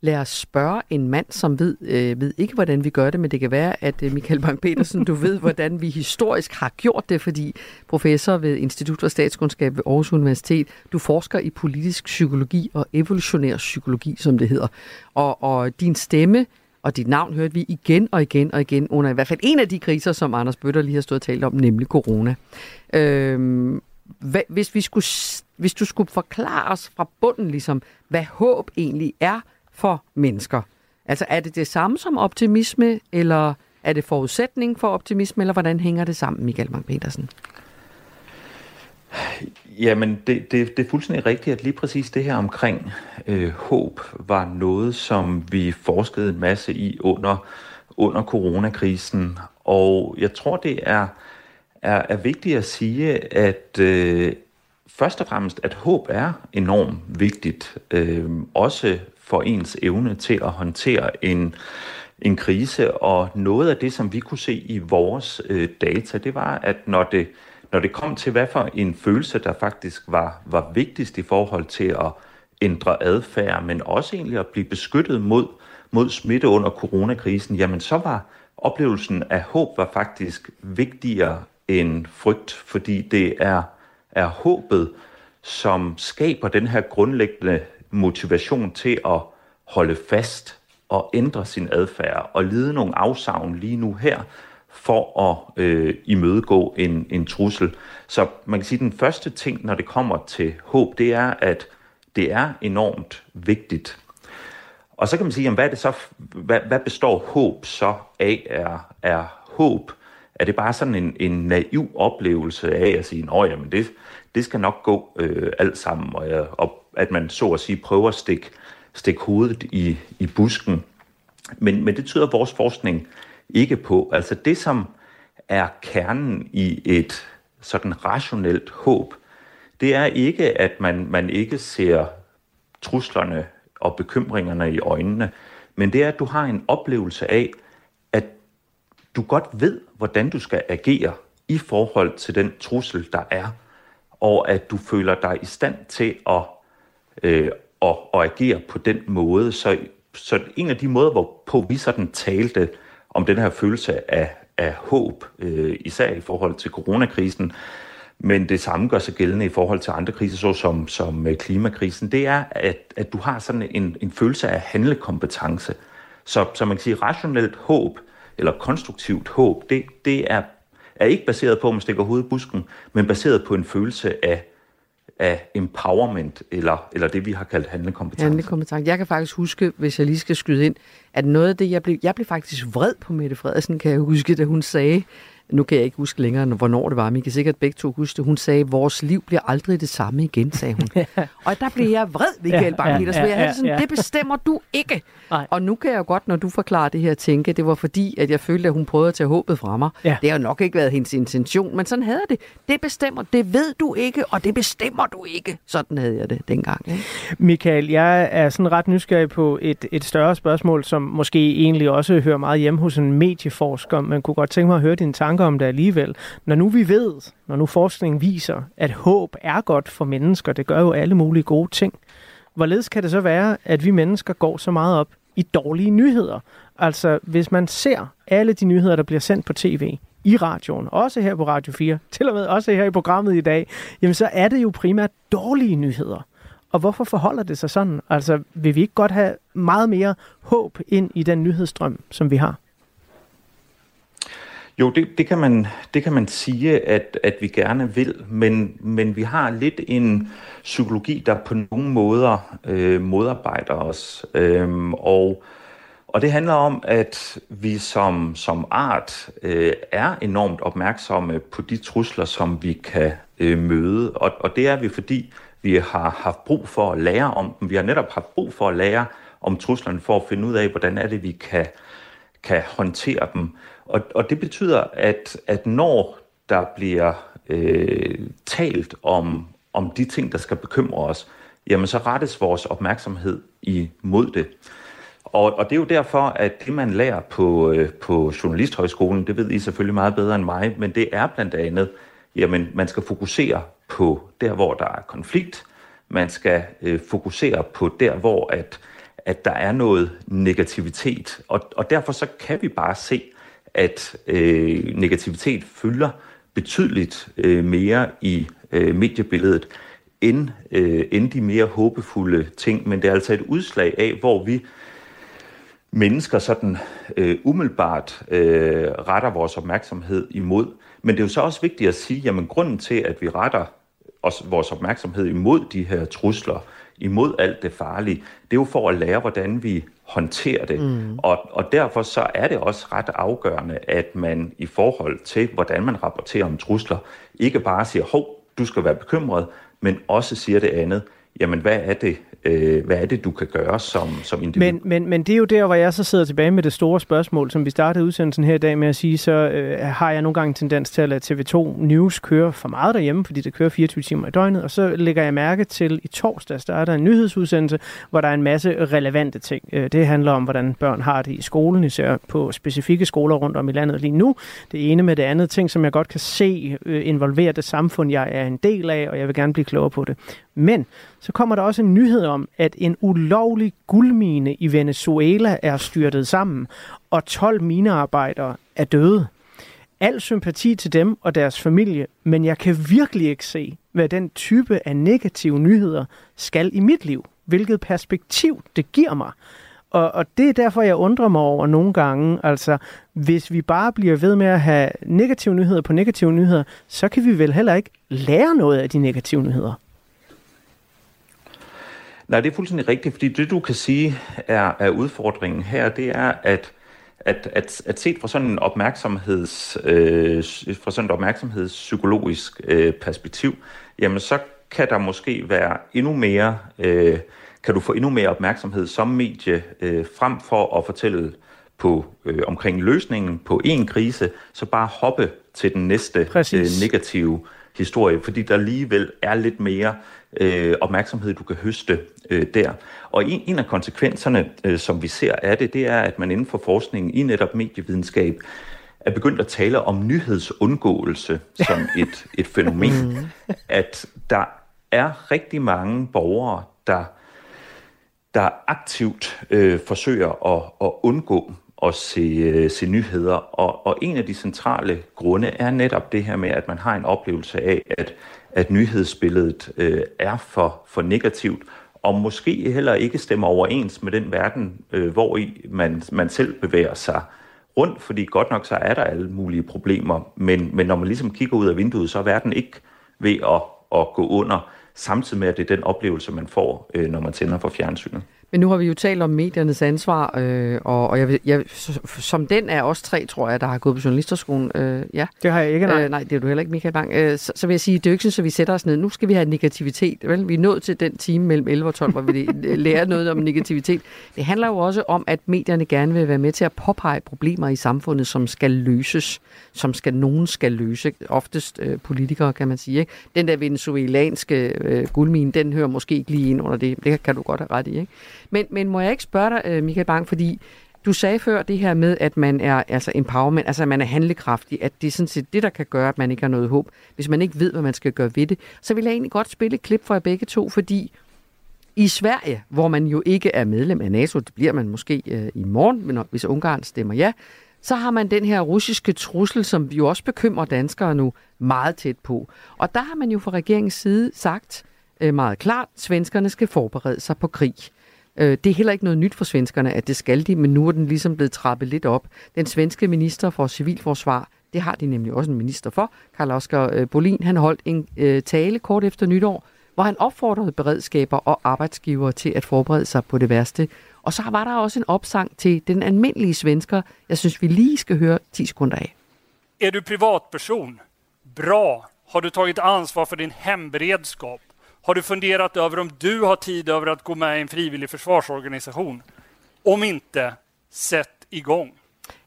Lad os spørge en mand, som ved, øh, ved ikke, hvordan vi gør det, men det kan være, at øh, Michael Bang-Petersen, du ved, hvordan vi historisk har gjort det, fordi professor ved Institut for Statskundskab ved Aarhus Universitet, du forsker i politisk psykologi og evolutionær psykologi, som det hedder. Og, og din stemme og dit navn hørte vi igen og igen og igen under i hvert fald en af de kriser, som Anders Bøtter lige har stået og talt om, nemlig corona. Øhm, hvad, hvis, vi skulle, hvis du skulle forklare os fra bunden, ligesom, hvad håb egentlig er for mennesker. Altså er det det samme som optimisme, eller er det forudsætning for optimisme, eller hvordan hænger det sammen, Michael Mang-Petersen? Jamen, det, det, det er fuldstændig rigtigt, at lige præcis det her omkring øh, håb var noget, som vi forskede en masse i under, under coronakrisen. Og jeg tror, det er, er, er vigtigt at sige, at øh, først og fremmest, at håb er enormt vigtigt, øh, også for ens evne til at håndtere en, en krise. Og noget af det, som vi kunne se i vores øh, data, det var, at når det når det kom til, hvad for en følelse, der faktisk var, var vigtigst i forhold til at ændre adfærd, men også egentlig at blive beskyttet mod, mod smitte under coronakrisen, jamen så var oplevelsen af håb var faktisk vigtigere end frygt, fordi det er, er håbet, som skaber den her grundlæggende motivation til at holde fast og ændre sin adfærd og lide nogle afsavn lige nu her, for at øh, imødegå en, en trussel. Så man kan sige, at den første ting, når det kommer til håb, det er, at det er enormt vigtigt. Og så kan man sige, jamen, hvad, er det så, hvad, hvad består håb så af? Er, er håb, er det bare sådan en, en naiv oplevelse af at sige, at det, det skal nok gå øh, alt sammen, og, jeg, og at man så at sige prøver at stikke, stikke hovedet i, i busken. Men, men det tyder vores forskning ikke på. Altså det, som er kernen i et sådan rationelt håb, det er ikke, at man, man ikke ser truslerne og bekymringerne i øjnene, men det er, at du har en oplevelse af, at du godt ved, hvordan du skal agere i forhold til den trussel, der er, og at du føler dig i stand til at, øh, og, og agere på den måde. Så, så en af de måder, hvorpå vi sådan talte om den her følelse af, af håb, øh, især i forhold til coronakrisen, men det samme gør sig gældende i forhold til andre kriser, såsom som øh, klimakrisen, det er, at, at du har sådan en, en følelse af handlekompetence. Så, så man kan sige, rationelt håb, eller konstruktivt håb, det, det er, er ikke baseret på, om man stikker hovedet i busken, men baseret på en følelse af af empowerment, eller, eller det vi har kaldt handlekompetence. Handlekompetence. Jeg kan faktisk huske, hvis jeg lige skal skyde ind, at noget af det, jeg blev, jeg blev faktisk vred på Mette Frederiksen, kan jeg huske, da hun sagde, nu kan jeg ikke huske længere, hvornår det var, men I kan sikkert begge to huske det. Hun sagde, vores liv bliver aldrig det samme igen, sagde hun. og der blev jeg vred, Michael ja, Bang-Peters, ja, ja, jeg havde sådan, ja. det bestemmer du ikke. Nej. Og nu kan jeg jo godt, når du forklarer det her, tænke, det var fordi, at jeg følte, at hun prøvede at tage håbet fra mig. Ja. Det har jo nok ikke været hendes intention, men sådan havde det. Det bestemmer, det ved du ikke, og det bestemmer du ikke. Sådan havde jeg det dengang. Ikke? Michael, jeg er sådan ret nysgerrig på et, et større spørgsmål, som måske egentlig også hører meget hjemme hos en medieforsker, men kunne godt tænke mig at høre dine tanker om det alligevel. Når nu vi ved, når nu forskningen viser, at håb er godt for mennesker, det gør jo alle mulige gode ting, hvorledes kan det så være, at vi mennesker går så meget op i dårlige nyheder? Altså, hvis man ser alle de nyheder, der bliver sendt på tv, i radioen, også her på Radio 4, til og med også her i programmet i dag, jamen så er det jo primært dårlige nyheder. Og hvorfor forholder det sig sådan? Altså, vil vi ikke godt have meget mere håb ind i den nyhedsstrøm, som vi har? Jo, det, det, kan man, det kan man sige, at, at vi gerne vil, men, men vi har lidt en psykologi, der på nogle måder øh, modarbejder os. Øhm, og, og det handler om, at vi som, som art øh, er enormt opmærksomme på de trusler, som vi kan øh, møde. Og, og det er vi, fordi vi har haft brug for at lære om dem. Vi har netop haft brug for at lære om truslerne for at finde ud af, hvordan er det, vi kan, kan håndtere dem. Og, og det betyder, at, at når der bliver øh, talt om, om de ting, der skal bekymre os, jamen så rettes vores opmærksomhed imod det. Og, og det er jo derfor, at det, man lærer på, øh, på Journalisthøjskolen, det ved I selvfølgelig meget bedre end mig, men det er blandt andet, jamen man skal fokusere på der, hvor der er konflikt. Man skal øh, fokusere på der, hvor at, at der er noget negativitet. Og, og derfor så kan vi bare se, at øh, negativitet fylder betydeligt øh, mere i øh, mediebilledet end, øh, end de mere håbefulde ting. Men det er altså et udslag af, hvor vi mennesker sådan øh, umiddelbart øh, retter vores opmærksomhed imod. Men det er jo så også vigtigt at sige, jamen grunden til, at vi retter os, vores opmærksomhed imod de her trusler, imod alt det farlige, det er jo for at lære, hvordan vi håndterer det. Mm. Og, og derfor så er det også ret afgørende, at man i forhold til, hvordan man rapporterer om trusler, ikke bare siger, hov, du skal være bekymret, men også siger det andet. Jamen, hvad er det, øh, hvad er det, du kan gøre som, som individ. Men, men, men det er jo der, hvor jeg så sidder tilbage med det store spørgsmål, som vi startede udsendelsen her i dag med at sige, så øh, har jeg nogle gange tendens til at lade TV2 News køre for meget derhjemme, fordi det kører 24 timer i døgnet, og så lægger jeg mærke til i torsdags, der er der en nyhedsudsendelse, hvor der er en masse relevante ting. Øh, det handler om, hvordan børn har det i skolen, især på specifikke skoler rundt om i landet lige nu. Det ene med det andet ting, som jeg godt kan se øh, involverer det samfund, jeg er en del af, og jeg vil gerne blive klogere på det. Men så kommer der også en nyhed om, at en ulovlig guldmine i Venezuela er styrtet sammen, og 12 minearbejdere er døde. Al sympati til dem og deres familie, men jeg kan virkelig ikke se, hvad den type af negative nyheder skal i mit liv. Hvilket perspektiv det giver mig. Og, og det er derfor, jeg undrer mig over nogle gange, altså hvis vi bare bliver ved med at have negative nyheder på negative nyheder, så kan vi vel heller ikke lære noget af de negative nyheder. Nej, det er fuldstændig rigtigt, fordi det du kan sige er, er udfordringen her, det er, at at, at, at set fra sådan en opmærksomheds, øh, fra sådan et opmærksomhedspsykologisk øh, perspektiv, jamen så kan der måske være endnu mere, øh, kan du få endnu mere opmærksomhed som medie, øh, frem for at fortælle på øh, omkring løsningen på en krise, så bare hoppe til den næste øh, negative historie, fordi der alligevel er lidt mere øh, opmærksomhed, du kan høste øh, der. Og en, en af konsekvenserne, øh, som vi ser af det, det er, at man inden for forskningen i netop medievidenskab er begyndt at tale om nyhedsundgåelse som et, et fænomen. Mm. At der er rigtig mange borgere, der, der aktivt øh, forsøger at, at undgå at se, øh, se nyheder. Og, og en af de centrale grunde er netop det her med, at man har en oplevelse af, at, at nyhedsbilledet øh, er for, for negativt, og måske heller ikke stemmer overens med den verden, øh, hvor i man, man selv bevæger sig rundt, fordi godt nok så er der alle mulige problemer, men, men når man ligesom kigger ud af vinduet, så er verden ikke ved at, at gå under, samtidig med, at det er den oplevelse, man får, øh, når man tænder for fjernsynet. Men nu har vi jo talt om mediernes ansvar, øh, og, og jeg, jeg, som den er også tre, tror jeg, der har gået på journalisterskolen. Øh, ja. Det har jeg ikke, nej. Øh, nej, det er du heller ikke, Michael Bang. Øh, så, så vil jeg sige, det er jo ikke sådan, at vi sætter os ned. Nu skal vi have negativitet. Vel? Vi er nået til den time mellem 11 og 12, hvor vi lærer noget om negativitet. Det handler jo også om, at medierne gerne vil være med til at påpege problemer i samfundet, som skal løses, som skal nogen skal løse. Oftest øh, politikere, kan man sige. Ikke? Den der venezuelanske øh, guldmine, den hører måske ikke lige ind under det. Det kan du godt have ret i. Ikke? Men, men må jeg ikke spørge dig, øh, Michael Bang, fordi du sagde før det her med, at man er altså empowerment, altså at man er handlekraftig, at det er sådan set det, der kan gøre, at man ikke har noget håb, hvis man ikke ved, hvad man skal gøre ved det. Så vil jeg egentlig godt spille et klip for jer begge to, fordi i Sverige, hvor man jo ikke er medlem af NATO, det bliver man måske øh, i morgen, men hvis Ungarn stemmer ja, så har man den her russiske trussel, som jo også bekymrer danskere nu, meget tæt på. Og der har man jo fra regeringens side sagt øh, meget klart, at svenskerne skal forberede sig på krig. Øh, det er heller ikke noget nyt for svenskerne, at det skal de, men nu er den ligesom blevet trappet lidt op. Den svenske minister for civilforsvar, det har de nemlig også en minister for, Karl Oskar øh, Bolin, han holdt en øh, tale kort efter nytår, hvor han opfordrede beredskaber og arbejdsgivere til at forberede sig på det værste. Og så var der også en opsang til den almindelige svensker, jeg synes, vi lige skal høre 10 sekunder af. Er du privatperson? Bra. Har du tagit ansvar för din hemberedskap? Har du funderat över om du har tid över att gå med i en frivillig försvarsorganisation? Om inte, sätt igång.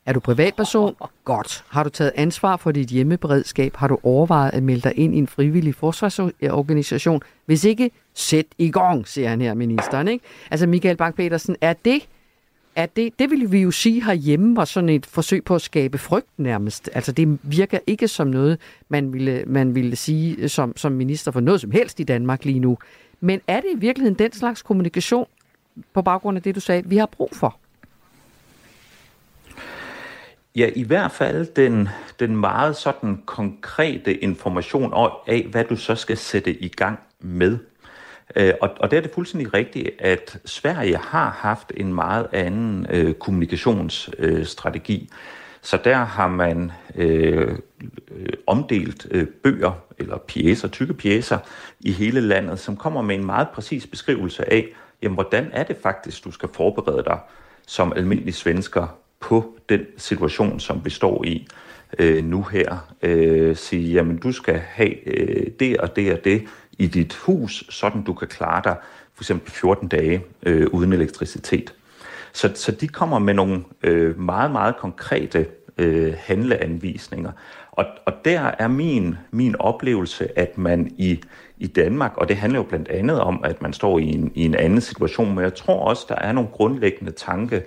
Er du privatperson? Godt. Har du taget ansvar for dit hjemmeberedskab? Har du overvejet at melde dig ind i en frivillig forsvarsorganisation? Hvis ikke, sæt i gang, siger han her, ministeren. Ikke? Altså Michael Bang-Petersen, er det er det, det vil vi jo sige herhjemme var sådan et forsøg på at skabe frygt nærmest. Altså det virker ikke som noget, man ville, man ville sige som, som minister for noget som helst i Danmark lige nu. Men er det i virkeligheden den slags kommunikation, på baggrund af det, du sagde, vi har brug for? Ja, i hvert fald den, den meget sådan konkrete information af, hvad du så skal sætte i gang med. Øh, og, og der er det fuldstændig rigtigt, at Sverige har haft en meget anden øh, kommunikationsstrategi. Øh, Så der har man øh, øh omdelt øh, bøger eller pjæser, tykke pjæser i hele landet, som kommer med en meget præcis beskrivelse af, jamen, hvordan er det faktisk, du skal forberede dig som almindelig svensker på den situation, som vi står i øh, nu her. Øh, sige, jamen du skal have øh, det og det og det i dit hus, sådan du kan klare dig for eksempel 14 dage øh, uden elektricitet. Så, så de kommer med nogle øh, meget, meget konkrete øh, handleanvisninger. Og, og der er min, min oplevelse, at man i, i Danmark, og det handler jo blandt andet om, at man står i en, i en anden situation, men jeg tror også, der er nogle grundlæggende tanke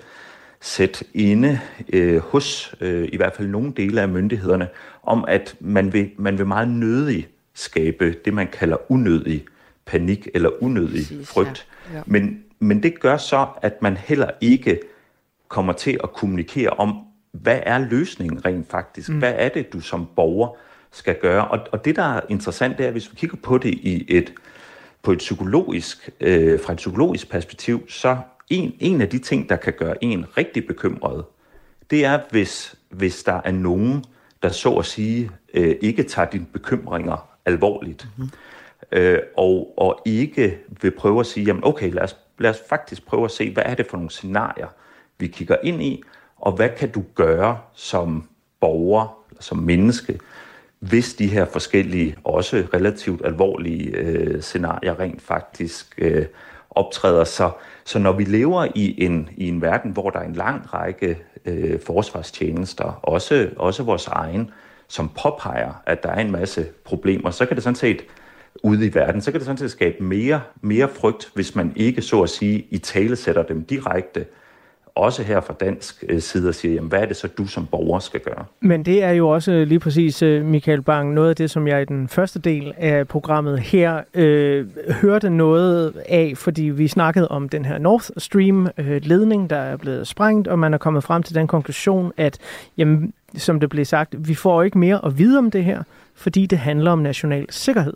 sæt inde øh, hos øh, i hvert fald nogle dele af myndighederne, om at man vil, man vil meget nødig skabe det, man kalder unødig panik eller unødig Præcis, frygt. Ja. Ja. Men, men det gør så, at man heller ikke kommer til at kommunikere om, hvad er løsningen rent faktisk? Mm. Hvad er det, du som borger skal gøre? Og, og det, der er interessant, det er, hvis vi kigger på det i et, på et psykologisk, øh, fra et psykologisk perspektiv, så en, en af de ting, der kan gøre en rigtig bekymret, det er, hvis, hvis der er nogen, der så at sige øh, ikke tager dine bekymringer alvorligt, mm-hmm. øh, og, og ikke vil prøve at sige, jamen okay, lad os, lad os faktisk prøve at se, hvad er det for nogle scenarier, vi kigger ind i, og hvad kan du gøre som borger, som menneske, hvis de her forskellige, også relativt alvorlige øh, scenarier rent faktisk øh, optræder. Så, så når vi lever i en, i en verden, hvor der er en lang række øh, forsvarstjenester, også, også vores egen, som påpeger, at der er en masse problemer, så kan det sådan set ude i verden, så kan det sådan set skabe mere, mere frygt, hvis man ikke så at sige i tale sætter dem direkte også her fra dansk øh, side og siger, jamen, hvad er det så, du som borger skal gøre? Men det er jo også lige præcis, øh, Michael Bang, noget af det, som jeg i den første del af programmet her øh, hørte noget af, fordi vi snakkede om den her North Stream-ledning, øh, der er blevet sprængt, og man er kommet frem til den konklusion, at, jamen, som det blev sagt, vi får ikke mere at vide om det her, fordi det handler om national sikkerhed.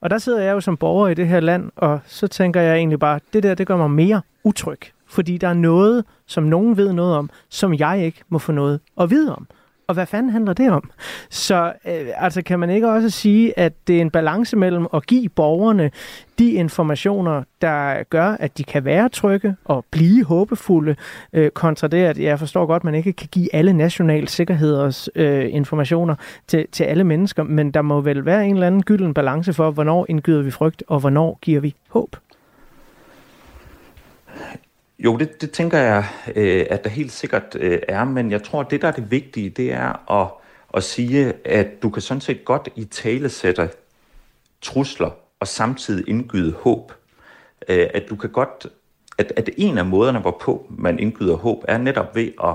Og der sidder jeg jo som borger i det her land, og så tænker jeg egentlig bare, det der, det gør mig mere utryg fordi der er noget, som nogen ved noget om, som jeg ikke må få noget at vide om. Og hvad fanden handler det om? Så øh, altså kan man ikke også sige, at det er en balance mellem at give borgerne de informationer, der gør, at de kan være trygge og blive håbefulde, øh, kontra det, at jeg forstår godt, at man ikke kan give alle national sikkerheders øh, informationer til, til alle mennesker, men der må vel være en eller anden gylden balance for, hvornår indgyder vi frygt, og hvornår giver vi håb. Jo, det, det tænker jeg, øh, at der helt sikkert øh, er, men jeg tror, at det, der er det vigtige, det er at, at sige, at du kan sådan set godt i tale sætte trusler og samtidig indgyde håb. Øh, at du kan godt, at, at en af måderne, hvorpå man indgyder håb, er netop ved at,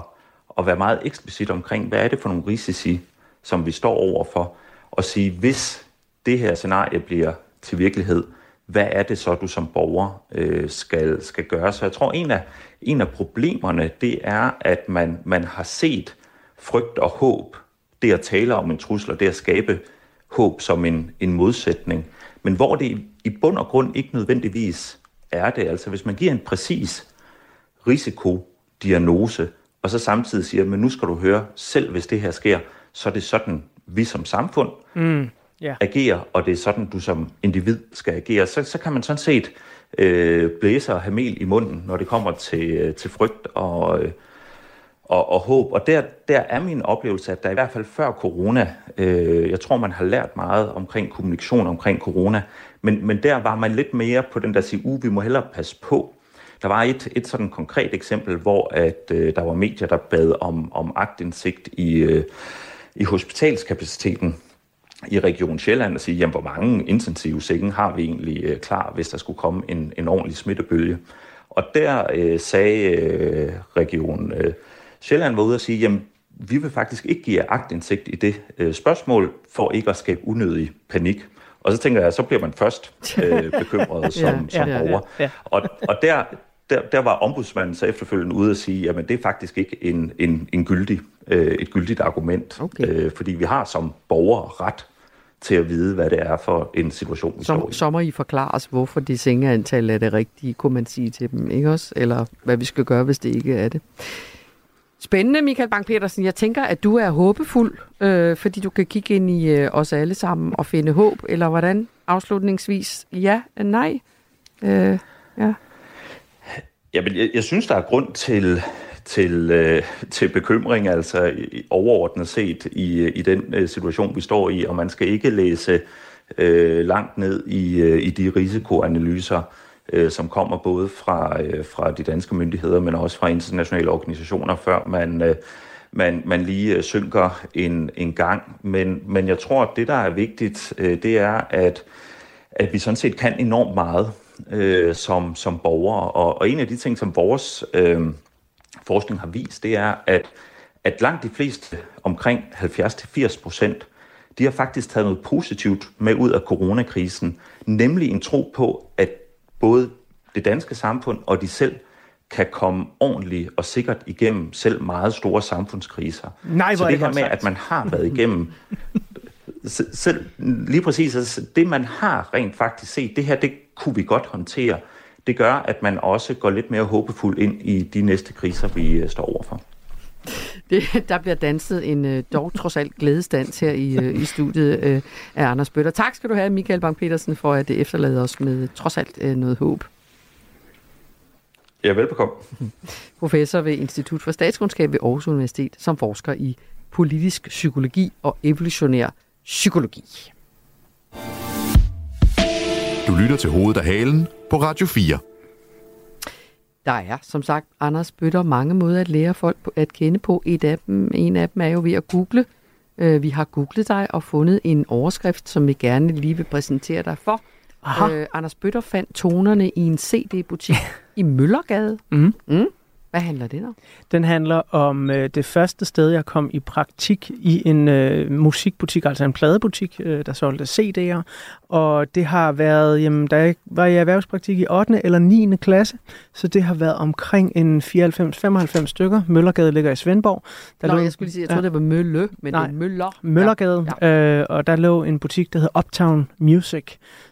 at være meget eksplicit omkring, hvad er det for nogle risici, som vi står overfor, og sige, hvis det her scenarie bliver til virkelighed, hvad er det så, du som borger øh, skal, skal gøre? Så jeg tror, en af, en af problemerne, det er, at man, man har set frygt og håb, det at tale om en trussel, og det at skabe håb som en, en modsætning, men hvor det i bund og grund ikke nødvendigvis er det. Altså hvis man giver en præcis risikodiagnose, og så samtidig siger, men nu skal du høre, selv hvis det her sker, så er det sådan, vi som samfund mm yeah. agerer, og det er sådan, du som individ skal agere, så, så kan man sådan set øh, blæse og have mel i munden, når det kommer til, øh, til frygt og, øh, og, og håb. Og der, der er min oplevelse, at der i hvert fald før corona, øh, jeg tror, man har lært meget omkring kommunikation omkring corona, men, men der var man lidt mere på den der sige, uh, vi må hellere passe på. Der var et, et sådan konkret eksempel, hvor at øh, der var medier, der bad om, om agtindsigt i, øh, i hospitalskapaciteten i Region Sjælland og sige, jamen, hvor mange intensive senge har vi egentlig øh, klar, hvis der skulle komme en, en ordentlig smittebølge. Og der øh, sagde øh, Region øh, Sjælland var ude og sige, jamen, vi vil faktisk ikke give jer agtindsigt i det øh, spørgsmål, for ikke at skabe unødig panik. Og så tænker jeg, så bliver man først øh, bekymret som, ja, som ja, borger. Ja, ja. Og, og der, der, der var ombudsmanden så efterfølgende ude at sige, at det er faktisk ikke en, en, en gyldig, øh, et gyldigt argument, okay. øh, fordi vi har som borgere ret til at vide, hvad det er for en situation, vi Som, står i. Så må I forklare os, hvorfor det sengeantal er det rigtige, kunne man sige til dem, ikke også? Eller hvad vi skal gøre, hvis det ikke er det. Spændende, Michael Bang-Petersen. Jeg tænker, at du er håbefuld, øh, fordi du kan kigge ind i øh, os alle sammen og finde håb, eller hvordan? Afslutningsvis, ja, nej? Øh, ja. Jamen, jeg, jeg synes, der er grund til, til, øh, til bekymring, altså overordnet set i, i den øh, situation, vi står i, og man skal ikke læse øh, langt ned i, øh, i de risikoanalyser, øh, som kommer både fra, øh, fra de danske myndigheder, men også fra internationale organisationer, før man, øh, man, man lige øh, synker en, en gang. Men, men jeg tror, at det, der er vigtigt, øh, det er, at, at vi sådan set kan enormt meget øh, som, som borgere. Og, og en af de ting, som vores øh, forskning har vist, det er, at, at langt de fleste, omkring 70-80 procent, de har faktisk taget noget positivt med ud af coronakrisen, nemlig en tro på, at både det danske samfund og de selv kan komme ordentligt og sikkert igennem selv meget store samfundskriser. Nej, Så det her med, at man har været igennem selv lige præcis altså det, man har rent faktisk set, det her, det kunne vi godt håndtere. Det gør, at man også går lidt mere håbefuld ind i de næste kriser, vi øh, står overfor. Det, der bliver danset en øh, dog trods alt glædesdans her i, øh, i studiet øh, af Anders Bøtter. Tak skal du have, Michael Bang-Petersen, for at det efterlader os med trods alt øh, noget håb. Ja, velbekomme. Professor ved Institut for Statskundskab ved Aarhus Universitet, som forsker i politisk psykologi og evolutionær psykologi. Du lytter til Hovedet af Halen på Radio 4. Der er, som sagt, Anders Bøtter mange måder at lære folk at kende på. Et af dem, en af dem er jo ved at google. Øh, vi har googlet dig og fundet en overskrift, som vi gerne lige vil præsentere dig for. Aha. Øh, Anders Bøtter fandt tonerne i en CD-butik i Møllergade. Mm. Mm. Hvad handler det om? Den handler om øh, det første sted, jeg kom i praktik i en øh, musikbutik, altså en pladebutik, øh, der solgte CD'er. Og det har været, jamen, da jeg var i erhvervspraktik i 8. eller 9. klasse, så det har været omkring en 94-95 stykker. Møllergade ligger i Svendborg. Der Nå, lå, jeg skulle sige, jeg troede, ja. det var Mølle, men Nej, det er Møller. Møllergade, ja. øh, og der lå en butik, der hedder Uptown Music,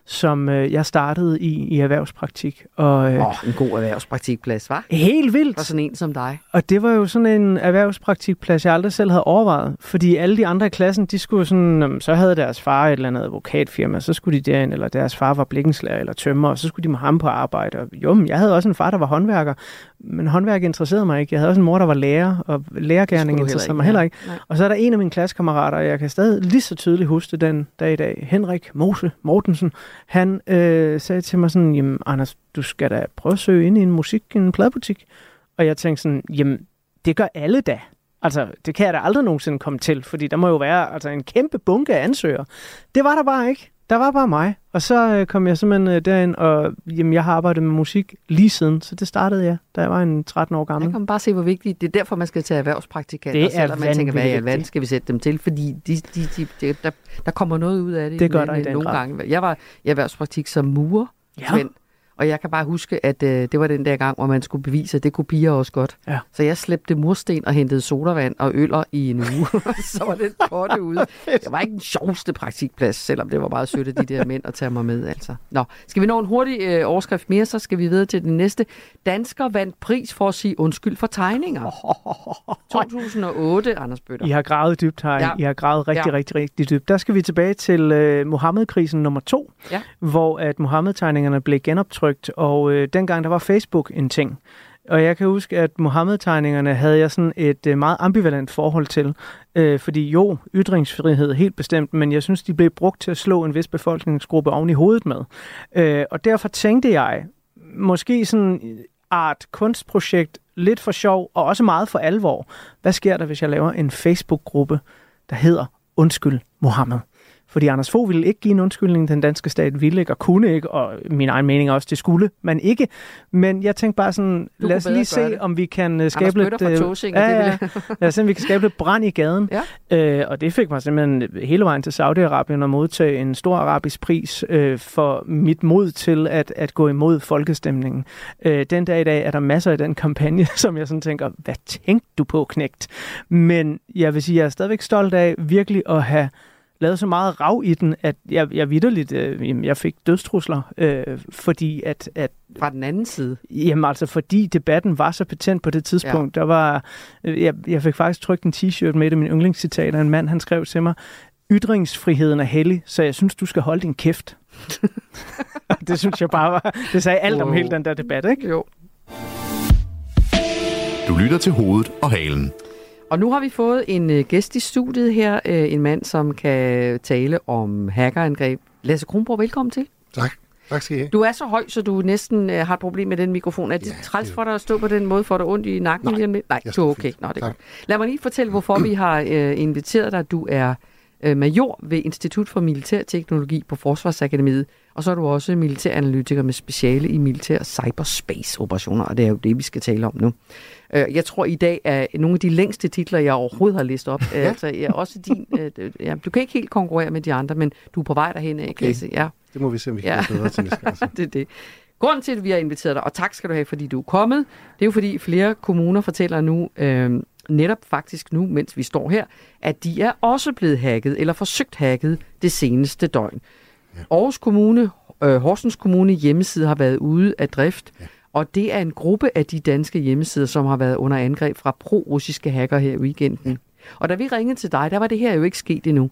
som øh, jeg startede i i erhvervspraktik. Og, øh, oh, en god erhvervspraktikplads, var? Helt vildt. For sådan en som dig. Og det var jo sådan en erhvervspraktikplads, jeg aldrig selv havde overvejet. Fordi alle de andre i klassen, de skulle sådan, så havde deres far et eller andet advokatfirma, så skulle de derind, eller deres far var blikkenslærer eller tømmer, og så skulle de med ham på arbejde. Og jo, men jeg havde også en far, der var håndværker, men håndværk interesserede mig ikke. Jeg havde også en mor, der var lærer, og lærergærning interesserede mig heller ikke. Nej. Og så er der en af mine klassekammerater, og jeg kan stadig lige så tydeligt huske den dag i dag, Henrik Mose Mortensen, han øh, sagde til mig sådan, jamen Anders, du skal da prøve at søge ind i en musik, en pladebutik. Og jeg tænkte sådan, jamen det gør alle da. Altså, det kan jeg da aldrig nogensinde komme til, fordi der må jo være altså, en kæmpe bunke af ansøgere. Det var der bare ikke. Der var bare mig. Og så øh, kom jeg simpelthen øh, derind, og jamen, jeg har arbejdet med musik lige siden, så det startede jeg, da jeg var en 13 år gammel. Jeg kan bare se, hvor vigtigt det er. derfor, man skal tage erhvervspraktikanter, det er selvom man tænker, hvad i alverden skal vi sætte dem til, fordi de, de, de, de, der, der kommer noget ud af det. Det gør der i den nogle grad. gange. Jeg var i erhvervspraktik som murer, ja. men og jeg kan bare huske, at øh, det var den der gang, hvor man skulle bevise, at det kunne piger også godt. Ja. Så jeg slæbte mursten og hentede sodavand og øller i en uge. så var den korte ude. Det var ikke den sjoveste praktikplads, selvom det var meget sødt af de der mænd at tage mig med. Altså. Nå, skal vi nå en hurtig øh, overskrift mere, så skal vi videre til den næste. Dansker vandt pris for at sige undskyld for tegninger. 2008, Anders Bøtter. I har gravet dybt her. Ja. I har gravet rigtig, ja. rigtig, rigtig dybt. Der skal vi tilbage til øh, Mohammed-krisen nummer to, ja. hvor at Mohammed-tegningerne blev genoptrykt, og øh, dengang der var Facebook en ting. Og jeg kan huske, at Mohammed-tegningerne havde jeg sådan et øh, meget ambivalent forhold til. Øh, fordi jo, ytringsfrihed helt bestemt, men jeg synes, de blev brugt til at slå en vis befolkningsgruppe oven i hovedet med. Øh, og derfor tænkte jeg, måske sådan art kunstprojekt, lidt for sjov, og også meget for alvor. Hvad sker der, hvis jeg laver en Facebook-gruppe, der hedder Undskyld Mohammed? Fordi Anders Fogh ville ikke give en undskyldning, den danske stat ville ikke og kunne ikke, og min egen mening også, det skulle man ikke. Men jeg tænkte bare sådan, Du lad os lige se, det. om vi kan øh, Anders skabe Bøtter lidt... fra øh, Tåsinge, ja, det ja, lad os se, om vi kan skabe lidt brand i gaden. Ja. Øh, og det fik mig simpelthen hele vejen til Saudi-Arabien og modtage en stor arabisk pris øh, for mit mod til at, at gå imod folkestemningen. Øh, den dag i dag er der masser af den kampagne, som jeg sådan tænker, hvad tænkte du på, knægt? Men jeg vil sige, jeg er stadigvæk stolt af virkelig at have lavede så meget rav i den, at jeg, jeg vidderligt, øh, jeg fik dødstrusler, øh, fordi at, at... Fra den anden side? Jamen altså, fordi debatten var så patent på det tidspunkt. Ja. Der var, øh, jeg, jeg fik faktisk trykt en t-shirt med det, min yndlingscitat, en mand, han skrev til mig, ytringsfriheden er hellig, så jeg synes, du skal holde din kæft. det synes jeg bare var, det sagde alt wow. om hele den der debat, ikke? Jo. Du lytter til hovedet og halen. Og nu har vi fået en øh, gæst i studiet her, øh, en mand, som kan tale om hackerangreb. Lasse Kronborg, velkommen til. Tak. Tak skal I have. Du er så høj, så du næsten øh, har et problem med den mikrofon. Er det ja, træls for dig at stå på den måde? Får du ondt i nakken? Nej, lige Nej du er okay. Nå, det er godt. Lad mig lige fortælle, hvorfor vi har øh, inviteret dig. Du er øh, major ved Institut for Militærteknologi på Forsvarsakademiet, og så er du også militæranalytiker med speciale i militær cyberspace-operationer, og det er jo det, vi skal tale om nu. Øh, jeg tror i dag er nogle af de længste titler, jeg overhovedet har læst op. ja. Altså, ja, også din, øh, ja, du kan ikke helt konkurrere med de andre, men du er på vej derhen, okay. Klasse. Ja. Det må vi se, om vi kan ja. bedre til næste gang. det er det. Grunden til, at vi har inviteret dig, og tak skal du have, fordi du er kommet, det er jo fordi flere kommuner fortæller nu, øh, netop faktisk nu, mens vi står her, at de er også blevet hacket, eller forsøgt hacket det seneste døgn. Ja. Aarhus Kommune, øh, Horsens Kommune hjemmeside har været ude af drift, ja. Og det er en gruppe af de danske hjemmesider, som har været under angreb fra pro-russiske hacker her i weekenden. Og da vi ringede til dig, der var det her jo ikke sket endnu.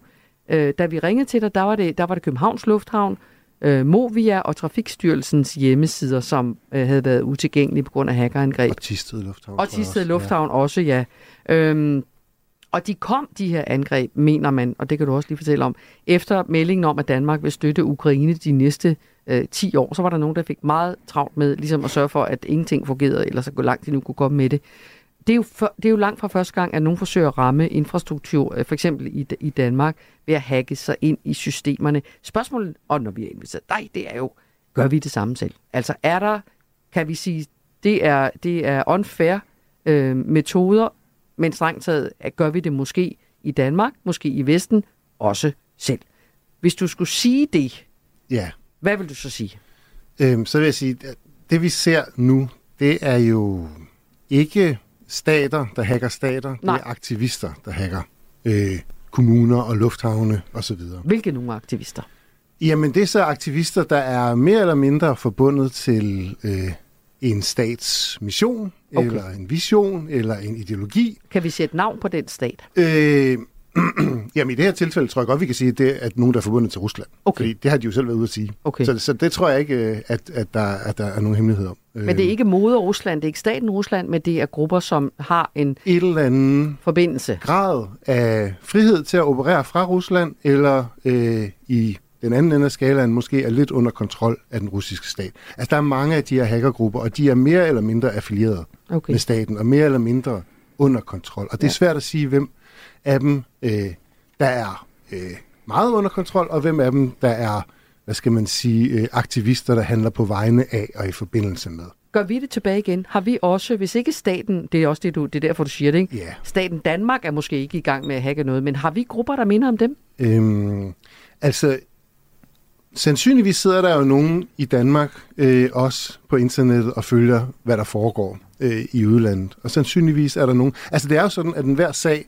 Øh, da vi ringede til dig, der var det, der var det Københavns Lufthavn, øh, Movia og Trafikstyrelsens hjemmesider, som øh, havde været utilgængelige på grund af hackerangreb. Og Tisted Lufthavn. Og Tisted Lufthavn ja. også, ja. Øhm, og de kom, de her angreb, mener man, og det kan du også lige fortælle om, efter meldingen om, at Danmark vil støtte Ukraine de næste øh, 10 år, så var der nogen, der fik meget travlt med ligesom at sørge for, at ingenting fungerede, eller så gå langt de nu kunne komme med det det er, jo for, det er jo langt fra første gang, at nogen forsøger at ramme infrastruktur, øh, for eksempel i, i Danmark, ved at hacke sig ind i systemerne. Spørgsmålet, og når vi er inviteret dig, det er jo, gør vi det samme selv? Altså er der, kan vi sige, det er, det er unfair øh, metoder, men strengt taget at gør vi det måske i Danmark, måske i Vesten, også selv. Hvis du skulle sige det, ja. hvad vil du så sige? Øhm, så vil jeg sige, at det vi ser nu, det er jo ikke stater, der hacker stater. Nej. Det er aktivister, der hacker øh, kommuner og lufthavne osv. Hvilke nogle aktivister? Jamen, det er så aktivister, der er mere eller mindre forbundet til øh, en stats mission, okay. eller en vision, eller en ideologi. Kan vi sætte navn på den stat? Øh, Jamen i det her tilfælde tror jeg godt, vi kan sige, at det er nogen, der er forbundet til Rusland. Okay. Fordi det har de jo selv været ude at sige. Okay. Så, så det tror jeg ikke, øh, at, at, der, at der er nogen hemmelighed om. Men det er ikke moder Rusland, det er ikke staten Rusland, men det er grupper, som har en Et eller andet forbindelse. grad af frihed til at operere fra Rusland, eller øh, i den anden ende af skalaen måske er lidt under kontrol af den russiske stat. Altså der er mange af de her hackergrupper, og de er mere eller mindre affilieret okay. med staten, og mere eller mindre under kontrol. Og det er ja. svært at sige, hvem af dem, øh, der er øh, meget under kontrol, og hvem af dem, der er, hvad skal man sige, øh, aktivister, der handler på vegne af og i forbindelse med. Gør vi det tilbage igen? Har vi også, hvis ikke staten, det er også det, du, det er derfor, du siger det, ikke? Yeah. Staten Danmark er måske ikke i gang med at hacke noget, men har vi grupper, der minder om dem? Øhm, altså, sandsynligvis sidder der jo nogen i Danmark øh, også på internettet og følger, hvad der foregår øh, i udlandet. Og sandsynligvis er der nogen... Altså, det er jo sådan, at enhver sag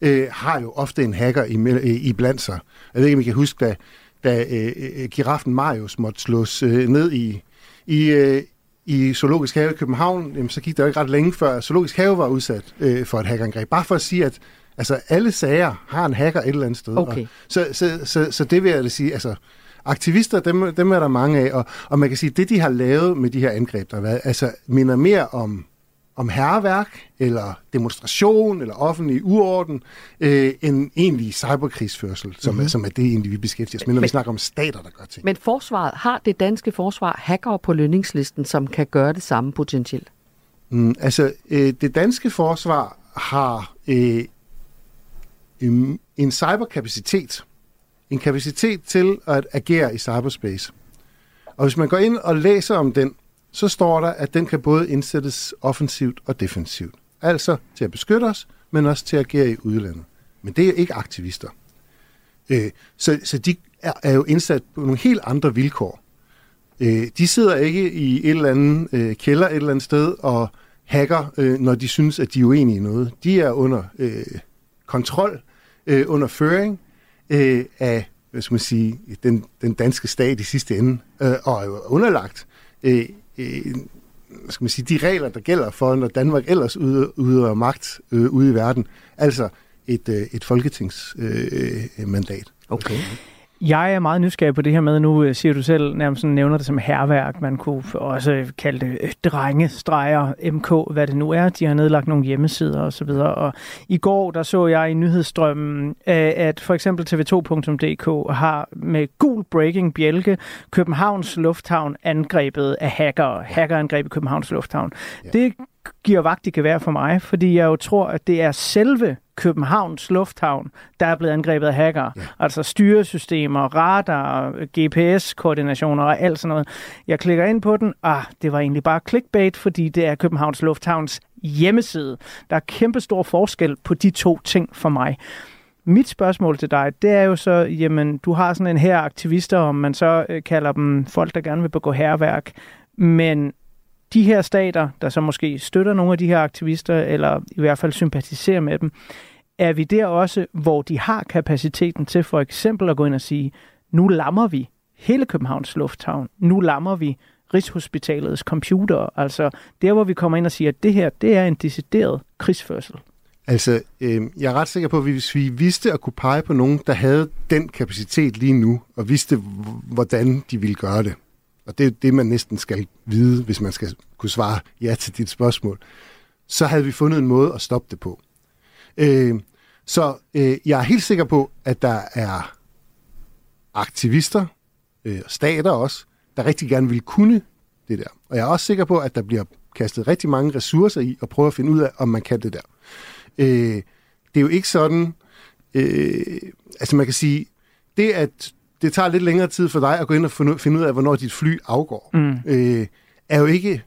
øh, har jo ofte en hacker i, øh, i blandt sig. Jeg ved ikke, om I kan huske, da, da øh, øh, giraffen Marius måtte slås øh, ned i, i, øh, i Zoologisk Have i København, jamen, så gik det jo ikke ret længe før Zoologisk Have var udsat øh, for et hackerangreb. Bare for at sige, at altså, alle sager har en hacker et eller andet sted. Okay. Og, så, så, så, så det vil jeg sige, altså aktivister, dem, dem er der mange af, og, og man kan sige, det de har lavet med de her angreb, der har været, altså minder mere om om herreværk, eller demonstration, eller offentlig uorden, øh, en egentlig cyberkrigsførsel, som, mm-hmm. er, som er det egentlig, vi beskæftiger os med, når men, vi snakker om stater, der gør ting. Men forsvaret, har det danske forsvar hacker på lønningslisten, som kan gøre det samme potentielt? Mm, altså, øh, det danske forsvar har øh, en, en cyberkapacitet, en kapacitet til at agere i cyberspace. Og hvis man går ind og læser om den, så står der, at den kan både indsættes offensivt og defensivt. Altså til at beskytte os, men også til at agere i udlandet. Men det er ikke aktivister. Øh, så, så de er, er jo indsat på nogle helt andre vilkår. Øh, de sidder ikke i et eller andet øh, kælder et eller andet sted og hacker, øh, når de synes, at de er uenige i noget. De er under øh, kontrol, øh, under føring øh, af hvad skal man sige, den, den danske stat i sidste ende, øh, og er jo underlagt øh, øh, hvad skal man sige, de regler, der gælder for, når Danmark ellers udøver magt øh, ude i verden. Altså et, øh, et folketingsmandat. Øh, okay. Jeg er meget nysgerrig på det her med, nu øh, siger du selv, nærmest sådan, nævner det som herværk, man kunne også kalde det øh, drengestreger, MK, hvad det nu er. De har nedlagt nogle hjemmesider og så videre. Og i går, der så jeg i nyhedsstrømmen, øh, at for eksempel tv2.dk har med gul breaking bjælke Københavns Lufthavn angrebet af hacker. Hackerangreb i Københavns Lufthavn. Ja. Det giver vagt i gevær for mig, fordi jeg jo tror, at det er selve Københavns Lufthavn, der er blevet angrebet af hacker. Ja. Altså styresystemer, radar, GPS-koordinationer og alt sådan noget. Jeg klikker ind på den, ah, det var egentlig bare clickbait, fordi det er Københavns Lufthavns hjemmeside. Der er kæmpe stor forskel på de to ting for mig. Mit spørgsmål til dig, det er jo så, jamen, du har sådan en her aktivister, om man så øh, kalder dem folk, der gerne vil begå herværk, men de her stater, der så måske støtter nogle af de her aktivister, eller i hvert fald sympatiserer med dem, er vi der også, hvor de har kapaciteten til for eksempel at gå ind og sige, nu lammer vi hele Københavns Lufthavn, nu lammer vi Rigshospitalets computer, altså der, hvor vi kommer ind og siger, at det her, det er en decideret krigsførsel. Altså, øh, jeg er ret sikker på, at hvis vi vidste at kunne pege på nogen, der havde den kapacitet lige nu, og vidste, hvordan de ville gøre det, og det er det, man næsten skal vide, hvis man skal kunne svare ja til dit spørgsmål, så havde vi fundet en måde at stoppe det på. Øh, så øh, jeg er helt sikker på, at der er aktivister, øh, stater også, der rigtig gerne vil kunne det der. Og jeg er også sikker på, at der bliver kastet rigtig mange ressourcer i at prøve at finde ud af, om man kan det der. Øh, det er jo ikke sådan, øh, altså man kan sige, det at det tager lidt længere tid for dig at gå ind og finde ud af, hvornår dit fly afgår, mm. øh, er jo ikke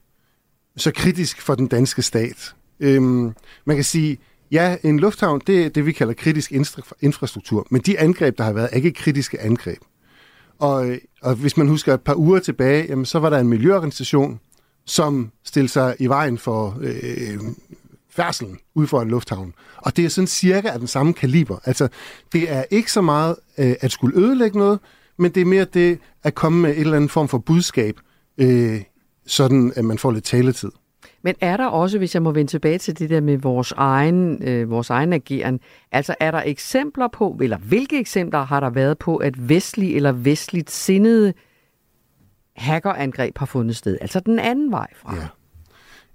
så kritisk for den danske stat. Øhm, man kan sige, ja, en lufthavn, det er det, vi kalder kritisk infrastruktur, men de angreb, der har været, er ikke kritiske angreb. Og, og hvis man husker et par uger tilbage, jamen, så var der en miljøorganisation, som stillede sig i vejen for øh, færdselen ud for en lufthavn. Og det er sådan cirka af den samme kaliber. Altså, det er ikke så meget øh, at skulle ødelægge noget, men det er mere det at komme med en eller anden form for budskab, øh, sådan at man får lidt taletid. Men er der også, hvis jeg må vende tilbage til det der med vores egen, øh, vores egen ageren, altså er der eksempler på, eller hvilke eksempler har der været på, at vestlig eller vestligt sindede hackerangreb har fundet sted? Altså den anden vej fra. Ja.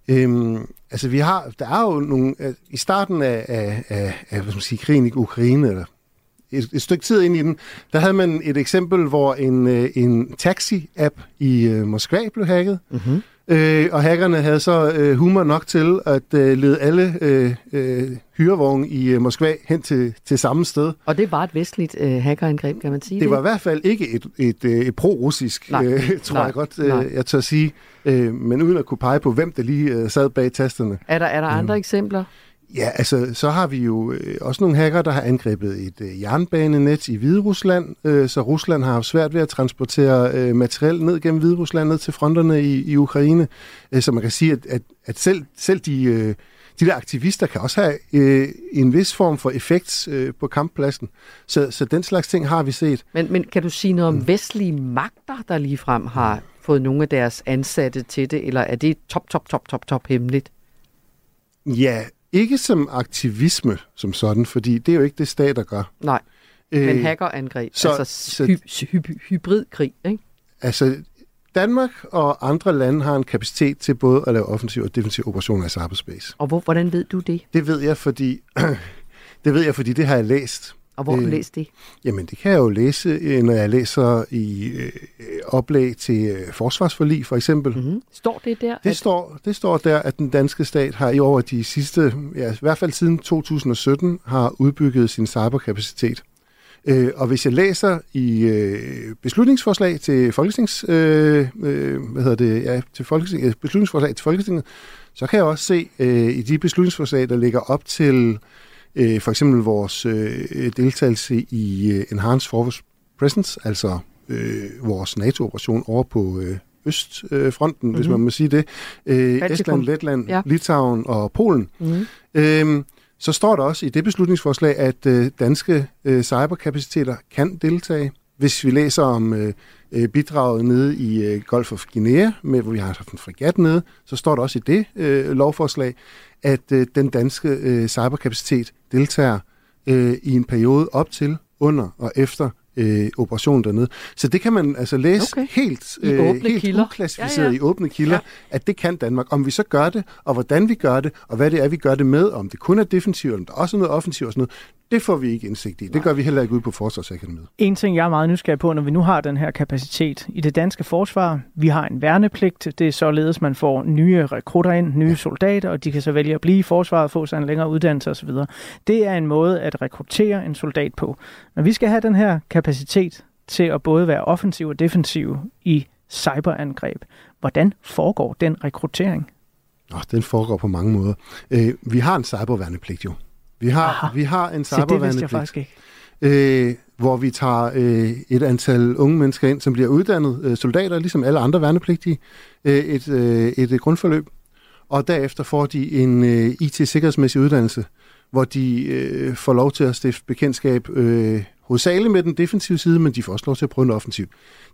Øhm, altså vi har, der er jo nogle, øh, i starten af, af, af, af hvad skal man sige, krigen i Ukraine, eller et, et stykke tid ind i den, der havde man et eksempel, hvor en, øh, en taxi-app i øh, Moskva blev hacket. Mm-hmm. Øh, og hackerne havde så øh, humor nok til at øh, lede alle øh, øh, hyrevogne i øh, Moskva hen til, til samme sted. Og det var et vestligt øh, hackerangreb, kan man sige det? Det var i hvert fald ikke et, et, et, et pro-russisk, nej, øh, tror nej, jeg godt, øh, jeg tør sige. Øh, men uden at kunne pege på, hvem der lige øh, sad bag tasterne. Er der, er der andre mm. eksempler? Ja, altså, så har vi jo øh, også nogle hacker, der har angrebet et øh, jernbanenet i Hvide Rusland, øh, så Rusland har haft svært ved at transportere øh, materiel ned gennem Hvide Rusland, ned til fronterne i, i Ukraine. Øh, så man kan sige, at, at, at selv, selv de, øh, de der aktivister kan også have øh, en vis form for effekt øh, på kamppladsen. Så, så den slags ting har vi set. Men, men kan du sige noget om mm. vestlige magter, der lige frem har fået nogle af deres ansatte til det, eller er det top, top, top, top, top hemmeligt? Ja, ikke som aktivisme som sådan, fordi det er jo ikke det, stater gør. Nej, men øh, hackerangreb, så, altså hy, hy, hy, hybridkrig, ikke? Altså, Danmark og andre lande har en kapacitet til både at lave offensiv og defensiv operationer i cyberspace. Og hvor, hvordan ved du det? Det ved jeg, fordi det ved jeg, fordi det har jeg læst. Og hvor har du øh, læst det? Jamen, det kan jeg jo læse, øh, når jeg læser i øh, oplæg til øh, forsvarsforlig, for eksempel. Mm-hmm. Står det der? Det, at... står, det står der, at den danske stat har i over de sidste, ja, i hvert fald siden 2017, har udbygget sin cyberkapacitet. Øh, og hvis jeg læser i øh, beslutningsforslag til Folketings, øh, øh, hvad hedder det, ja, til Folketing, øh, beslutningsforslag til Folketinget, så kan jeg også se øh, i de beslutningsforslag, der ligger op til øh, for eksempel vores øh, deltagelse i øh, Enhanced Force Presence, altså øh, vores NATO-operation over på øh, Østfronten, mm-hmm. hvis mhm. man må sige det. Øh, Estland, Letland, ja. Litauen og Polen. Mm-hmm. Øh, Så står der også i det beslutningsforslag, at øh, danske øh, cyberkapaciteter kan deltage. Hvis vi læser om øh, øh bidraget nede i øh, Golf of Guinea, med, hvor vi har haft en fregat nede, så står der også i det øh, lovforslag, at øh, den danske øh, cyberkapacitet deltager øh, i en periode op til, under og efter øh, operation dernede. Så det kan man altså læse okay. helt, øh, helt kilder. uklassificeret ja, ja. i åbne kilder, ja. at det kan Danmark. Om vi så gør det, og hvordan vi gør det, og hvad det er, vi gør det med, om det kun er defensivt, om der også er noget offensivt og sådan noget, det får vi ikke indsigt i. Det gør vi heller ikke ud på Forsvarsakademiet. En ting, jeg er meget nysgerrig på, når vi nu har den her kapacitet i det danske forsvar, vi har en værnepligt, det er således, man får nye rekrutter ind, nye ja. soldater, og de kan så vælge at blive i forsvaret, få sig en længere uddannelse osv. Det er en måde at rekruttere en soldat på. Men vi skal have den her kapacitet til at både være offensiv og defensiv i cyberangreb. Hvordan foregår den rekruttering? Oh, den foregår på mange måder. Øh, vi har en cyberværnepligt jo. Vi har, Aha. vi har en cyberværnepligt. Øh, hvor vi tager øh, et antal unge mennesker ind, som bliver uddannet øh, soldater, ligesom alle andre værnepligtige, øh, et, øh, et grundforløb, og derefter får de en øh, IT-sikkerhedsmæssig uddannelse, hvor de øh, får lov til at stifte bekendtskab øh, hovedsageligt med den defensive side, men de får også lov til at prøve en offensiv.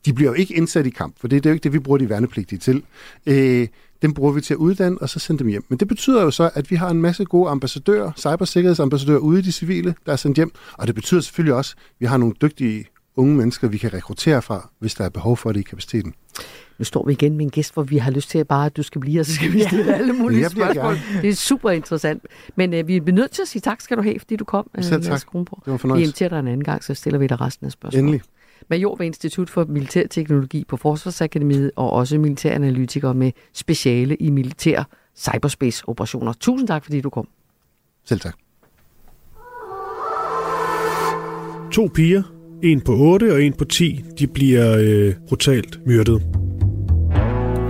De bliver jo ikke indsat i kamp, for det, det er jo ikke det, vi bruger de værnepligtige til. Øh, dem bruger vi til at uddanne, og så sende dem hjem. Men det betyder jo så, at vi har en masse gode ambassadører, cybersikkerhedsambassadører ude i de civile, der er sendt hjem. Og det betyder selvfølgelig også, at vi har nogle dygtige unge mennesker, vi kan rekruttere fra, hvis der er behov for det i kapaciteten. Nu står vi igen med en gæst, hvor vi har lyst til at bare, at du skal blive, og så skal vi stille ja. alle mulige jeg spørgsmål. Det er super interessant. Men øh, vi er nødt til at sige tak skal du have, fordi du kom. Øh, Selv tak. Det var fornøjelse. Vi inviterer dig en anden gang, så stiller vi dig resten af spørgsmål. Endelig. Major ved Institut for Militærteknologi på Forsvarsakademiet og også militæranalytiker med speciale i militær cyberspace-operationer. Tusind tak, fordi du kom. Selv tak. To piger, en på 8 og en på 10, de bliver øh, brutalt myrdet.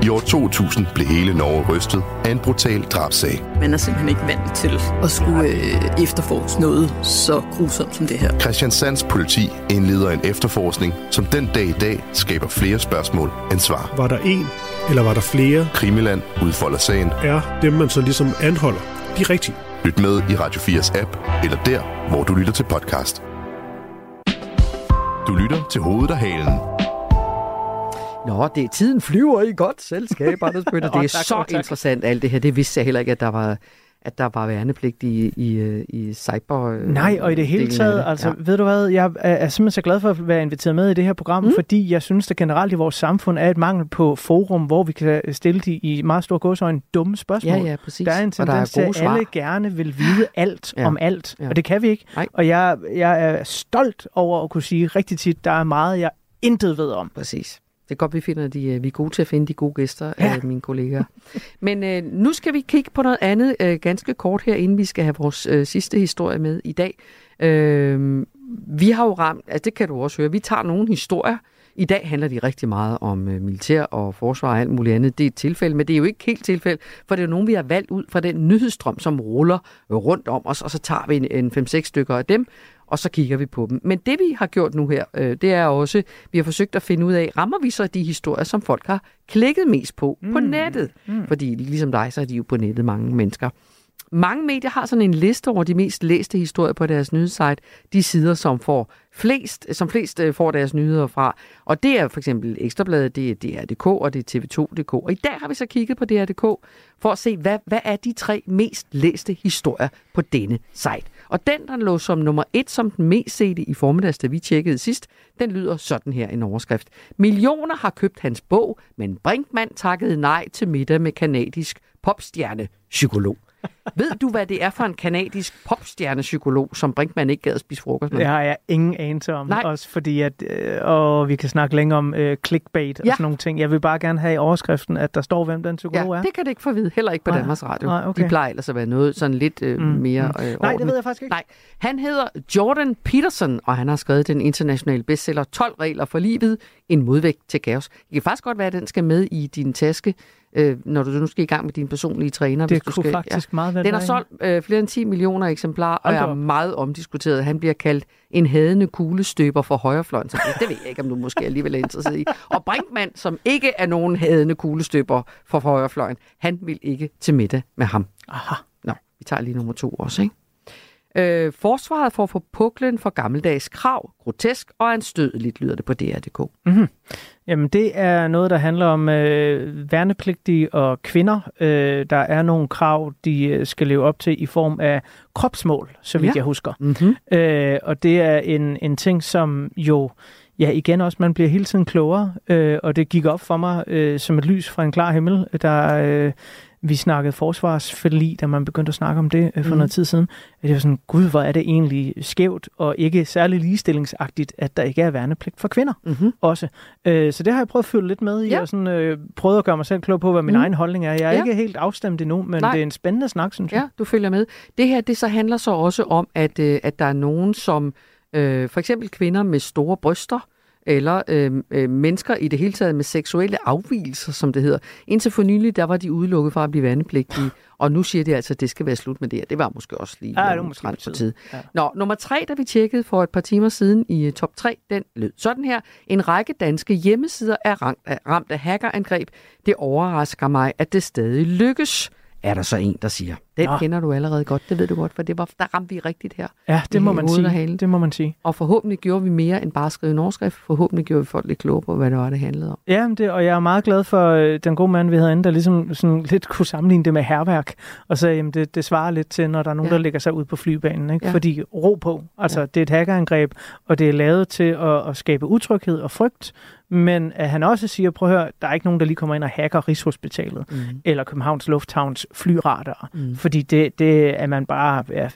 I år 2000 blev hele Norge rystet af en brutal drabsag. Man er simpelthen ikke vant til at skulle øh, efterforske noget så grusomt som det her. Christian Sands politi indleder en efterforskning, som den dag i dag skaber flere spørgsmål end svar. Var der en, eller var der flere? Krimiland udfolder sagen. Er dem, man så ligesom anholder, de rigtige? Lyt med i Radio 4's app, eller der, hvor du lytter til podcast. Du lytter til Hovedet og Halen Nå, det tiden flyver i godt selskab, Anders Bøtter. Det er tak, så tak. interessant alt det her. Det vidste jeg heller ikke, at der var at der var værnepligt i, i, øh, i cyber. Nej, og i det hele taget, altså, ja. ved du hvad, jeg er, simpelthen så glad for at være inviteret med i det her program, mm. fordi jeg synes, at generelt i vores samfund er et mangel på forum, hvor vi kan stille de i meget stor gåsøjne dumme spørgsmål. Ja, ja, præcis. Der er en tendens til, at alle gerne vil vide alt ja. om alt, ja. og det kan vi ikke. Nej. Og jeg, jeg er stolt over at kunne sige rigtig tit, der er meget, jeg intet ved om. Præcis. Det er godt, vi finder de, øh, vi er gode til at finde de gode gæster ja. af mine kolleger. Men øh, nu skal vi kigge på noget andet øh, ganske kort her, inden vi skal have vores øh, sidste historie med i dag. Øh, vi har jo ramt, altså det kan du også høre, vi tager nogle historier. I dag handler de rigtig meget om øh, militær og forsvar og alt muligt andet. Det er et tilfælde, men det er jo ikke helt tilfælde, for det er jo nogen, vi har valgt ud fra den nyhedsstrøm, som ruller rundt om os, og så tager vi en, en 5-6 stykker af dem, og så kigger vi på dem. Men det vi har gjort nu her, øh, det er også, vi har forsøgt at finde ud af, rammer vi så de historier, som folk har klikket mest på mm. på nettet? Mm. Fordi ligesom dig, så er de jo på nettet mange mennesker. Mange medier har sådan en liste over de mest læste historier på deres nyhedssite, de sider, som får flest, som flest øh, får deres nyheder fra. Og det er for eksempel Ekstrabladet, det er DR.dk og det er TV2.dk. Og i dag har vi så kigget på DR.dk for at se, hvad, hvad er de tre mest læste historier på denne site. Og den, der lå som nummer et som den mest sete i formiddags, da vi tjekkede sidst, den lyder sådan her en overskrift. Millioner har købt hans bog, men Brinkmann takkede nej til middag med kanadisk popstjerne psykolog. Ved du, hvad det er for en kanadisk popstjernepsykolog, som Brinkmann ikke gad at spise frokost med? Det har jeg ingen anelse om. Nej. Også fordi, at, øh, og vi kan snakke længere om øh, clickbait ja. og sådan nogle ting. Jeg vil bare gerne have i overskriften, at der står, hvem den psykolog ja, er. det kan det ikke få vide. Heller ikke på Nej. Danmarks Radio. Nej, okay. De plejer ellers at være noget sådan lidt øh, mm. mere mm. øh, Nej, det ved jeg faktisk ikke. Nej. Han hedder Jordan Peterson, og han har skrevet den internationale bestseller 12 regler for livet, en modvægt til kaos. Det kan faktisk godt være, at den skal med i din taske øh, når du nu skal i gang med din personlige træner. Det hvis du skal, faktisk ja. meget Den har solgt øh, flere end 10 millioner eksemplarer, og er meget omdiskuteret. Han bliver kaldt en hadende kuglestøber for højrefløjen. Så det, det ved jeg ikke, om du måske alligevel er interesseret i. Og Brinkmann, som ikke er nogen hadende kuglestøber for højrefløjen, han vil ikke til middag med ham. Aha. Nå, vi tager lige nummer to også, ikke? Øh, forsvaret får for puklen for gammeldags krav, grotesk og anstødeligt, lyder det på DR.dk. Mm-hmm. Jamen, det er noget, der handler om øh, værnepligtige og kvinder. Øh, der er nogle krav, de øh, skal leve op til i form af kropsmål, så vidt ja. jeg husker. Mm-hmm. Øh, og det er en, en ting, som jo Ja, igen også, man bliver hele tiden klogere, øh, og det gik op for mig øh, som et lys fra en klar himmel, der øh, vi snakkede forsvarsforlig, da man begyndte at snakke om det øh, for mm. noget tid siden. At det var sådan, gud, hvor er det egentlig skævt og ikke særlig ligestillingsagtigt, at der ikke er værnepligt for kvinder mm-hmm. også. Øh, så det har jeg prøvet at følge lidt med i, ja. og sådan, øh, prøvet at gøre mig selv klog på, hvad min mm. egen holdning er. Jeg er ja. ikke helt afstemt endnu, men Nej. det er en spændende snak, synes jeg. Ja, du følger med. Det her, det så handler så også om, at, øh, at der er nogen, som øh, for eksempel kvinder med store bryster, eller øh, øh, mennesker i det hele taget med seksuelle afvielser, som det hedder. Indtil for nylig, der var de udelukket fra at blive vandepligtige, og nu siger de altså, at det skal være slut med det her. Det var måske også lige ja, det måske på tid. Ja. Nå, nummer tre, der vi tjekkede for et par timer siden i uh, top 3, den lød sådan her. En række danske hjemmesider er ramt af, ramt af hackerangreb. Det overrasker mig, at det stadig lykkes er der så en, der siger. Den Nå. kender du allerede godt, det ved du godt, for det var, der ramte vi rigtigt her. Ja, det må man sige. Det må man sige. Og forhåbentlig gjorde vi mere end bare at skrive en overskrift. Forhåbentlig gjorde vi folk lidt klogere på, hvad det var, det handlede om. Ja, det, og jeg er meget glad for øh, den gode mand, vi havde inde, der ligesom sådan lidt kunne sammenligne det med herværk, og så jamen, det, det svarer lidt til, når der er nogen, ja. der lægger sig ud på flybanen. Ikke? Ja. Fordi ro på, altså ja. det er et hackerangreb, og det er lavet til at, at skabe utryghed og frygt, men at han også siger, prøv at høre, der er ikke nogen, der lige kommer ind og hacker Rigshospitalet mm. eller Københavns Lufthavns flyradar, mm. fordi det, det er man bare, ja,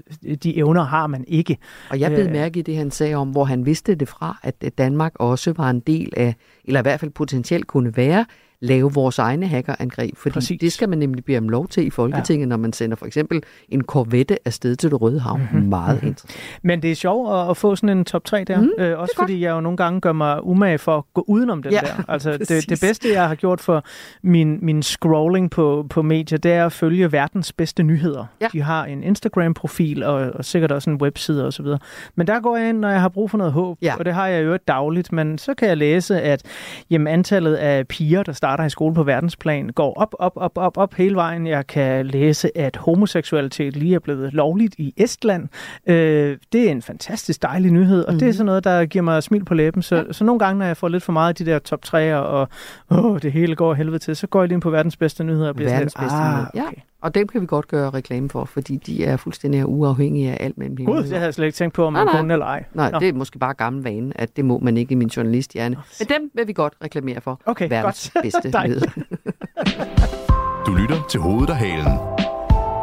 de evner har man ikke. Og jeg blev øh, mærke i det, han sagde om, hvor han vidste det fra, at Danmark også var en del af, eller i hvert fald potentielt kunne være, lave vores egne hackerangreb, fordi Præcis. det skal man nemlig bede om lov til i Folketinget, ja. når man sender for eksempel en korvette afsted til det Røde Hav. Mm-hmm. Meget mm-hmm. interessant. Men det er sjovt at, at få sådan en top 3 der, mm, øh, også fordi jeg jo nogle gange gør mig umage for at gå udenom den ja, der. Altså det, det bedste, jeg har gjort for min, min scrolling på, på medier, det er at følge verdens bedste nyheder. Ja. De har en Instagram-profil og, og sikkert også en webside osv. Men der går jeg ind, når jeg har brug for noget håb, ja. og det har jeg jo dagligt, men så kan jeg læse, at jamen, antallet af piger, der starter starter i skole på verdensplan, går op, op, op, op, op hele vejen. Jeg kan læse, at homoseksualitet lige er blevet lovligt i Estland. Øh, det er en fantastisk dejlig nyhed, og mm. det er mhm. sådan noget, der giver mig smil på læben. Så, ja. så nogle gange, når jeg får lidt for meget af de der top 3'er, og åh, det hele går helvede til, så går jeg lige ind på verdens bedste nyheder og bliver verdens bedste ah, nyheder. Okay. Ja. Og dem kan vi godt gøre reklame for, fordi de er fuldstændig uafhængige af alt mellem Gud, det havde jeg slet ikke tænkt på, om man kunne eller ej. Nej, Nå. det er måske bare gammel vane, at det må man ikke i min journalisthjerne. Men dem vil vi godt reklamere for. Okay, Verdens godt. bedste nyhed. du lytter til Hovedet og Halen.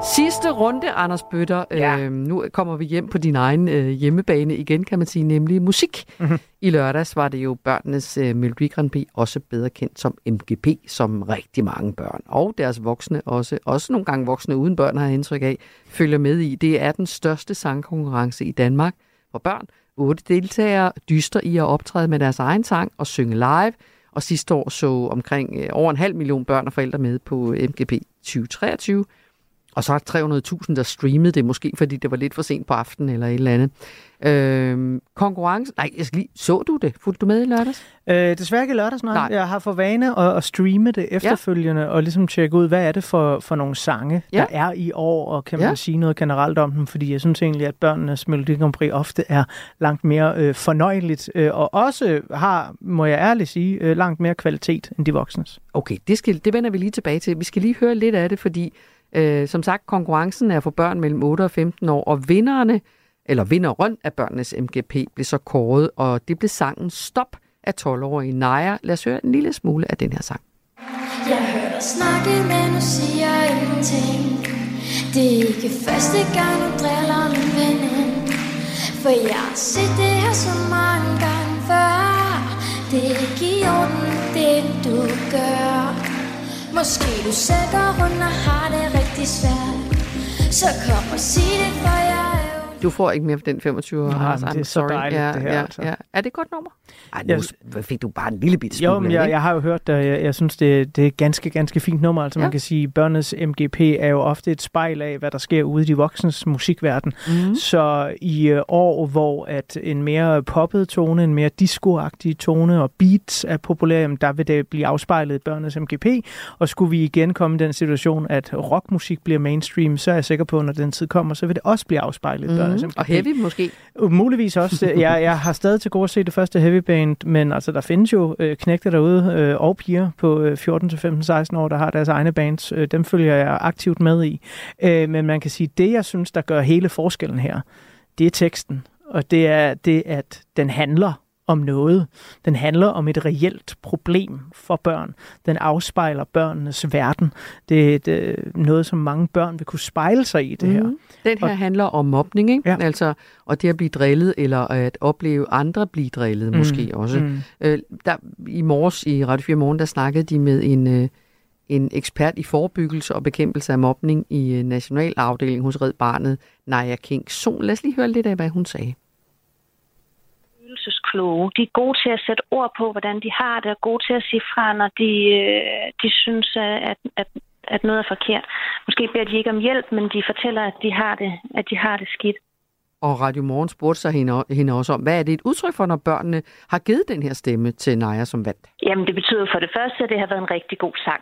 Sidste runde, Anders Bøtter. Ja. Øh, nu kommer vi hjem på din egen øh, hjemmebane igen, kan man sige, nemlig musik. Mm-hmm. I lørdags var det jo børnenes øh, Melodi Grand Prix, også bedre kendt som MGP, som rigtig mange børn og deres voksne også, også nogle gange voksne uden børn har indtryk af, følger med i. Det er den største sangkonkurrence i Danmark for børn. Otte deltagere dyster i at optræde med deres egen sang og synge live. Og sidste år så omkring øh, over en halv million børn og forældre med på MGP 2023. Og så er 300.000, der streamede det, måske fordi det var lidt for sent på aftenen eller et eller andet. Øh, konkurrence? Nej, jeg skal lige, så du det? Fulgte du med i lørdags? Øh, desværre ikke i lørdags, nej. nej. Jeg har for vane at, at streame det efterfølgende, ja. og ligesom tjekke ud, hvad er det for, for nogle sange, ja. der er i år, og kan man ja. sige noget generelt om dem, fordi jeg synes egentlig, at børnenes Melodi Grand Prix ofte er langt mere øh, fornøjeligt, øh, og også har, må jeg ærligt sige, øh, langt mere kvalitet end de voksnes. Okay, det, skal, det vender vi lige tilbage til. Vi skal lige høre lidt af det, fordi Øh, som sagt, konkurrencen er for børn mellem 8 og 15 år, og vinderne, eller vinderen af børnenes MGP, blev så kåret, og det blev sangen Stop af 12-årige Naja. Lad os høre en lille smule af den her sang. Jeg hører dig snakke, men du siger ingenting. Det er ikke første gang, du driller min veninde. For jeg har set det her så mange gange før. Det er ikke i orden, det du gør. Måske du selv går rundt og har det rigtig svært. Så kom og sig det, for jeg du får ikke mere for den 25 år. Nej, det er så dejligt, ja, det her. Ja, altså. ja. Er det et godt nummer? Ej, nu jeg, fik du bare en lille bit smule. Jo, men jeg, jeg har jo hørt det, jeg, jeg synes, det, det er et ganske, ganske fint nummer. Altså ja. man kan sige, børnenes MGP er jo ofte et spejl af, hvad der sker ude i de voksnes musikverden. Mm. Så i uh, år, hvor at en mere poppet tone, en mere discoagtig tone og beats er populær, jamen, der vil det blive afspejlet i børnenes MGP. Og skulle vi igen komme i den situation, at rockmusik bliver mainstream, så er jeg sikker på, at når den tid kommer, så vil det også blive afspejlet i mm Mm, og heavy måske? Muligvis også. jeg, jeg har stadig til gode at se det første heavy band, men altså, der findes jo øh, knægte derude øh, og piger på øh, 14 til 15, 16 år, der har deres egne bands. Øh, dem følger jeg aktivt med i. Øh, men man kan sige, det jeg synes, der gør hele forskellen her, det er teksten. Og det er det, at den handler om noget. Den handler om et reelt problem for børn. Den afspejler børnenes verden. Det er et, øh, noget, som mange børn vil kunne spejle sig i det her. Mm. Den her og, handler om mobning, ikke? Ja. Altså, og det at blive drillet, eller at opleve andre blive drillet, mm. måske også. Mm. Øh, der, I morges i Radio 4 Morgen, der snakkede de med en... Øh, en ekspert i forebyggelse og bekæmpelse af mobning i øh, Nationalafdelingen hos Red Barnet, Naja King. Så lad os lige høre lidt af, hvad hun sagde kloge. De er gode til at sætte ord på, hvordan de har det, og gode til at sige fra, når de, øh, de synes, øh, at, at, at noget er forkert. Måske beder de ikke om hjælp, men de fortæller, at de har det, at de har det skidt. Og Radio Morgen spurgte sig hende, hende også om, hvad er det et udtryk for, når børnene har givet den her stemme til Naja som vandt? Jamen det betyder for det første, at det har været en rigtig god sang.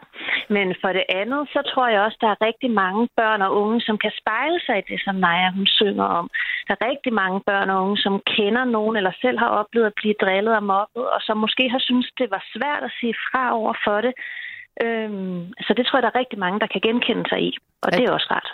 Men for det andet, så tror jeg også, at der er rigtig mange børn og unge, som kan spejle sig i det, som Naja hun synger om. Der er rigtig mange børn og unge, som kender nogen eller selv har oplevet at blive drillet og mobbet, og som måske har syntes, det var svært at sige fra over for det. Øhm, så det tror jeg, der er rigtig mange, der kan genkende sig i. Og at, det er også rart.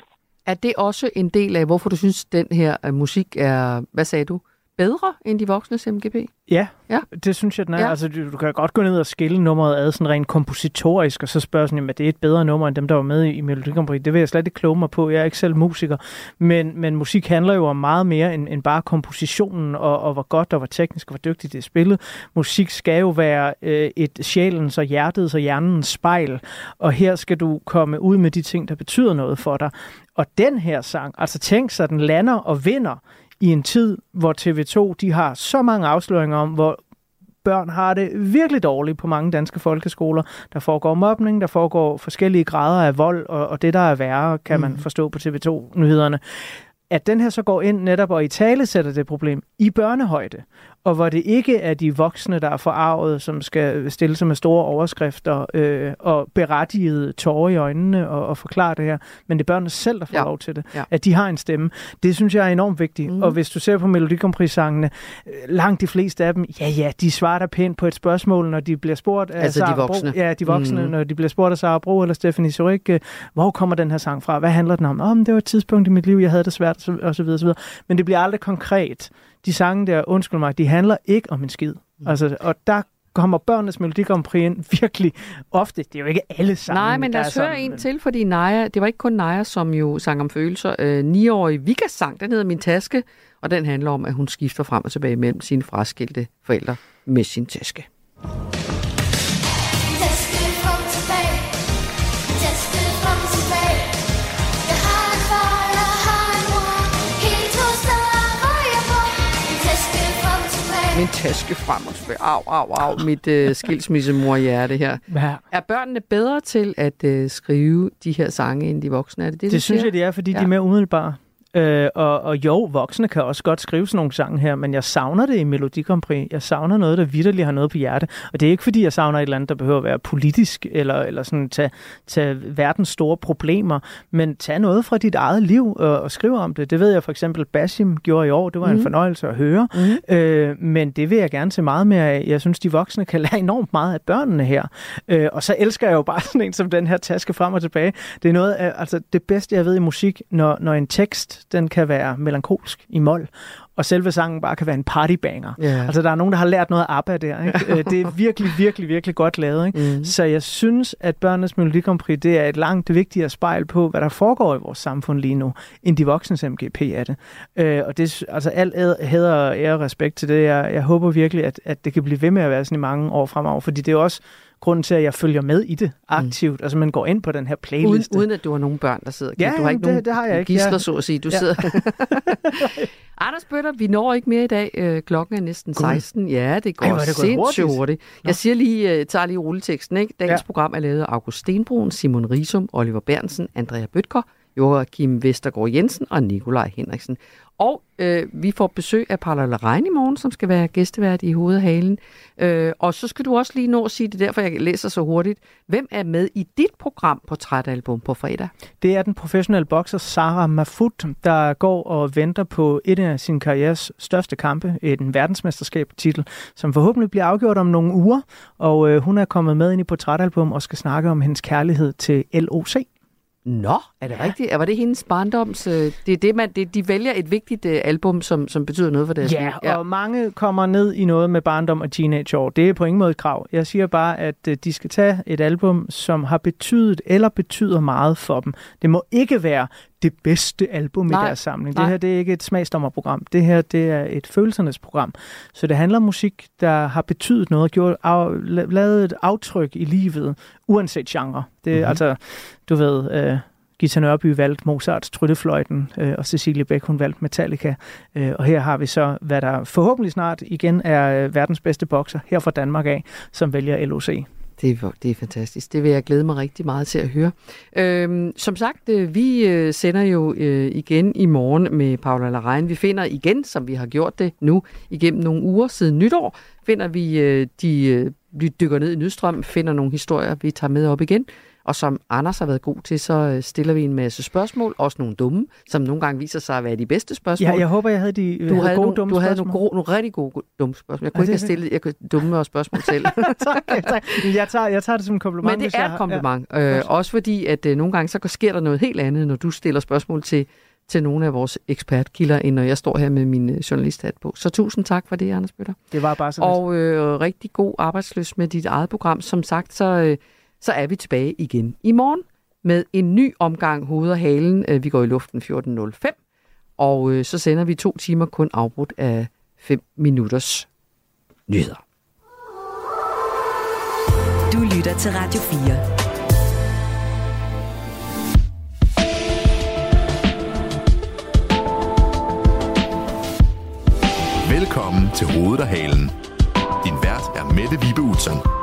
Er det også en del af, hvorfor du synes, den her øh, musik er, hvad sagde du, bedre end de voksne MGP? Ja, ja, det synes jeg, den er. Ja. Altså, du, du kan godt gå ned og skille nummeret ad sådan rent kompositorisk, og så spørge sådan, at det er et bedre nummer end dem, der var med i Melodi Grand Prix. Det vil jeg slet ikke kloge mig på. Jeg er ikke selv musiker. Men, men musik handler jo om meget mere end, end bare kompositionen, og, og hvor godt og hvor teknisk og hvor dygtigt det er spillet. Musik skal jo være øh, et sjælens og hjertets og hjernens spejl, og her skal du komme ud med de ting, der betyder noget for dig. Og den her sang, altså tænk sig, den lander og vinder i en tid, hvor TV2 de har så mange afsløringer om, hvor børn har det virkelig dårligt på mange danske folkeskoler. Der foregår mobning, der foregår forskellige grader af vold, og, og det, der er værre, kan man mm. forstå på TV2-nyhederne. At den her så går ind netop og i tale sætter det problem i børnehøjde, og hvor det ikke er de voksne, der er forarvet, som skal stille sig med store overskrifter øh, og berettigede tårer i øjnene og, og forklare det her, men det er børnene selv, der får ja. lov til det. Ja. At de har en stemme. Det synes jeg er enormt vigtigt. Mm. Og hvis du ser på Melodi sangene øh, langt de fleste af dem, ja ja, de svarer da pænt på et spørgsmål, når de bliver spurgt af altså Sarah de voksne. Bro, ja, de voksne, mm. når de bliver spurgt af Sara Bro eller Stephanie Surik, øh, hvor kommer den her sang fra? Hvad handler den om? Åh, oh, det var et tidspunkt i mit liv, jeg havde det svært, og så videre, og så videre. Men det bliver aldrig konkret de sange der, undskyld mig, de handler ikke om en skid. Mm. Altså, og der kommer børnenes Melodi Grand Prix ind virkelig ofte. Det er jo ikke alle sange, Nej, men lad os høre en men... til, fordi Naja, det var ikke kun Naja, som jo sang om følelser. Øh, 9-årig Vika sang, den hedder Min Taske, og den handler om, at hun skifter frem og tilbage mellem sine fraskilte forældre med sin taske. Min taske frem og tilbage. Au, au, au, mit øh, skilsmissemor-hjerte her. Ja. Er børnene bedre til at øh, skrive de her sange, end de voksne? Er det det, det synes siger? jeg, de er, fordi ja. de er mere umiddelbare. Øh, og, og jo, voksne kan også godt skrive sådan nogle sange her, men jeg savner det i Melodi Grand Prix. Jeg savner noget, der vidderligt har noget på hjerte. Og det er ikke, fordi jeg savner et eller andet, der behøver at være politisk, eller, eller sådan tage, tage verdens store problemer, men tage noget fra dit eget liv og, og skrive om det. Det ved jeg for eksempel, Basim gjorde i år. Det var mm. en mhm. fornøjelse at høre. Mm. Øh, men det vil jeg gerne se meget mere af. Jeg synes, de voksne kan lære enormt meget af børnene her. Øh, og så elsker jeg jo bare sådan en som den her taske frem og tilbage. Det er noget af, altså det bedste, jeg ved i musik, når, når en tekst den kan være melankolsk i mol, og selve sangen bare kan være en partybanger. Yeah. Altså, der er nogen, der har lært noget af ABBA der. Ikke? Øh, det er virkelig, virkelig, virkelig godt lavet. Ikke? Mm. Så jeg synes, at børnenes Melodi Grand Prix, det er et langt vigtigere spejl på, hvad der foregår i vores samfund lige nu, end de voksnes MGP er det. Øh, og det altså alt hæder og ære og respekt til det. Jeg, jeg håber virkelig, at, at det kan blive ved med at være sådan i mange år fremover, fordi det er også grunden til, at jeg følger med i det aktivt. Mm. Altså, man går ind på den her playlist. Uden, uden at du har nogen børn, der sidder. Ja, du har ikke det, nogen det har jeg ikke. Gisler, ja. så at sige. Du ja. sidder... Anders Bøtter, vi når ikke mere i dag. Øh, klokken er næsten 16. Ja, det går Ej, det sindssygt hurtigt. hurtigt. Jeg siger lige, uh, tager lige rulleteksten. Ikke? Dagens ja. program er lavet af August Stenbrun, Simon Risum, Oliver Bernsen, Andrea Bøtker, Joachim Vestergaard Jensen og Nikolaj Henriksen. Og øh, vi får besøg af Paula Larein i morgen, som skal være gæstevært i hovedhalen. Øh, og så skal du også lige nå at sige det, derfor jeg læser så hurtigt. Hvem er med i dit program på Trætalbum på fredag? Det er den professionelle bokser Sarah Mafut, der går og venter på et af sin karrieres største kampe, en verdensmesterskab-titel, som forhåbentlig bliver afgjort om nogle uger. Og øh, hun er kommet med ind i Portrætalbum og skal snakke om hendes kærlighed til LOC. Nå, er det ja. rigtigt? Var det hendes barndoms... Øh, det er det, man, det, de vælger et vigtigt uh, album, som, som betyder noget for deres ja, liv. Ja, og mange kommer ned i noget med barndom og teenageår. Det er på ingen måde et krav. Jeg siger bare, at uh, de skal tage et album, som har betydet eller betyder meget for dem. Det må ikke være det bedste album nej, i deres samling. Nej. Det her det er ikke et smagsdommerprogram. Det her det er et følelsernes program. Så det handler om musik, der har betydet noget og gjort, af, lavet et aftryk i livet, uanset genre. Det er mm-hmm. altså, du ved, uh, Gita Nørby valgte Mozarts Tryllefløjten, øh, og Cecilie Beck hun valgte Metallica. Øh, og her har vi så, hvad der forhåbentlig snart igen er øh, verdens bedste bokser, her fra Danmark af, som vælger LOC. Det er, det er fantastisk. Det vil jeg glæde mig rigtig meget til at høre. Øhm, som sagt, øh, vi øh, sender jo øh, igen i morgen med Paula Larein. Vi finder igen, som vi har gjort det nu igennem nogle uger siden nytår, finder vi øh, de, øh, vi dykker ned i Nydstrøm, finder nogle historier, vi tager med op igen. Og som Anders har været god til, så øh, stiller vi en masse spørgsmål, også nogle dumme, som nogle gange viser sig at være de bedste spørgsmål. Ja, jeg håber, jeg havde de du havde, havde gode dumme Du havde spørgsmål. nogle, gode, nogle rigtig gode dumme spørgsmål. Jeg kunne ikke have stillet jeg kunne dumme og spørgsmål selv. tak, tak. Jeg tager, jeg tager det som en kompliment. Men det er et kompliment. Ja. Øh, også fordi, at øh, nogle gange så sker der noget helt andet, når du stiller spørgsmål til til nogle af vores ekspertkilder, end når jeg står her med min øh, journalisthat på. Så tusind tak for det, Anders Bøtter. Det var bare så Og øh, rigtig god arbejdsløs med dit eget program. Som sagt, så, øh, så er vi tilbage igen i morgen med en ny omgang hoved og halen. Øh, vi går i luften 14.05, og øh, så sender vi to timer kun afbrudt af 5 minutters nyheder. Du lytter til Radio 4. Velkommen til Hovedet og Halen. Din vært er Mette Vibe Utzon.